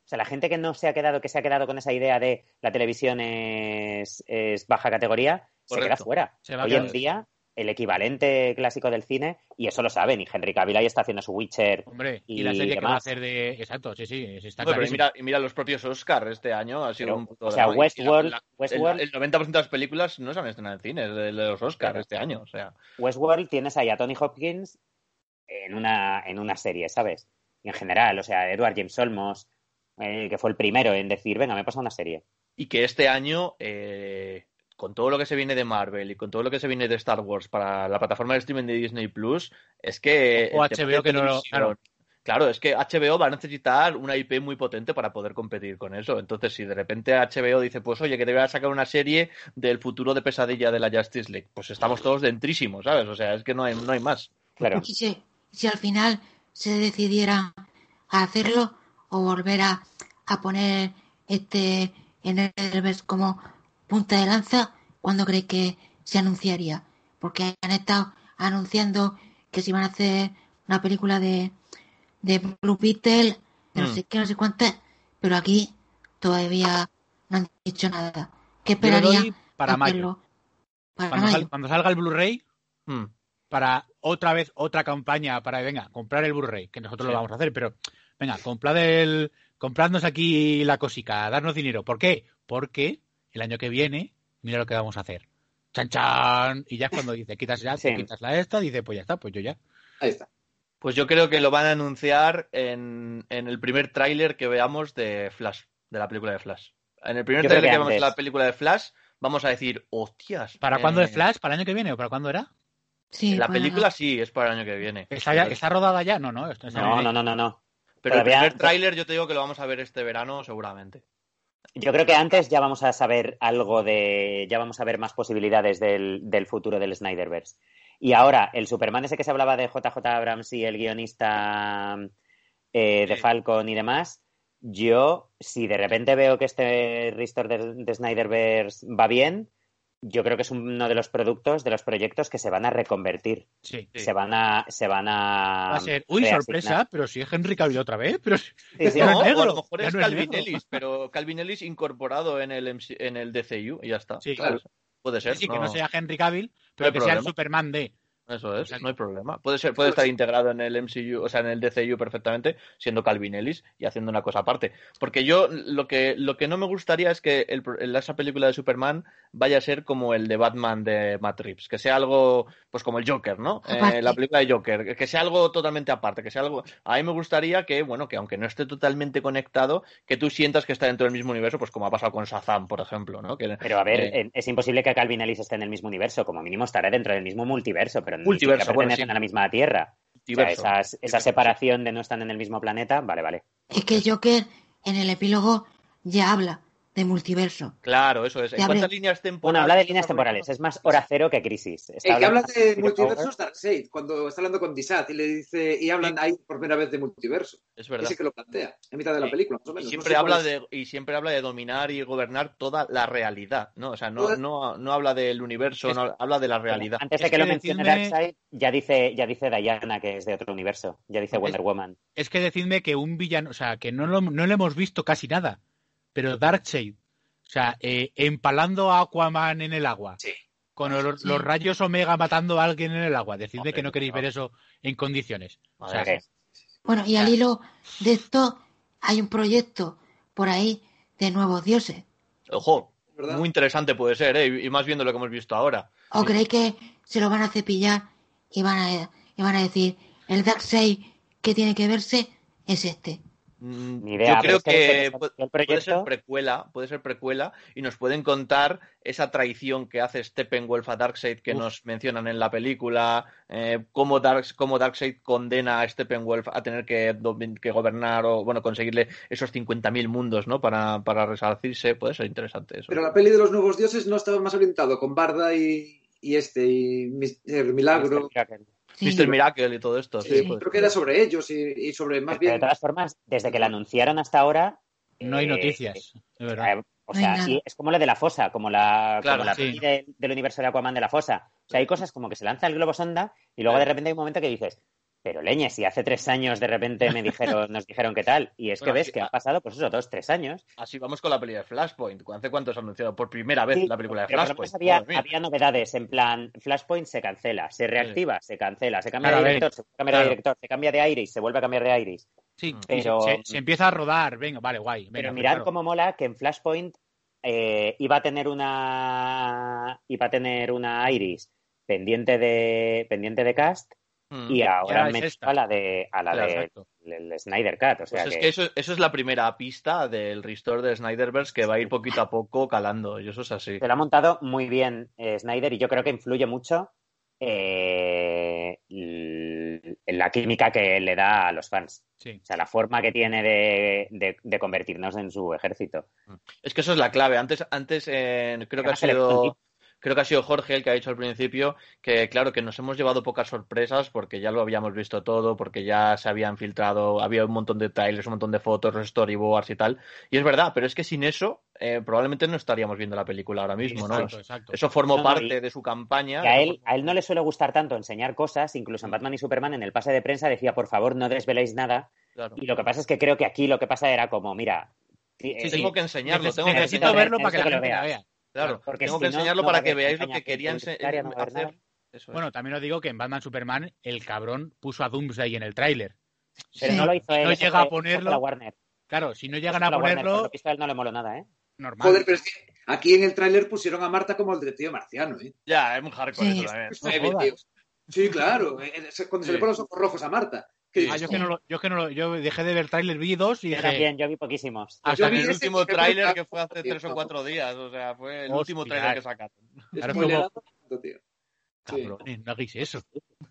O sea, la gente que no se ha quedado, que se ha quedado con esa idea de la televisión es, es baja categoría, Correcto. se queda fuera. Se Hoy en día, el equivalente clásico del cine, y eso lo saben, y Henry Cavill ahí está haciendo su Witcher. Hombre, y, y la serie demás. que va a hacer de. Exacto, sí, sí, está bueno, pero y mira, y mira los propios Oscar este año, ha sido pero, un puto. O sea, Westworld. La, la, Westworld el, el, 90% de las películas no se han estrenado en cine, de, de los Oscars este año, o sea. Westworld tienes ahí a Tony Hopkins en una, en una serie, ¿sabes? Y en general, o sea, Edward James Olmos eh, que fue el primero en decir, venga, me pasa una serie. Y que este año, eh, con todo lo que se viene de Marvel y con todo lo que se viene de Star Wars para la plataforma de streaming de Disney Plus, es que. O HBO que no lo. Claro. Claro, es que HBO va a necesitar una IP muy potente para poder competir con eso. Entonces, si de repente HBO dice, pues oye, que debería sacar una serie del futuro de pesadilla de la Justice League, pues estamos todos dentrísimos, ¿sabes? O sea, es que no hay, no hay más. Claro. Y si, si al final se decidiera a hacerlo, o volver a, a poner este en el como punta de lanza cuando cree que se anunciaría porque han estado anunciando que se iban a hacer una película de de Blue Beetle de no mm. sé qué no sé cuántas pero aquí todavía no han dicho nada ¿qué esperaría para mayo para cuando, mayo? Sal, cuando, salga el Blu-ray mm. para otra vez otra campaña para venga comprar el Blu-ray que nosotros sí. lo vamos a hacer pero venga, comprad el, compradnos aquí la cosica, darnos dinero. ¿Por qué? Porque el año que viene, mira lo que vamos a hacer. Chan chan. Y ya es cuando dice, quitas ya, sí. quitas la esta, dice, pues ya está, pues yo ya. Ahí está. Pues yo creo que lo van a anunciar en, en el primer tráiler que veamos de Flash, de la película de Flash. En el primer tráiler que, que veamos de la película de Flash, vamos a decir, hostias. ¿Para eh... cuándo es Flash? ¿Para el año que viene o para cuándo era? Sí, la película sí, es para el año que viene. ¿Está, ya, ¿está rodada ya? No, no. Esto no, no, no, no, no. Pero Todavía... el primer tráiler yo te digo que lo vamos a ver este verano seguramente. Yo creo que antes ya vamos a saber algo de. Ya vamos a ver más posibilidades del, del futuro del Snyderverse. Y ahora, el Superman ese que se hablaba de JJ Abrams y el guionista eh, de sí. Falcon y demás, yo, si de repente veo que este restore de, de Snyderverse va bien, yo creo que es uno de los productos, de los proyectos que se van a reconvertir. Sí. sí. Se van a, se van a. Va a ser, uy, sorpresa, pero si es Henry Cavill otra vez, pero. Sí, sí, no, o a lo mejor es no Calvin es Ellis, pero Calvin Ellis incorporado en el, MC, en el DCU y ya está. Sí, claro. Puede ser. Sí, no. que no sea Henry Cavill, pero no que problema. sea el Superman de. Eso es, no hay problema. Puede ser, puede estar integrado en el MCU, o sea, en el DCU perfectamente, siendo Calvin Ellis y haciendo una cosa aparte. Porque yo lo que, lo que no me gustaría es que el, esa película de Superman vaya a ser como el de Batman de Matt Reeves, que sea algo, pues como el Joker, ¿no? Eh, la película de Joker, que sea algo totalmente aparte, que sea algo. A mí me gustaría que, bueno, que aunque no esté totalmente conectado, que tú sientas que está dentro del mismo universo, pues como ha pasado con Shazam, por ejemplo, ¿no? Que, pero a ver, eh, es imposible que Calvin Ellis esté en el mismo universo, como mínimo estará dentro del mismo multiverso, pero multiverso, que pertenecen bueno, sí. a la misma Tierra. O sea, esas, esa separación de no están en el mismo planeta, vale, vale. Es que Joker en el epílogo ya habla de multiverso. Claro, eso es. ¿En cuántas líneas temporales? Bueno, habla de líneas temporales. Es más hora cero que crisis. Está el que habla de multiversos Darkseid, cuando está hablando con Disat y le dice, y hablan ahí por primera vez de multiverso. Es verdad. Ese que lo plantea, en mitad de la película, más o menos. Y siempre, no sé habla de, y siempre habla de dominar y gobernar toda la realidad, ¿no? O sea, no, no, no habla del universo, es... no, habla de la realidad. Antes de que, que lo mencione decidme... Darkseid, ya dice, ya dice Diana que es de otro universo. Ya dice Wonder es, Woman. Es que decidme que un villano, o sea, que no lo, no lo hemos visto casi nada. Pero Darkseid o sea, eh, empalando a Aquaman en el agua. Sí. con los, Sí. los rayos Omega matando a alguien en el agua. Decidme Hombre, que no queréis ver eso en condiciones. O sea, Madre Bueno, y al hilo de esto hay un proyecto por ahí de nuevos dioses. Ojo, ¿Verdad? muy interesante puede ser, ¿eh? y más viendo lo que hemos visto ahora. ¿O Sí. creéis que se lo van a cepillar y van a, y van a decir, el Darkseid que tiene que verse es este? Mm, Ni idea, Yo creo es que puede ser precuela, puede ser precuela y nos pueden contar esa traición que hace Steppenwolf a Darkseid que Uf. nos mencionan en la película, eh, cómo, Dark, cómo Darkseid condena a Steppenwolf a tener que, gobernar o bueno conseguirle esos 50.000 mundos, ¿no? Para, para resarcirse, puede ser interesante eso. Pero la peli de los nuevos dioses no estaba más orientado con Barda y, y este, y Mr. Milagro. Sí. Mr. Miracle y todo esto. Sí, sí, puede creo que era sobre ellos y, y sobre más Pero de bien. todas formas, desde que la anunciaron hasta ahora. no hay eh, noticias, de verdad. eh, o sea, sí, es como lo de la fosa, como la, Claro, como la sí. peli de- del universo de Aquaman de la fosa. O sea, hay cosas como que se lanza el globo sonda y luego de repente hay un momento que dices, pero leñe, si hace tres años de repente me dijeron, nos dijeron qué tal. Y es que ves que han pasado, pues eso, dos, tres años. Así vamos con la peli de Flashpoint. ¿Hace cuánto se ha anunciado por primera vez Sí, la película de lo Flashpoint? había, había novedades en plan, Flashpoint se cancela, se reactiva, se cancela, se cambia Claro, de director, se cambia de claro. director, se cambia de Iris, se vuelve a cambiar de Iris. Sí, pero- se, se empieza a rodar. Venga, vale, guay. Venga, Pero pues mirad claro. cómo mola que en Flashpoint eh, iba a tener una iba a tener una Iris pendiente de pendiente de cast Mm. y ahora han es a la de a la de el Snyder Cut, o sea Pues es que, que eso, eso es la primera pista del restore de Snyderverse que va a ir poquito a poco calando, y eso es así. se lo ha montado muy bien eh, Snyder y yo creo que influye mucho eh, la química que le da a los fans. Sí. O sea, la forma que tiene de, de- de convertirnos en su ejército. Es que eso es la clave. Antes, antes eh, creo que ha sido. Creo que ha sido Jorge el que ha dicho al principio que claro que nos hemos llevado pocas sorpresas porque ya lo habíamos visto todo, porque ya se habían filtrado, había un montón de trailers, un montón de fotos, los storyboards y tal. Y es verdad, pero es que sin eso eh, probablemente no estaríamos viendo la película ahora mismo, ¿no? Exacto. Eso formó No, no, parte de su campaña. Y a él, a él no le suele gustar tanto enseñar cosas, incluso en Batman y Superman en el pase de prensa decía, por favor, no desveléis nada. claro. Y lo que pasa es que creo que aquí lo que pasa era como, mira, Sí, eh, sí. Tengo que enseñarlo, Neces- tengo que necesito verlo para que la Necesito que gente lo la vea. Claro, porque tengo si que no, enseñarlo no para que veáis lo que querían no hacer. es. Bueno, también os digo que en Batman Superman el cabrón puso a Doomsday en el tráiler. Pero Sí. no lo hizo él. No llega a ponerlo. la Warner. Claro, si no llegan a la Warner, por ponerlo, lo él no le moló nada, ¿eh? normal. Joder, pero es que aquí en el tráiler pusieron a Marta como el detective marciano, ¿eh? Ya, es muy hardcore Sí. eso también. Sí, claro. eh, eh, Cuando se le ponen los ojos rojos a Marta. ¿Qué Ah, yo es que no lo, yo es que no lo, yo dejé de ver tráiler, vi dos y Yo dije, también, yo vi poquísimos. Hasta Yo que vi el último tráiler que fue hace tres o cuatro días, o sea, fue el Hostia. último tráiler que sacaron. Spoilerado, tío. Sí. cabrones, no hagáis eso.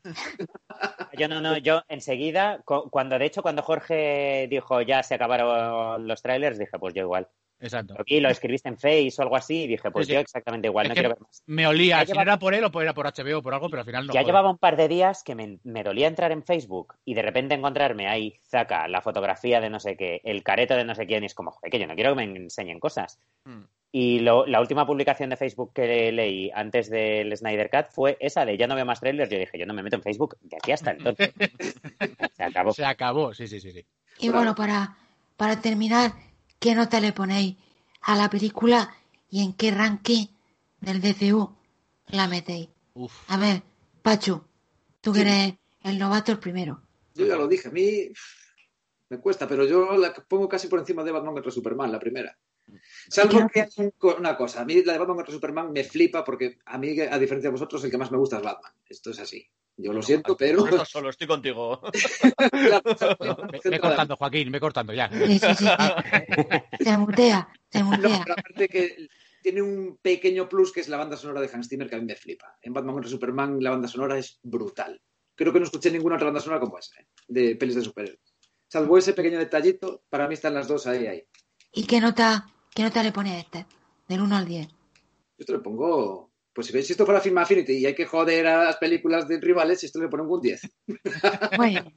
Yo no, no, yo enseguida, cu- cuando de hecho cuando Jorge dijo ya se acabaron los trailers, dije pues yo igual. Exacto. Vi, lo escribiste en Face o algo así y dije pues Sí, sí. yo exactamente igual, Es no quiero ver más. Me olía, Ya si no era por él o por- era por HBO o por algo, pero al final no. ya joder. llevaba un par de días que me, me dolía entrar en Facebook y de repente encontrarme ahí, saca la fotografía de no sé qué, el careto de no sé quién, y es como, joder, que yo no quiero que me enseñen cosas. Hmm. Y lo- la última publicación de Facebook que leí antes del Snyder Cut fue esa de ya no veo más trailers. Yo dije, yo no me meto en Facebook de aquí hasta entonces. Se acabó. Se acabó, sí, sí, sí. sí. Y bueno, para, para terminar, ¿qué nota le ponéis a la película y en qué ranking del DCU la metéis? Uf. A ver, Pachu, tú que eres el novato el primero. Yo ya lo dije, a mí me cuesta, pero yo la pongo casi por encima de Batman contra Superman, la primera. Salvo que hay una cosa, a mí la de Batman contra Superman me flipa porque a mí, a diferencia de vosotros, el que más me gusta es Batman. Esto es así. Yo lo siento, pero... No solo, estoy contigo. Ve, ve cortando, Joaquín, ve cortando ya. Sí, sí, sí. Se mutea, se No, mutea. pero aparte que tiene un pequeño plus que es la banda sonora de Hans Zimmer que a mí me flipa. En Batman contra Superman la banda sonora es brutal. Creo que no escuché ninguna otra banda sonora como esa, ¿eh? de pelis de superhéroes. Salvo ese pequeño detallito, para mí están las dos ahí, ahí. ¿Y qué nota, qué nota le pone a este? Del 1 al 10. Yo esto le pongo... Pues si veis, si esto fuera Film Affinity y hay que joder a las películas de rivales, esto le pongo un 10. Bueno,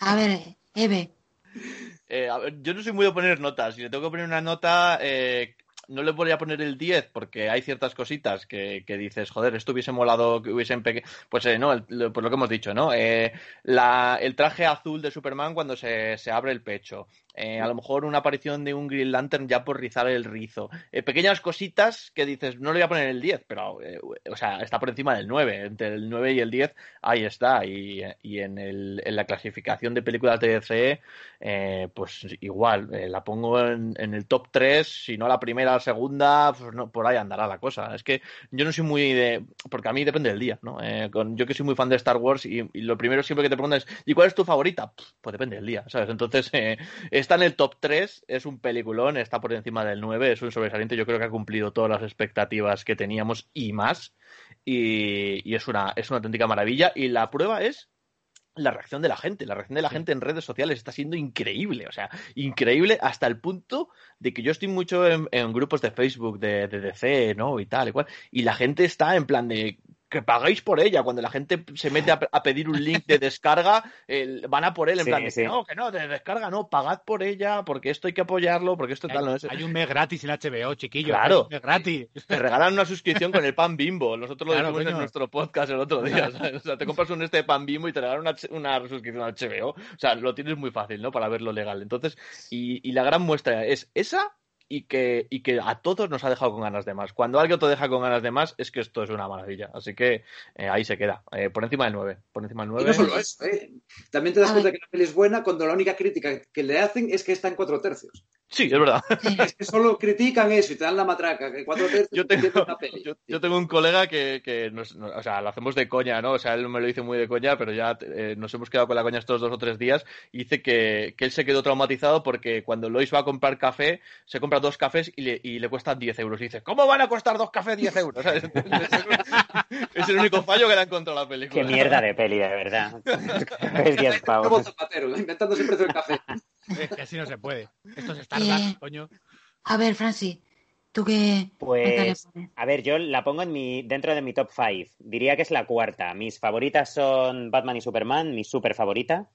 a ver, Eve, Eh, a ver, yo no soy muy de poner notas. Si le tengo que poner una nota, eh, no le voy a poner el 10 porque hay ciertas cositas que, que dices, joder, esto hubiese molado que hubiesen. Pues eh, no, el- lo- pues lo que hemos dicho, ¿no? Eh, la- el traje azul de Superman cuando se, se abre el pecho. Eh, a lo mejor una aparición de un Green Lantern ya por rizar el rizo. Eh, pequeñas cositas que dices, no le voy a poner el 10, pero, eh, o sea, está por encima del 9. Entre el 9 y el 10, ahí está. Y, y en, el, en, la clasificación de películas de DC, pues igual, la pongo en, el top 3, si no la primera, la segunda, pues no, por ahí andará la cosa. Es que yo no soy muy de. Porque a mí depende del día, ¿no? Con, yo que soy muy fan de Star Wars y, y, lo primero siempre que te preguntan es, ¿y cuál es tu favorita? Pues depende del día, ¿sabes? Entonces, está en el top 3, es un peliculón, está por encima del 9, es un sobresaliente, yo creo que ha cumplido todas las expectativas que teníamos y más, y, y es, una, es una auténtica maravilla, y la prueba es la reacción de la gente. La reacción de la gente en redes sociales está siendo increíble. O sea, increíble hasta el punto de que yo estoy mucho en, en grupos de Facebook de, de, DC, ¿no? Y tal y cual. Y la gente está en plan de que pagáis por ella. Cuando la gente se mete a, a pedir un link de descarga, el, van a por él en Sí, plan de sí. no, que no, de descarga no, pagad por ella, porque esto hay que apoyarlo, porque esto tal, no Hay, es. hay un mes gratis en HBO, chiquillo. Claro. hay un mes gratis. Te regalan una suscripción con el pan bimbo. Nosotros lo Claro, dijimos en nuestro podcast el otro día. ¿sabes? O sea, te compras un este de pan bimbo y te regalan una, una suscripción al HBO. O sea, lo tienes muy fácil, ¿no? Para verlo legal. Entonces, y, y la gran muestra es esa y que, y que a todos nos ha dejado con ganas de más. Cuando alguien te deja con ganas de más, es que esto es una maravilla. Así que eh, ahí se queda. Eh, por encima del 9. Por encima del Y 9. no solo eso, ¿eh? También te das cuenta que la peli es buena cuando la única crítica que le hacen es que está en cuatro tercios. Sí, es verdad. Es que solo critican eso y te dan la matraca, que cuatro tercios Yo no tengo, entienden una peli. yo, yo tengo un colega que, que nos, no- o sea, lo hacemos de coña, ¿no? O sea, él me lo dice muy de coña, pero ya eh, nos hemos quedado con la coña estos dos o tres días y dice que, que él se quedó traumatizado porque cuando Lois va a comprar café, se compra dos cafés y le, y le cuestan 10 euros. Y dice, ¿cómo van a costar dos cafés 10 euros? ¿Sabes? es el único fallo que le ha encontrado la película. Qué mierda de peli, de verdad. es 10 Como pavos. Zapatero, inventándose el precio del café. Es que así no se puede. Esto es Stardust, Eh, coño. A ver, Francis, ¿tú qué Pues, a ver, yo la pongo en mi, dentro de mi top 5. Diría que es la cuarta. Mis favoritas son Batman y Superman, mi super favorita.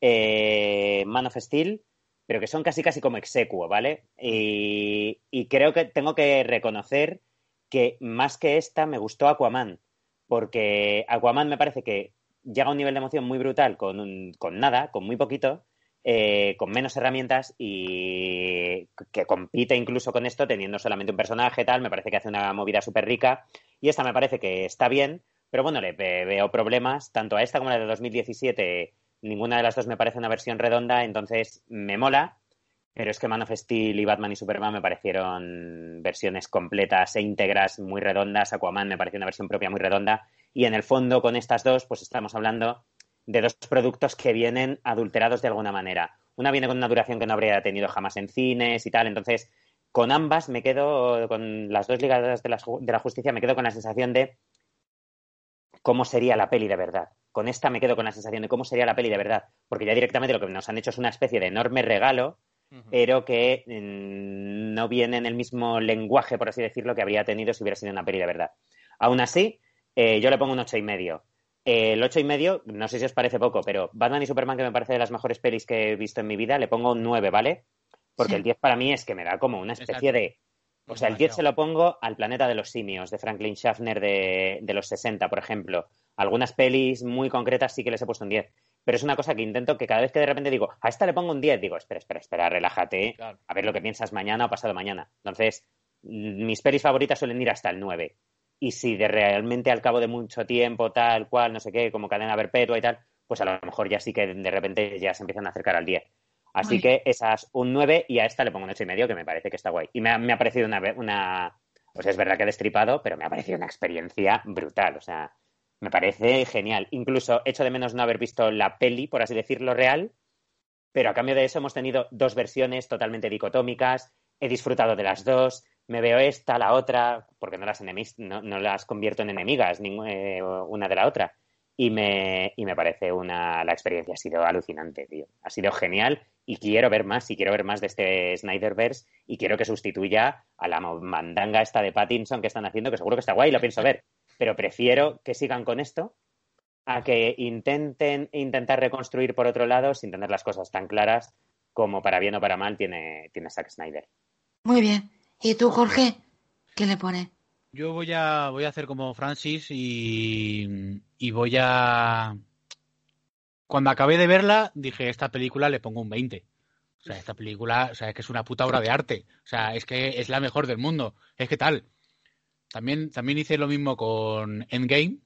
Eh, Man of Steel, pero que son casi casi como execuo, ¿vale? Y, y creo que tengo que reconocer que más que esta me gustó Aquaman, porque Aquaman me parece que llega a un nivel de emoción muy brutal con, un- con nada, con muy poquito, eh, con menos herramientas y que compite incluso con esto teniendo solamente un personaje tal, me parece que hace una movida súper rica y esta me parece que está bien, pero bueno, le ve- veo problemas, tanto a esta como a la de 2017, ninguna de las dos me parece una versión redonda, entonces me mola, pero es que Man of Steel y Batman y Superman me parecieron versiones completas e íntegras, muy redondas. Aquaman me pareció una versión propia muy redonda. Y en el fondo, con estas dos, pues estamos hablando de dos productos que vienen adulterados de alguna manera. Una viene con una duración que no habría tenido jamás en cines y tal. Entonces, con ambas me quedo, con las dos ligadas de la, de la justicia, me quedo con la sensación de cómo sería la peli de verdad. Con esta me quedo con la sensación de cómo sería la peli de verdad. Porque ya directamente lo que nos han hecho es una especie de enorme regalo pero que mm, no viene en el mismo lenguaje, por así decirlo, que habría tenido si hubiera sido una peli de verdad. Aún así, eh, yo le pongo un ocho y medio. Eh, el ocho y medio, no sé si os parece poco, pero Batman y Superman, que me parece de las mejores pelis que he visto en mi vida, le pongo un 9, ¿vale? Porque Sí. el 10 para mí es que me da como una especie Exacto. de... O sea, el 10 se lo pongo al planeta de los simios, de Franklin Schaffner de, de los 60, por ejemplo. Algunas pelis muy concretas sí que les he puesto un 10. Pero es una cosa que intento que cada vez que de repente digo, a esta le pongo un 10, digo, espera, espera, espera, relájate, Claro. a ver lo que piensas mañana o pasado mañana. Entonces, mm, mis pelis favoritas suelen ir hasta el 9. Y si de realmente al cabo de mucho tiempo, tal cual, no sé qué, como cadena perpetua y tal, pues a lo mejor ya sí que de repente ya se empiezan a acercar al 10. Así Muy que esas un 9 y a esta le pongo un 8 y medio, que me parece que está guay. Y me ha, me ha parecido una, una. O sea, es verdad que he destripado, pero me ha parecido una experiencia brutal. O sea, me parece genial. Incluso echo de menos no haber visto la peli, por así decirlo, real. Pero a cambio de eso hemos tenido dos versiones totalmente dicotómicas. He disfrutado de las dos. Me veo esta, la otra, porque no las, enemis- no, no las convierto en enemigas eh, una de la otra. Y me, y me parece una. La experiencia ha sido alucinante, tío. Ha sido genial y quiero ver más, y quiero ver más de este Snyderverse y quiero que sustituya a la mandanga esta de Pattinson que están haciendo, que seguro que está guay, lo pienso ver. Pero prefiero que sigan con esto a que intenten intentar reconstruir por otro lado sin tener las cosas tan claras como para bien o para mal tiene, tiene Zack Snyder. Muy bien. ¿Y tú, Jorge? ¿Qué le pones? Yo voy a, voy a hacer como Francis y, y voy a... Cuando acabé de verla, dije, esta película le pongo un 20. O sea, esta película, o sea, es que es una puta obra de arte. O sea, es que es la mejor del mundo. Es que tal. También, también hice lo mismo con Endgame.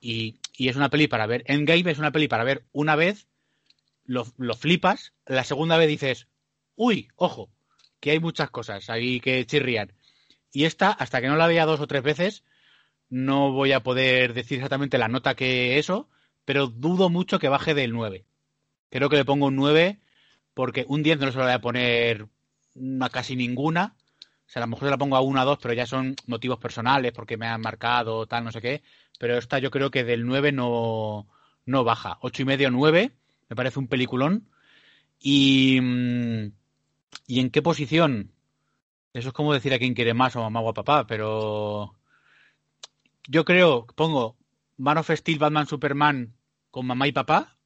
Y, y es una peli para ver. Endgame es una peli para ver una vez, lo, lo flipas, la segunda vez dices, uy, ojo, que hay muchas cosas ahí que chirrían. Y esta, hasta que no la vea dos o tres veces, no voy a poder decir exactamente la nota que eso, pero dudo mucho que baje del 9. Creo que le pongo un 9 porque un 10 no se lo voy a poner a casi ninguna. O sea, a lo mejor se la pongo a 1 a 2, pero ya son motivos personales porque me han marcado, tal, no sé qué. Pero esta yo creo que del 9 no, no baja. 8 y medio, 9. Me parece un peliculón. Y, mm, ¿Y en qué posición? Eso es como decir a quién quiere más o mamá o a papá, pero yo creo, pongo Man of Steel, Batman, Superman con mamá y papá,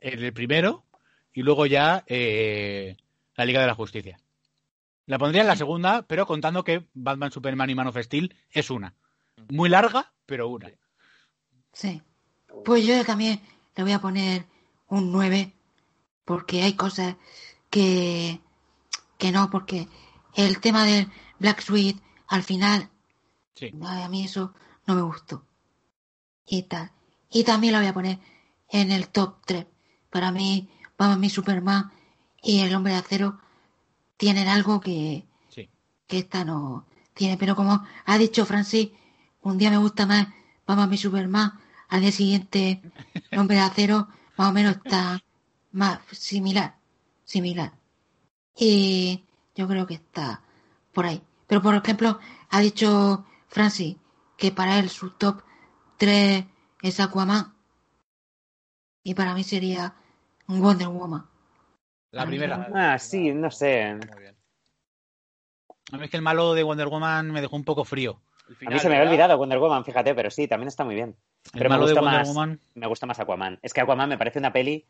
en el primero, y luego ya eh, la Liga de la Justicia. La pondría en la segunda, pero contando que Batman, Superman y Man of Steel es una. Muy larga, pero una. Sí. Pues yo también le voy a poner un 9, porque hay cosas que, que no, porque el tema del Black Sweet al final, Sí. a mí eso no me gustó. Y tal. Y también la voy a poner en el top 3. Para mí, vamos, mi Superman y el Hombre de Acero tienen algo que, Sí. que esta no tiene. Pero como ha dicho Francis, un día me gusta más vamos, mi Superman, al día siguiente el Hombre de Acero más o menos está más similar. Similar. Y yo creo que está por ahí. Pero por ejemplo, ha dicho Francis que para él su top 3 es Aquaman. Y para mí sería Wonder Woman. La primera. Ah, sí, no sé. Muy bien. A mí es que el malo de Wonder Woman me dejó un poco frío. A mí se me había olvidado Wonder Woman, fíjate, pero sí, también está muy bien. El Pero me malo de gusta, Wonder más, Woman. me gusta más Aquaman. Es que Aquaman me parece una peli.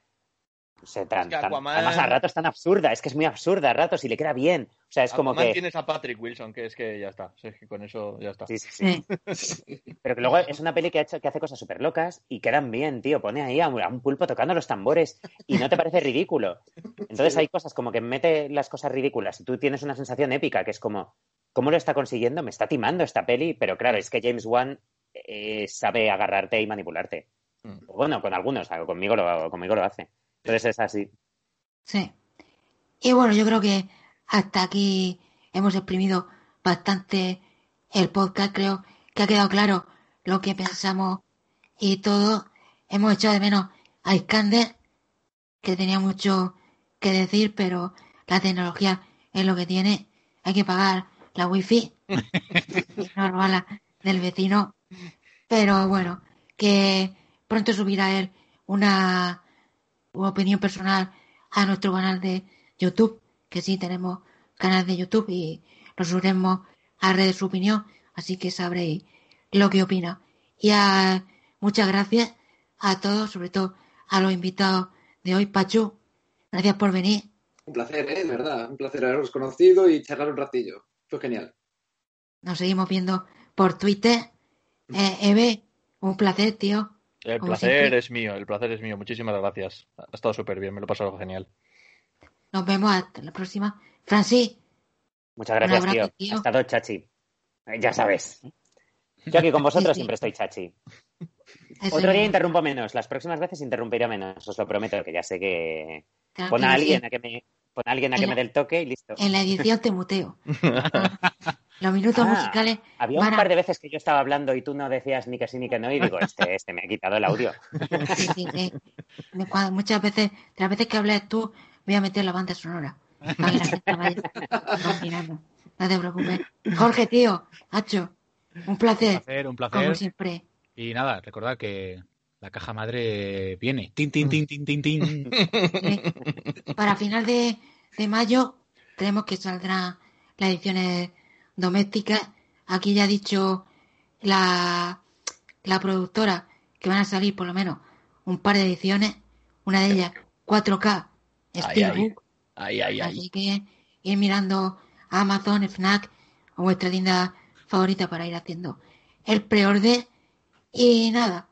Sé, tan, Es que tan- además a ratos tan absurda, es que es muy absurda a ratos y le queda bien. O sea, es como que. tienes a Patrick Wilson, que es que ya está. Es que con eso ya está. Sí, sí, sí. Pero que luego es una peli que, ha hecho, que hace cosas súper locas y quedan bien, tío. Pone ahí a un, a un pulpo tocando los tambores y no te parece ridículo. Entonces hay cosas como que mete las cosas ridículas y tú tienes una sensación épica que es como, ¿cómo lo está consiguiendo? Me está timando esta peli, pero claro, es que James Wan eh, sabe agarrarte y manipularte. Mm. Bueno, con algunos, conmigo lo, conmigo lo hace. Entonces es así. Sí. Y bueno, yo creo que hasta aquí hemos exprimido bastante el podcast. Creo que ha quedado claro lo que pensamos y todo. Hemos echado de menos a Iskander, que tenía mucho que decir, pero la tecnología es lo que tiene. Hay que pagar la wifi y no robarla del vecino. Pero bueno, que pronto subirá él una opinión personal a nuestro canal de YouTube, que sí tenemos canal de YouTube y lo subiremos a redes su opinión, así que sabréis lo que opina. Y a, muchas gracias a todos, sobre todo a los invitados de hoy, Pachu. Gracias por venir. Un placer, ¿eh? De verdad. Un placer haberos conocido y charlar un ratillo. Fue genial. Nos seguimos viendo por Twitter. Eh, Eve, un placer, tío. El Como placer siempre. es mío, el placer es mío. Muchísimas gracias. Ha estado súper bien, me lo he pasado genial. Nos vemos hasta la próxima. Francis, Muchas gracias, abrazo, tío. tío. Ha estado chachi. Ya sabes. Yo aquí con vosotros Sí, sí. siempre estoy chachi. eso Otro día interrumpo menos. Las próximas veces interrumpiré menos. Os lo prometo, que ya sé que Tranquilo, Pon a alguien sí. a que me, pon a, alguien a que me dé el toque y listo. En la edición te muteo. Los minutos Ah, musicales Había un a- par de veces que yo estaba hablando y tú no decías ni que sí ni que no y digo, este, este me ha quitado el audio. Sí, sí, cua- Muchas veces, de las veces que hables tú, voy a meter la banda sonora. Para que la gente vaya imaginando. No te preocupes. Jorge, tío, Hacho, un Un placer, placer, un como placer. siempre. Y nada, recordad que la caja madre viene. Tin, tin, tin, tin, tin, tin. Sí. Para final de, de mayo, creemos que saldrán las ediciones domésticas. Aquí ya ha dicho la, la productora que van a salir por lo menos un par de ediciones. Una de ellas 4K Ay, Steelbook. Ay, ay, ay. Así que ir mirando a Amazon, Fnac o vuestra tienda favorita para ir haciendo el preorden. Y nada,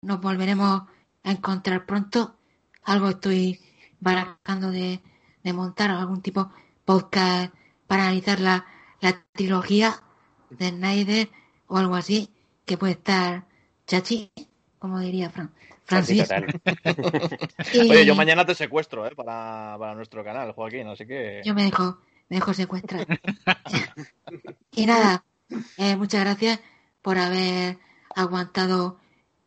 nos volveremos a encontrar pronto. Algo estoy barajando de, de montar algún tipo podcast para analizar la, la trilogía de Snyder o algo así, que puede estar chachi, como diría Fran. Francis. Y... Oye, yo mañana te secuestro ¿eh? para, para nuestro canal, Joaquín, así que... Yo me dejo, me dejo secuestrar. y nada, eh, muchas gracias por haber aguantado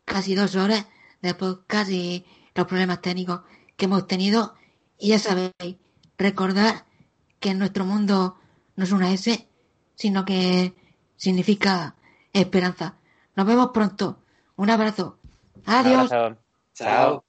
casi dos horas de podcast y los problemas técnicos que hemos tenido. Y ya sabéis, recordar que en nuestro mundo no es una S, sino que significa esperanza. Nos vemos pronto. Un abrazo. Adiós. Chao.